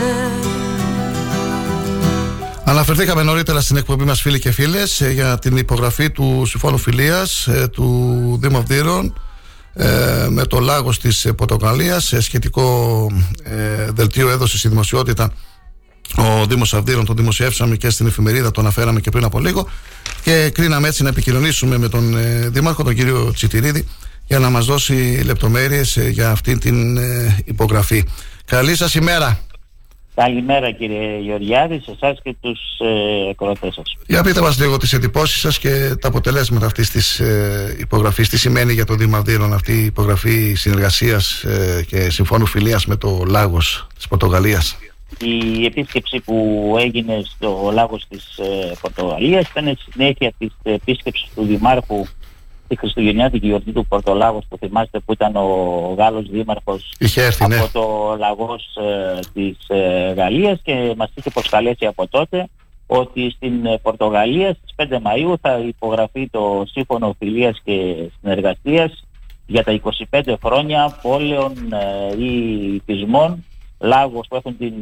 Speaker 7: Αναφερθήκαμε νωρίτερα στην εκπομπή μας φίλοι και φίλες ε, για την υπογραφή του Συμφώνου Φιλίας ε, του Δήμου Αυδείρων ε, με το λάγος της Πορτογαλίας σχετικό δελτίο έδωσε στη δημοσιότητα ο Δήμος Αυδείρων τον δημοσιεύσαμε και στην εφημερίδα τον αναφέραμε και πριν από λίγο και κρίναμε έτσι να επικοινωνήσουμε με τον Δήμαρχο τον κύριο Τσιτηρίδη για να μας δώσει λεπτομέρειες για αυτή την υπογραφή Καλή σας ημέρα
Speaker 26: Καλημέρα κύριε Γεωργιάδη, σε εσάς και τους ε, κορωτές σας.
Speaker 7: Για πείτε μας λίγο τις εντυπώσεις σας και τα αποτελέσματα αυτής της ε, υπογραφής. Τι σημαίνει για το Δήμα Δήρων αυτή η υπογραφή συνεργασίας ε, και συμφώνου φιλίας με το Λάγος της Πορτογαλίας;
Speaker 26: Η επίσκεψη που έγινε στο Λάγος της ε, Πορτογαλίας ήταν συνέχεια της επίσκεψης του Δημάρχου τη Χριστουγεννιάτικη γιορτή του Πορτολάγος που θυμάστε που ήταν ο Γάλλος Δήμαρχος
Speaker 7: ναι.
Speaker 26: από το Λαγός ε, της ε, Γαλλίας και μας είχε προσκαλέσει από τότε ότι στην ε, Πορτογαλία στις 5 Μαΐου θα υπογραφεί το Σύμφωνο Φιλίας και Συνεργασίας για τα 25 χρόνια πόλεων ε, ή θυσμών λάγος που έχουν την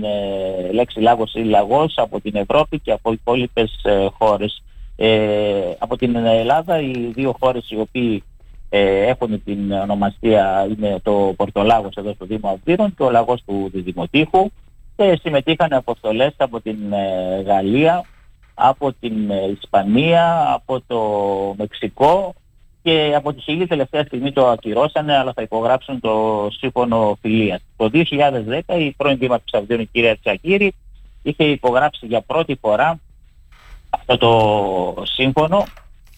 Speaker 26: λέξη λάγος ή λαγός από την Ευρώπη και από υπόλοιπες χώρες. Ε, από την Ελλάδα οι δύο χώρες οι οποίοι ε, έχουν την ονομαστία είναι το Πορτολάγος εδώ στο Δήμο Αυδείρων και ο Λαγός του Δημοτήχου και συμμετείχαν αποστολές από την ε, Γαλλία, από την ε, Ισπανία, από το Μεξικό και από τη Χιλή τελευταία στιγμή το ακυρώσανε αλλά θα υπογράψουν το σύμφωνο φιλίας. Το 2010 η πρώην Δήμαρχος Αυδείρων η κυρία Τσακύρη είχε υπογράψει για πρώτη φορά αυτό το σύμφωνο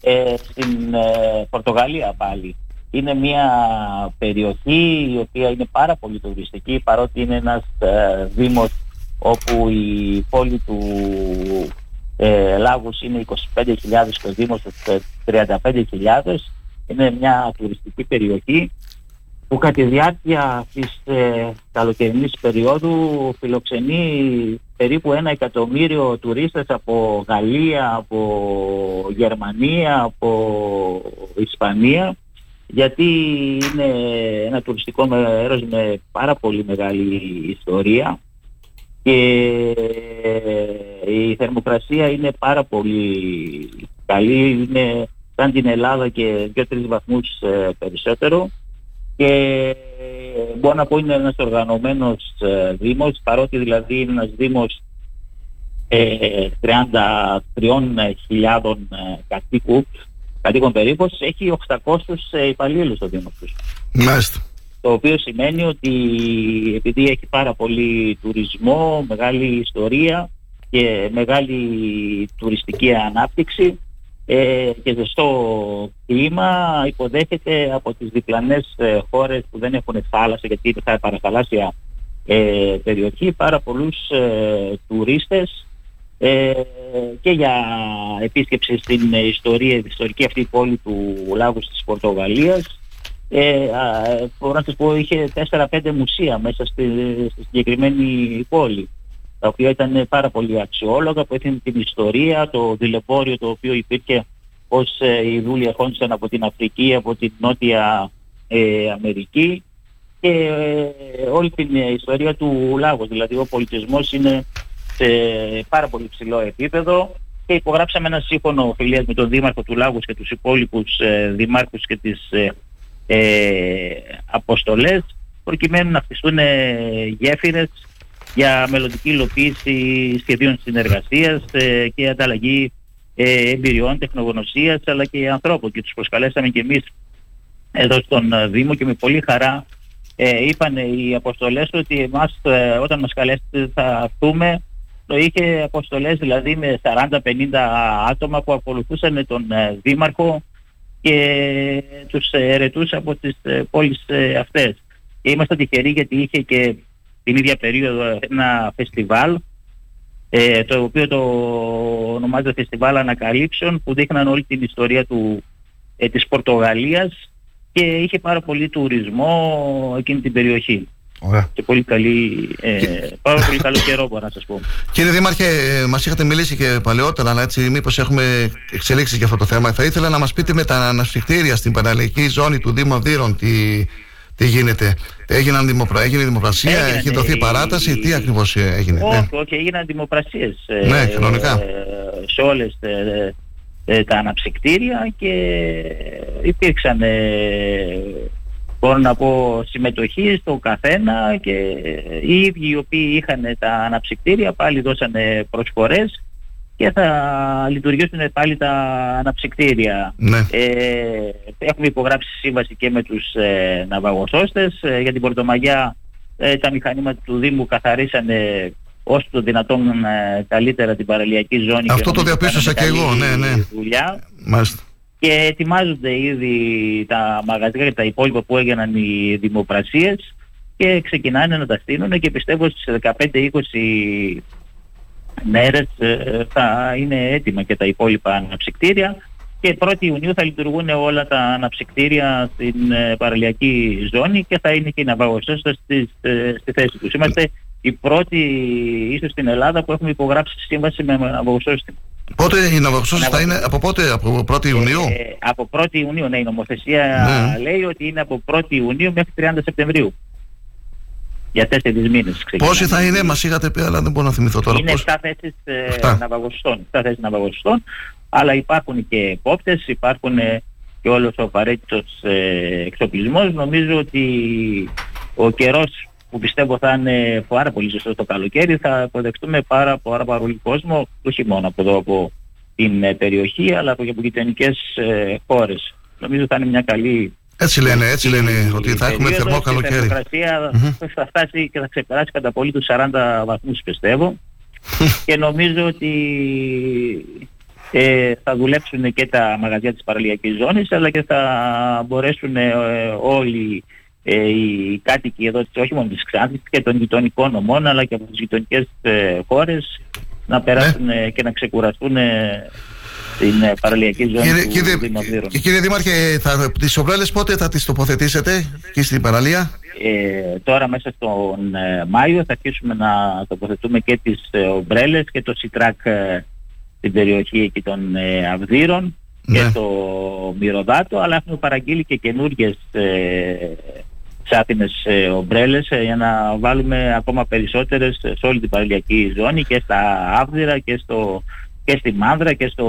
Speaker 26: ε, στην ε, Πορτογαλία πάλι. Είναι μια περιοχή η οποία είναι πάρα πολύ τουριστική παρότι είναι ένας ε, δήμος όπου η πόλη του ε, Λάγους είναι 25.000 και ο δήμος 35.000 είναι μια τουριστική περιοχή που κατά τη διάρκεια της ε, καλοκαιρινής περίοδου φιλοξενεί περίπου ένα εκατομμύριο τουρίστες από Γαλλία, από Γερμανία, από Ισπανία γιατί είναι ένα τουριστικό μέρος με πάρα πολύ μεγάλη ιστορία και η θερμοκρασία είναι πάρα πολύ καλή, είναι σαν την Ελλάδα και δύο-τρεις βαθμούς ε, περισσότερο και μπορώ να πω είναι ένας οργανωμένος ε, δήμος παρότι δηλαδή είναι ένας δήμος ε, 33.000 ε, κατοίκου κατοίκων περίπου έχει 800 ε, υπαλλήλους στο δήμο τους.
Speaker 7: Μάλιστα.
Speaker 26: Το οποίο σημαίνει ότι επειδή έχει πάρα πολύ τουρισμό, μεγάλη ιστορία και μεγάλη τουριστική ανάπτυξη ε, και ζεστό κλίμα υποδέχεται από τις διπλανές ε, χώρες που δεν έχουν θάλασσα γιατί είναι θα παραθαλάσσια ε, περιοχή πάρα πολλούς ε, τουρίστες. Ε, και για επίσκεψη στην ιστορία, ιστορική αυτή πόλη του Λάγους της Πορτογαλίας. Ε, μπορώ να σας πω είχε 4-5 μουσεία μέσα στη, στη συγκεκριμένη πόλη τα οποία ήταν πάρα πολύ αξιόλογα, που έθινε την ιστορία, το δηλεπόριο το οποίο υπήρχε ως ε, οι δούλοι ερχόντουσαν από την Αφρική, από την Νότια ε, Αμερική και ε, όλη την ιστορία του λάγους. Δηλαδή ο πολιτισμός είναι σε πάρα πολύ ψηλό επίπεδο και υπογράψαμε ένα σύμφωνο φιλίας με τον Δήμαρχο του Λάγους και τους υπόλοιπους ε, δημάρχους και τις ε, ε, αποστολές προκειμένου να χτιστούν ε, γέφυρες για μελλοντική υλοποίηση σχεδίων συνεργασίας ε, και ανταλλαγή ε, εμπειριών, τεχνογνωσίας αλλά και ανθρώπων και τους προσκαλέσαμε και εμείς εδώ στον ε, Δήμο και με πολύ χαρά ε, είπαν οι αποστολές ότι εμάς ε, όταν μας καλέσετε θα έρθουμε το είχε αποστολές δηλαδή με 40-50 άτομα που ακολουθούσαν τον ε, Δήμαρχο και τους ερετούς από τις ε, πόλεις ε, αυτές. Και είμαστε τυχεροί γιατί είχε και την ίδια περίοδο ένα φεστιβάλ ε, το οποίο το ονομάζεται Φεστιβάλ Ανακαλύψεων που δείχναν όλη την ιστορία του, ε, της Πορτογαλίας και είχε πάρα πολύ τουρισμό εκείνη την περιοχή.
Speaker 7: Ωραία.
Speaker 26: Και πολύ καλή, ε, πάρα πολύ καλό καιρό μπορώ να σας πω.
Speaker 7: Κύριε Δήμαρχε, ε, μας είχατε μιλήσει και παλαιότερα, αλλά έτσι μήπως έχουμε εξελίξεις για αυτό το θέμα. Θα ήθελα να μας πείτε με τα ανασφιχτήρια στην παραλιακή ζώνη του Δήμου Αυδείρων τι, τι γίνεται; Έγιναν δημοπρα... Έγινε δημοπρασία,
Speaker 26: Έγιναν,
Speaker 7: έχει δοθεί
Speaker 26: ε,
Speaker 7: παράταση, τι ακριβώς έγινε;
Speaker 26: Όχι,
Speaker 7: ναι.
Speaker 26: όχι, έγιναν δημοπρασίες ε,
Speaker 7: Ναι, κανονικά.
Speaker 26: ε, σε όλες ε, ε, τα αναψυκτήρια και υπήρξαν ε, μπορώ να πω συμμετοχής στο καθένα και οι ίδιοι οι οποίοι είχαν τα αναψυκτήρια πάλι δώσανε προσφορές και θα λειτουργήσουν πάλι τα αναψυκτήρια.
Speaker 7: Ναι.
Speaker 26: Ε, έχουμε υπογράψει σύμβαση και με τους ε, ναυαγοσώστες. Ε, για την Πορτομαγιά ε, τα μηχανήματα του Δήμου καθαρίσανε όσο το δυνατόν ε, καλύτερα την παραλιακή ζώνη. και
Speaker 7: Αυτό το
Speaker 26: νομίζω
Speaker 7: διαπίστωσα
Speaker 26: κάνανε
Speaker 7: και εγώ,
Speaker 26: καλή
Speaker 7: ναι, ναι.
Speaker 26: Δουλειά
Speaker 7: Μάλιστα.
Speaker 26: και ετοιμάζονται ήδη τα μαγαζιά και τα υπόλοιπα που έγιναν οι δημοπρασίες και ξεκινάνε να τα στείλουν και πιστεύω στις 15-20 μέρες ε, θα είναι έτοιμα και τα υπόλοιπα αναψυκτήρια και 1η Ιουνίου θα λειτουργούν όλα τα αναψυκτήρια στην ε, παραλιακή ζώνη και θα είναι και οι ναυαγοσώστες στη, ε, στη θέση τους. Είμαστε οι πρώτοι ίσως στην Ελλάδα που έχουμε υπογράψει σύμβαση με ναυαγοσώστη.
Speaker 7: Πότε η ναυαγοσώση θα είναι, από πότε, από 1η Ιουνίου;
Speaker 26: Ε, από 1η Ιουνίου, ναι, η νομοθεσία
Speaker 7: Ναι.
Speaker 26: λέει ότι είναι από 1η Ιουνίου μέχρι 30 Σεπτεμβρίου. Για τέσσερις μήνες ξεκινάει.
Speaker 7: Πόσοι θα είναι, μας είχατε πει, αλλά δεν μπορώ να θυμηθώ τώρα.
Speaker 26: Είναι
Speaker 7: πόσοι.
Speaker 26: 7 θέσεις ε,
Speaker 7: Εφτά.
Speaker 26: ναυαγοσωστών. 7 θέσεις ναυαγοσωστών, αλλά υπάρχουν και επόπτες, υπάρχουν ε, και όλος ο απαραίτητος ε, εξοπλισμός. Νομίζω ότι ο καιρός που πιστεύω θα είναι πάρα πολύ ζεστό το καλοκαίρι θα αποδεχτούμε πάρα, πάρα πολύ κόσμο, όχι μόνο από εδώ από την ε, περιοχή, αλλά και από γειτονικές ε, χώρες. Νομίζω θα είναι μια καλή
Speaker 7: Έτσι λένε, έτσι λένε, ότι θα έχουμε
Speaker 26: περίοδος
Speaker 7: θερμό
Speaker 26: και Η
Speaker 7: καλοκαίρι.
Speaker 26: θερμοκρασία. Θα φτάσει και θα ξεπεράσει κατά πολύ τους 40 βαθμούς πιστεύω. Και νομίζω ότι ε, θα δουλέψουν και τα μαγαζιά της παραλιακής ζώνης αλλά και θα μπορέσουν ε, όλοι ε, οι κάτοικοι εδώ της- όχι μόνο της Ξάνθης και των γειτονικών νομών αλλά και από τις γειτονικές ε, χώρες να περάσουν ε, και να ξεκουραστούν ε, στην ε, παραλιακή ζώνη
Speaker 7: Κύριε,
Speaker 26: του
Speaker 7: κύριε,
Speaker 26: Δήμου Αυδείρων.
Speaker 7: και κύριε Δήμαρχε, θα, τις ομπρέλες πότε θα τις τοποθετήσετε εκεί στην παραλία;
Speaker 26: Ε, τώρα μέσα στον ε, Μάιο θα αρχίσουμε να τοποθετούμε και τις ε, ομπρέλες και το σιτράκ ε, στην περιοχή εκεί των ε, Αυδείρων και
Speaker 7: Ναι.
Speaker 26: το Μυρωδάτο αλλά έχουμε παραγγείλει και καινούργιες ε, ξάπινες ε, ομπρέλες ε, για να βάλουμε ακόμα περισσότερες σε όλη την παραλιακή ζώνη και στα Άβδυρα και, στο, και στη Μάνδρα και στο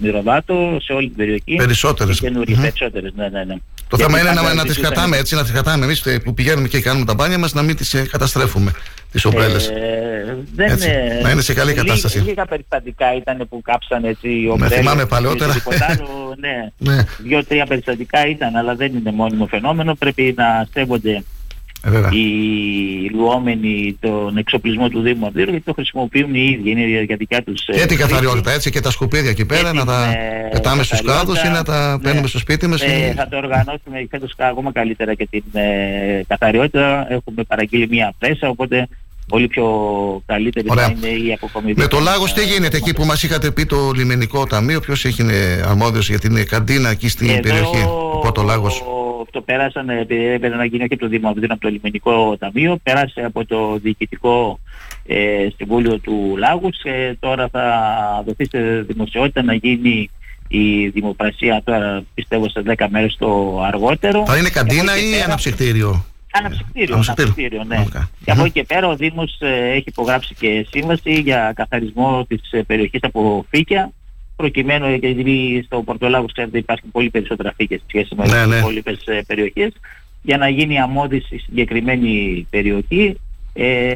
Speaker 26: Μυρωδάτο σε όλη την περιοχή.
Speaker 7: Περισσότερες.
Speaker 26: Και καινούργιες,
Speaker 7: Μμμ.
Speaker 26: περισσότερες, ναι, ναι, ναι.
Speaker 7: Το
Speaker 26: Και
Speaker 7: θέμα είναι
Speaker 26: θα
Speaker 7: να, να τις
Speaker 26: κρατήσουμε-
Speaker 7: κρατάμε έτσι, να τις κρατάμε εμείς ε, που πηγαίνουμε και κάνουμε τα μπάνια μας, να μην τις ε, καταστρέφουμε τις ομπρέλες.
Speaker 26: Ε, δεν,
Speaker 7: Έτσι,
Speaker 26: ε,
Speaker 7: να είναι σε καλή
Speaker 26: λίγα-
Speaker 7: κατάσταση.
Speaker 26: Λίγα περιστατικά ήταν που κάψαν έτσι οι ομπρέλες.
Speaker 7: θυμάμαι παλαιότερα.
Speaker 26: και τίποτα άλλο, ναι.
Speaker 7: Ναι.
Speaker 26: Δύο-τρία περιστατικά ήταν, αλλά δεν είναι μόνιμο φαινόμενο. Πρέπει να σέβονται
Speaker 7: Ε, βέβαια.
Speaker 26: οι λουόμενοι τον εξοπλισμό του Δήμου Αυδείρου γιατί το χρησιμοποιούν οι ίδιοι, είναι για δικιά τους ε,
Speaker 7: Και την
Speaker 26: χρήση.
Speaker 7: καθαριότητα έτσι και τα σκουπίδια εκεί πέρα να τα
Speaker 26: ε,
Speaker 7: πετάμε στους
Speaker 26: καθαριότητα,
Speaker 7: κάδους ή να τα
Speaker 26: ναι.
Speaker 7: παίρνουμε στο σπίτι μας.
Speaker 26: Ε,
Speaker 7: ή-
Speaker 26: θα το οργανώσουμε φέτος ακόμα καλύτερα και την ε, καθαριότητα. Έχουμε παραγγείλει μια πρέσα, οπότε πολύ πιο καλύτερη
Speaker 7: Ωραία.
Speaker 26: θα είναι η αποκομιδή.
Speaker 7: Με το Λάγος τι γίνεται εκεί που μας είχατε πει το λιμενικό ταμείο, ποιος έχει είναι αρμόδιος για την καντίνα εκεί στην
Speaker 26: Εδώ
Speaker 7: περιοχή του Πορτολάγος.
Speaker 26: αυτό πέρασαν, επειδή έπρεπε να γίνει όχι από το Δήμο, από το Λιμενικό Ταμείο, πέρασε από το Διοικητικό ε, Συμβούλιο του Λάγους και τώρα θα δοθεί σε δημοσιότητα να γίνει η δημοπρασία τώρα πιστεύω σε 10 μέρες το αργότερο.
Speaker 7: Θα είναι καντίνα ή αναψυκτήριο;
Speaker 26: Αναψυκτήριο, αναψυκτήριο, ναι. Και από εκεί και πέρα ο Δήμος ε, έχει υπογράψει και σύμβαση για καθαρισμό της ε, περιοχής από φύκια προκειμένου γιατί στο Πορτολάγος ξέρετε υπάρχουν πολύ περισσότερα φύκια σε σχέση με
Speaker 7: Ναι,
Speaker 26: τις
Speaker 7: ναι.
Speaker 26: υπόλοιπες ε, περιοχές για να γίνει αμμώδηση στη συγκεκριμένη περιοχή ε,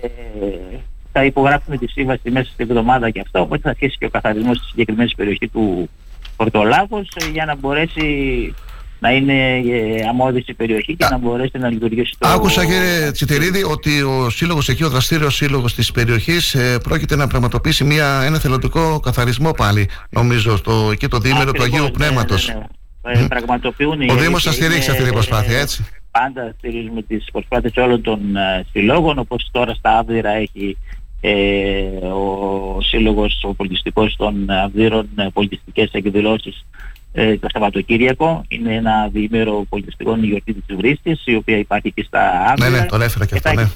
Speaker 26: θα υπογράψουμε τη σύμβαση μέσα στην εβδομάδα και αυτό οπότε θα αρχίσει και ο καθαρισμός στη συγκεκριμένη περιοχή του Πορτολάγος ε, για να μπορέσει να είναι ε, αμμώδηση η περιοχή και να μπορέσει να λειτουργήσει το...
Speaker 7: Άκουσα κύριε Τσιτηρίδη ότι ο σύλλογος εκεί, ο δραστήριος σύλλογος της περιοχής ε, πρόκειται να πραγματοποιήσει μια, ένα θελοντικό καθαρισμό πάλι νομίζω στο, εκεί το διήμερο του
Speaker 26: Ακριβώς,
Speaker 7: Αγίου
Speaker 26: ναι,
Speaker 7: Πνεύματος.
Speaker 26: ναι, ναι. Ε, πραγματοποιούν
Speaker 7: Ο
Speaker 26: οι-
Speaker 7: Δήμος θα
Speaker 26: και
Speaker 7: στηρίξει
Speaker 26: είναι-
Speaker 7: αυτή την προσπάθεια έτσι;
Speaker 26: πάντα στηρίζουμε τις προσπάθειες όλων των ε, συλλόγων όπως τώρα στα Άβδηρα έχει ε, ο σύλλογος ο πολιτιστικός των Αβδήρων ε, πολιτιστικές εκδηλώσεις ε, το Σαββατοκύριακο είναι ένα διήμερο πολιτιστικών γιορτή της Βρύστης η οποία υπάρχει και στα
Speaker 7: Ναι,
Speaker 26: Άβδηρα
Speaker 7: ναι, τον έφερα και
Speaker 26: και
Speaker 7: αυτό,
Speaker 26: θα
Speaker 7: ναι.
Speaker 26: έχει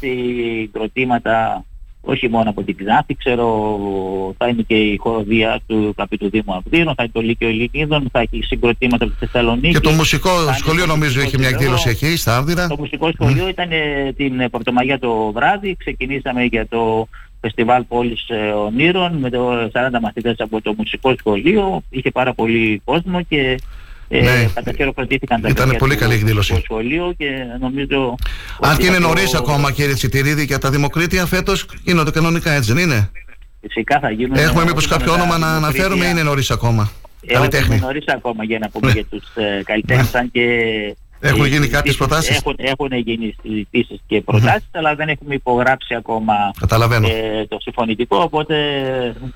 Speaker 26: συγκροτήματα όχι μόνο από την Ξάνθη, ξέρω θα είναι και η χοροδία του Καπιτού Δήμου Αυδείρων, θα είναι το Λύκειο Ελληνίδων, θα έχει συγκροτήματα από τη Θεσσαλονίκη.
Speaker 7: Και το μουσικό
Speaker 26: θα είναι
Speaker 7: σχολείο
Speaker 26: το
Speaker 7: νομίζω
Speaker 26: μουσικό
Speaker 7: έχει μια
Speaker 26: σχολείο.
Speaker 7: εκδήλωση εκεί στα Άβδηρα.
Speaker 26: Το μουσικό σχολείο ήταν ε, την ε, Πρωτομαγιά το βράδυ. Ξεκινήσαμε για το Φεστιβάλ Πόλης ε, Ονείρων με το 40 μαθητές από το μουσικό σχολείο. Είχε πάρα πολύ κόσμο και ε,
Speaker 7: Ναι.
Speaker 26: καταχειροκροτήθηκαν τα
Speaker 7: Ήταν
Speaker 26: παιδιά
Speaker 7: πολύ
Speaker 26: του
Speaker 7: καλή εκδήλωση.
Speaker 26: μουσικού σχολείου και νομίζω
Speaker 7: Αν
Speaker 26: ότι
Speaker 7: και είναι
Speaker 26: θα το-
Speaker 7: νωρίς ακόμα κύριε Τσιτηρίδη για τα δημοκρίτια φέτος γίνονται κανονικά έτσι δεν είναι;
Speaker 26: Φυσικά θα γίνουν.
Speaker 7: Έχουμε μήπως
Speaker 26: όχι
Speaker 7: κάποιο
Speaker 26: μόνο τα
Speaker 7: όνομα να
Speaker 26: δημοκρίτια.
Speaker 7: αναφέρουμε ή είναι νωρίς ακόμα;
Speaker 26: Ε, όχι,
Speaker 7: Καλλιτέχνη.
Speaker 26: είναι νωρίς ακόμα για να πούμε για τους ε, καλλιτέχνες, αν και...
Speaker 7: Έχουν
Speaker 26: ε,
Speaker 7: γίνει κάποιες
Speaker 26: συζητήσεις-
Speaker 7: προτάσεις;
Speaker 26: Έχουν, έχουν γίνει συζητήσεις και προτάσεις, αλλά δεν έχουμε υπογράψει ακόμα
Speaker 7: Καταλαβαίνω.
Speaker 26: ε, το συμφωνητικό, οπότε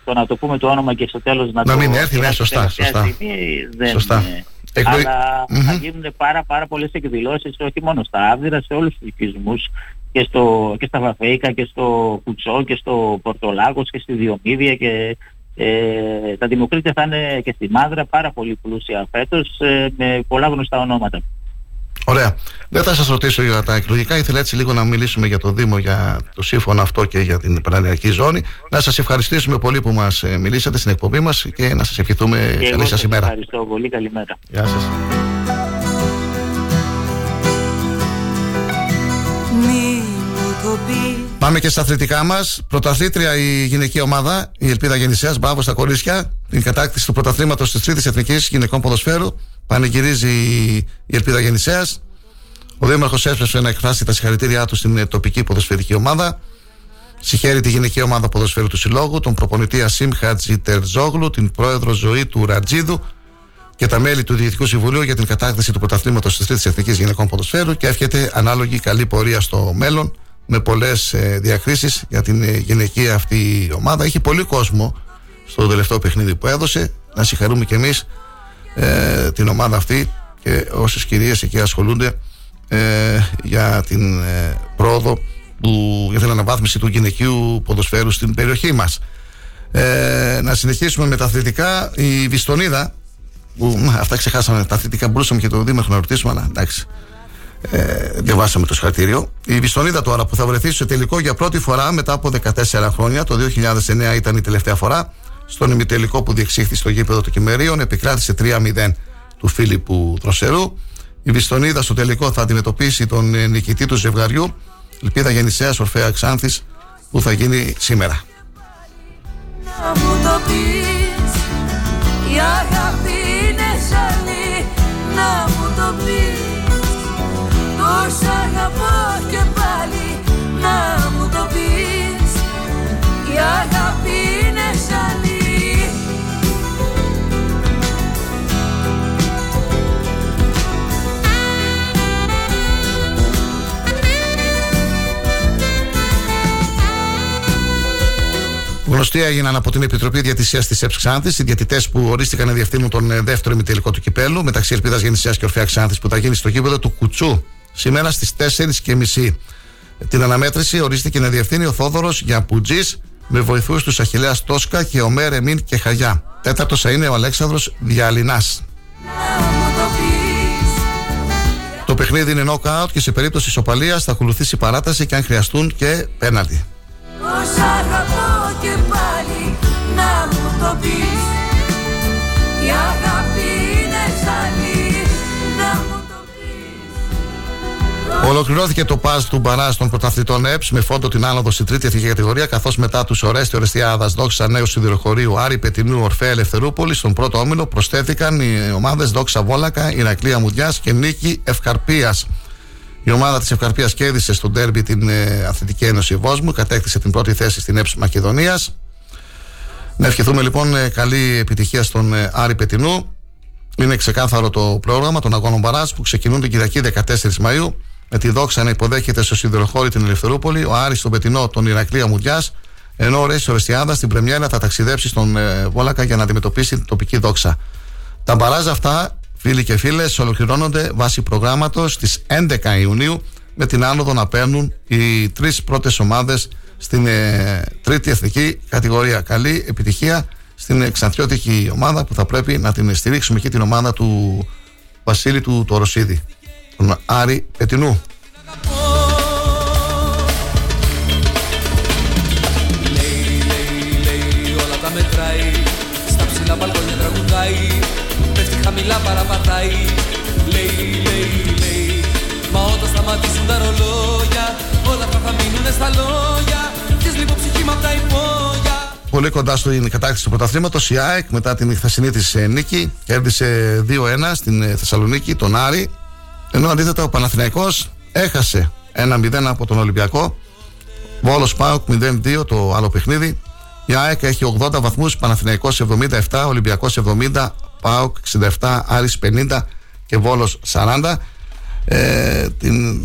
Speaker 26: το να το πούμε το όνομα και στο τέλος να,
Speaker 7: Να
Speaker 26: το...
Speaker 7: μην έρθει, ναι,
Speaker 26: να το
Speaker 7: σωστά,
Speaker 26: τελευταία
Speaker 7: σωστά.
Speaker 26: στιγμή, δεν,
Speaker 7: Σωστά.
Speaker 26: ε,
Speaker 7: Εκδο-
Speaker 26: Αλλά
Speaker 7: Μμμ.
Speaker 26: θα γίνουν πάρα, πάρα πολλές εκδηλώσεις, όχι μόνο στα Άβδηρα, σε όλους τους οικισμούς και, στο, και στα Βαφέικα και στο Κουτσό και στο Πορτολάγος και στη Διομήδια και ε, τα Δημοκρίτια θα είναι και στη Μάδρα πάρα πολύ πλούσια φέτος ε, με πολλά γνωστά ονόματα.
Speaker 7: Ωραία. Δεν θα σας ρωτήσω για τα εκλογικά. Ήθελα έτσι λίγο να μιλήσουμε για το Δήμο, για το σύμφωνο αυτό και για την Παναγιακή Ζώνη. Να σας ευχαριστήσουμε πολύ που μας μιλήσατε στην εκπομπή μας και να σας ευχηθούμε
Speaker 26: και εγώ
Speaker 7: καλή σας
Speaker 26: σας
Speaker 7: ημέρα.
Speaker 26: ευχαριστώ πολύ. Καλημέρα.
Speaker 7: Γεια
Speaker 10: σας.
Speaker 7: Πάμε και στα αθλητικά μας. Πρωταθλήτρια η γυναική ομάδα, η Ελπίδα Γεννησέα. Μπράβο στα κορίτσια. Την κατάκτηση του πρωταθλήματος της Τρίτης Εθνικής Γυναικών Ποδοσφαίρου. Πανηγυρίζει η Ελπίδα Γεννησέα. Ο Δήμαρχος έσπευσε να εκφράσει τα συγχαρητήριά του στην ε, τοπική ποδοσφαιρική ομάδα. Συγχαίρει τη γυναική ομάδα ποδοσφαίρου του Συλλόγου, τον προπονητή Ασίμ Χατζη Τερζόγλου, την πρόεδρο Ζωή του Ρατζίδου και τα μέλη του Διοικητικού Συμβουλίου για την κατάκτηση του πρωταθλήματος της Τρίτης Εθνικής Γυναικών Ποδοσφαίρου και εύχεται ανάλογη καλή πορεία στο μέλλον με πολλές διακρίσεις για την ε, γυναική αυτή ομάδα. Είχε πολύ κόσμο στο τελευταίο παιχνίδι που έδωσε. Να συγχαρούμε κι εμείς ε, την ομάδα αυτή και όσες κυρίες εκεί ασχολούνται ε, για την ε, πρόοδο που, για την αναβάθμιση του γυναικείου ποδοσφαίρου στην περιοχή μας. Ε, να συνεχίσουμε με τα αθλητικά. Η Βιστονίδα, που μ, αυτά ξεχάσαμε, τα αθλητικά μπορούσαμε και το Δήμαρχο να ρωτήσουμε, αλλά εντάξει. Ε, διαβάσαμε το συγχαρητήριο. Η Βιστονίδα τώρα που θα βρεθεί στο τελικό για πρώτη φορά μετά από 14 χρόνια, το 2009 ήταν η τελευταία φορά, στον ημιτελικό που διεξήχθη στο γήπεδο του Κυμερίων, επικράτησε 3-0 του Φίλιππου Δροσερού. Η Βιστονίδα στο τελικό θα αντιμετωπίσει τον ε, νικητή του ζευγαριού, Ελπίδα Γεννησέας Ορφαία Ξάνθης, που θα γίνει σήμερα.
Speaker 10: να μου το πεις Η αγάπη είναι ζαλή να μου το πεις Τόσα αγαπώ και πάλι να μου το πεις. Η αγάπη είναι ζαλή
Speaker 7: Γνωστοί έγιναν από την Επιτροπή Διατησίας της ΕΠΣ Ξάνθης οι διαιτητέ που ορίστηκαν να διευθύνουν τον ε, δεύτερο ημιτελικό του κυπέλου. Μεταξύ Ελπίδας Γεννησίας και Ορφαίας Ξάνθης που θα γίνει στο γήπεδο του Κουτσού σήμερα στις 4.30. Την αναμέτρηση ορίστηκε να διευθύνει ο Θόδωρος Γιαπουτζή με βοηθούς του Αχηλέας Τόσκα και ο Μέρε Μίν και Χαγιά. Τέταρτος θα είναι ο Αλέξανδρος Διαλυνάς.
Speaker 10: να μου το πεις
Speaker 7: Το παιχνίδι είναι knockout και σε περίπτωση ισοπαλίας θα ακολουθήσει παράταση και αν χρειαστούν και πέναλτι.
Speaker 10: Πώς αγαπώ και πάλι να μου το πεις Η αγάπη
Speaker 7: Ολοκληρώθηκε το παζ του μπαρά των πρωταθλητών ΕΠΣ με φόντο την άνοδο στην τρίτη εθνική κατηγορία, καθώς μετά τους Ορέστη Ορεστιάδα Δόξα Νέους Σιδηροχωρίου Άρη Πετινού Ορφαία Ελευθερούπολη στον πρώτο όμιλο προσθέθηκαν οι ομάδες Δόξα Βόλακα, Ηρακλία Μουδιά και Νίκη Ευκαρπίας. Η ομάδα της Ευκαρπίας κέρδισε στο ντέρμπι την ε, Αθλητική Ένωση Βόσμου, κατέκτησε την πρώτη θέση στην ΕΠΣ Μακεδονίας. Να ευχηθούμε λοιπόν ε, καλή επιτυχία στον ε, Άρη Πετινού. Είναι ξεκάθαρο το πρόγραμμα των αγώνων Μπαράς που ξεκινούν την Κυριακή 14 Μαου με τη δόξα να υποδέχεται στο Σιδηροχώρι την Ελευθερούπολη, ο Άρης στον Πετινό τον Ηρακλία Μουδιά, ενώ ο Ρέσο Ρεστιάδας στην Πρεμιέρα θα ταξιδέψει στον ε, Βόλακα για να αντιμετωπίσει την τοπική δόξα. Τα μπαράζ αυτά, φίλοι και φίλες, ολοκληρώνονται βάσει προγράμματος στι 11 Ιουνίου με την άνοδο να παίρνουν οι τρεις πρώτες ομάδες στην ε, τρίτη εθνική κατηγορία. Καλή επιτυχία στην εξανθιώτικη ομάδα που θα πρέπει να την στηρίξουμε και την ομάδα του Βασίλη του Τωροσίδη τον Άρη Πετινού.
Speaker 23: όλα τα μετράει Στα ψηλά μπαλκόνια τραγουδάει Πέφτει χαμηλά παραπατάει Λέει, λέει, λέει Μα όταν σταματήσουν τα ρολόγια Όλα αυτά θα μείνουνε στα λόγια Πιες λίγο ψυχή μ' απ' τα υπόγεια
Speaker 7: Πολύ κοντά στην κατάκτηση του πρωταθλήματος. Η ΑΕΚ μετά την χθεσινή της νίκη κέρδισε 2-1 στην ε, Θεσσαλονίκη τον Άρη. Ενώ αντίθετα ο Παναθηναϊκός έχασε 1-0 από τον Ολυμπιακό. Βόλος Πάουκ 0-2 το άλλο παιχνίδι. Η ΑΕΚ έχει 80 βαθμούς, Παναθηναϊκός 77, Ολυμπιακός 70, ΠΑΟΚ 67, Άρης 50 και Βόλος 40. Ε, την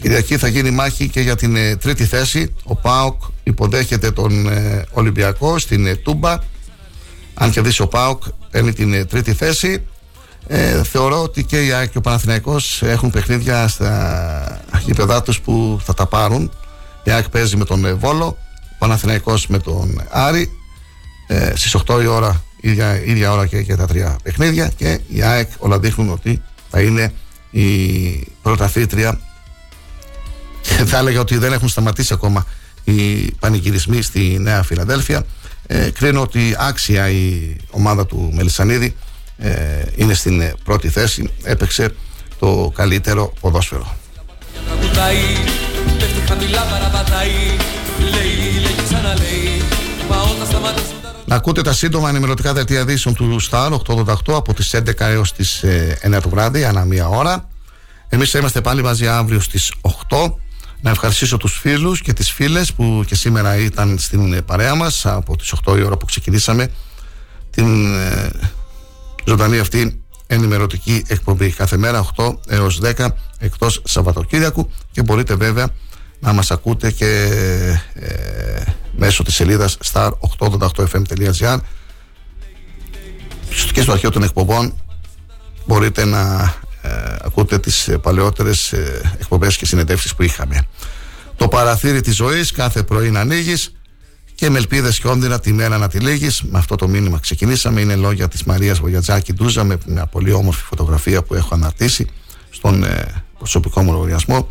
Speaker 7: Κυριακή θα γίνει μάχη και για την ε, τρίτη θέση. Ο ΠΑΟΚ υποδέχεται τον ε, Ολυμπιακό στην ε, Τούμπα. Αν κερδίσει ο ΠΑΟΚ, παίρνει την ε, τρίτη θέση. Ε, θεωρώ ότι και η ΑΕΚ και ο Παναθηναϊκός έχουν παιχνίδια στα γήπεδά τους που θα τα πάρουν. Η ΑΕΚ παίζει με τον ε, Βόλο, ο Παναθηναϊκός με τον Άρη. Ε, στις 8 η ώρα, ίδια, ίδια ώρα και, και τα τρία παιχνίδια και η ΑΕΚ όλα δείχνουν ότι θα είναι η πρωταθλήτρια και θα έλεγα ότι δεν έχουν σταματήσει ακόμα οι πανηγυρισμοί στη Νέα Φιλαδέλφια. Ε, κρίνω ότι άξια η ομάδα του Μελισανίδη ε, είναι στην ε, πρώτη θέση. Έπαιξε το καλύτερο ποδόσφαιρο.
Speaker 23: Τραγουδάει Πέφτει χαμηλά παραπατάει Λέει, λέει και ξαναλέει Μα όταν σταματήσουν τα
Speaker 7: Να ακούτε τα σύντομα ενημερωτικά δελτία ειδήσεων του Star 888 από τις 11 έως τις ε, 9 του βράδυ, ανά μία ώρα. Εμείς θα είμαστε πάλι μαζί αύριο στις 8. Να ευχαριστήσω τους φίλους και τις φίλες που και σήμερα ήταν στην ε, παρέα μας από τις 8 η ώρα που ξεκινήσαμε την ε, ζωντανή αυτή ενημερωτική εκπομπή. Κάθε μέρα 8 έως 10 εκτός Σαββατοκύριακου. Και μπορείτε βέβαια να μας ακούτε και ε, μέσω της σελίδας star888fm.gr και στο αρχείο των εκπομπών μπορείτε να ε, ακούτε τις ε, παλαιότερες ε, εκπομπές και συνεντεύξεις που είχαμε. Το παραθύρι της ζωής κάθε πρωί να ανοίγεις και με ελπίδες και όνειρα τη μέρα να τη λύγεις. Με αυτό το μήνυμα ξεκινήσαμε. Είναι λόγια της Μαρίας Βογιατζάκη Ντούζα με μια πολύ όμορφη φωτογραφία που έχω αναρτήσει στον ε, προσωπικό μου λογαριασμό.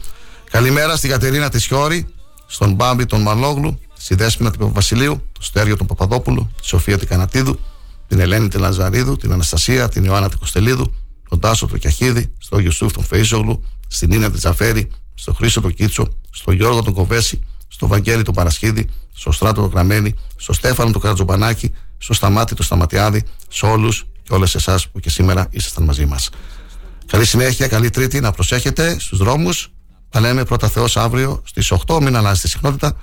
Speaker 7: Καλημέρα στην Κατερίνα της Χιόρη, στον Μπάμπη τον Μαλόγλου, στη Δέσπινα του Βασιλείου, τον Στέργιο τον Παπαδόπουλου, τη Σοφία την Κανατίδου, την Ελένη την Λαζαρίδου, την Αναστασία, την Ιωάννα την Κοστελίδου, τον Τάσο τον Κιαχίδη, στον Γιουσούφ τον Φέιζογλου, στην Νίνα την Τζαφέρη, στον Χρήσο τον Κίτσο, στον Γιώργο τον Κοβέση, στο Βαγγέλη τον Παρασχίδη, στο Στράτο τον Κραμένη, στο Στέφανο τον Καρατζομπανάκη, στο Σταμάτη τον Σταματιάδη, σε όλους και όλες εσάς που και σήμερα ήσασταν μαζί μας. Καλή συνέχεια, καλή Τρίτη, να προσέχετε στους δρόμους. Τα λέμε πρώτα Θεός αύριο στις 8. Μην αλλάζετε συχνότητα.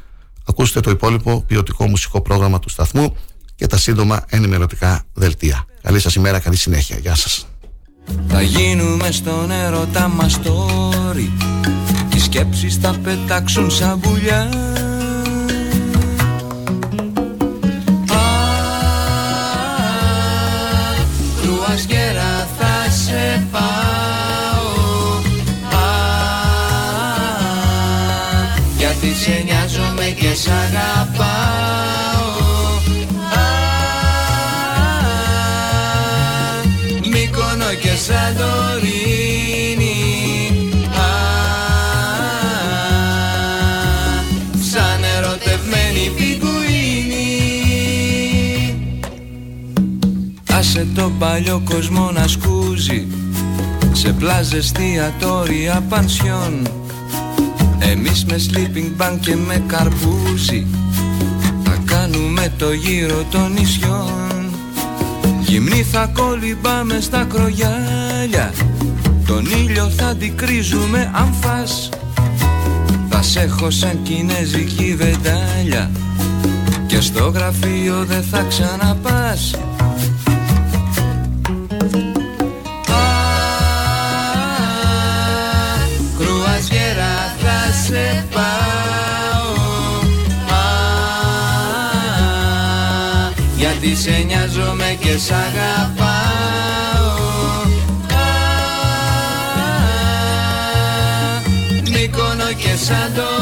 Speaker 7: Ακούστε το υπόλοιπο ποιοτικό μουσικό πρόγραμμα του σταθμού και τα σύντομα ενημερωτικά δελτία. Καλή σας ημέρα, καλή συνέχεια. Γεια σας.
Speaker 23: Θα γίνουμε στον έρωτα μας τόρι Οι σκέψεις θα πετάξουν σαν πουλιά. Κρουαζιέρα θα σε πάω. Α, Γιατί σε νοιάζομαι και σ' αγαπάω Άσε το παλιό κόσμο να σκούζει Σε πλάζες, εστιατόρια, πανσιόν Εμείς με sleeping bank και με καρπούζι Θα κάνουμε το γύρο των νησιών. Γυμνή θα κολυμπάμε στα κρογιάλια Τον ήλιο θα αντικρίζουμε αμφάς. Θα σε έχω σαν κινέζικη βεντάλια Και στο γραφείο δεν θα ξαναπάς. σε νοιάζομαι και σ' αγαπάω. Μύκονο και σαν
Speaker 10: το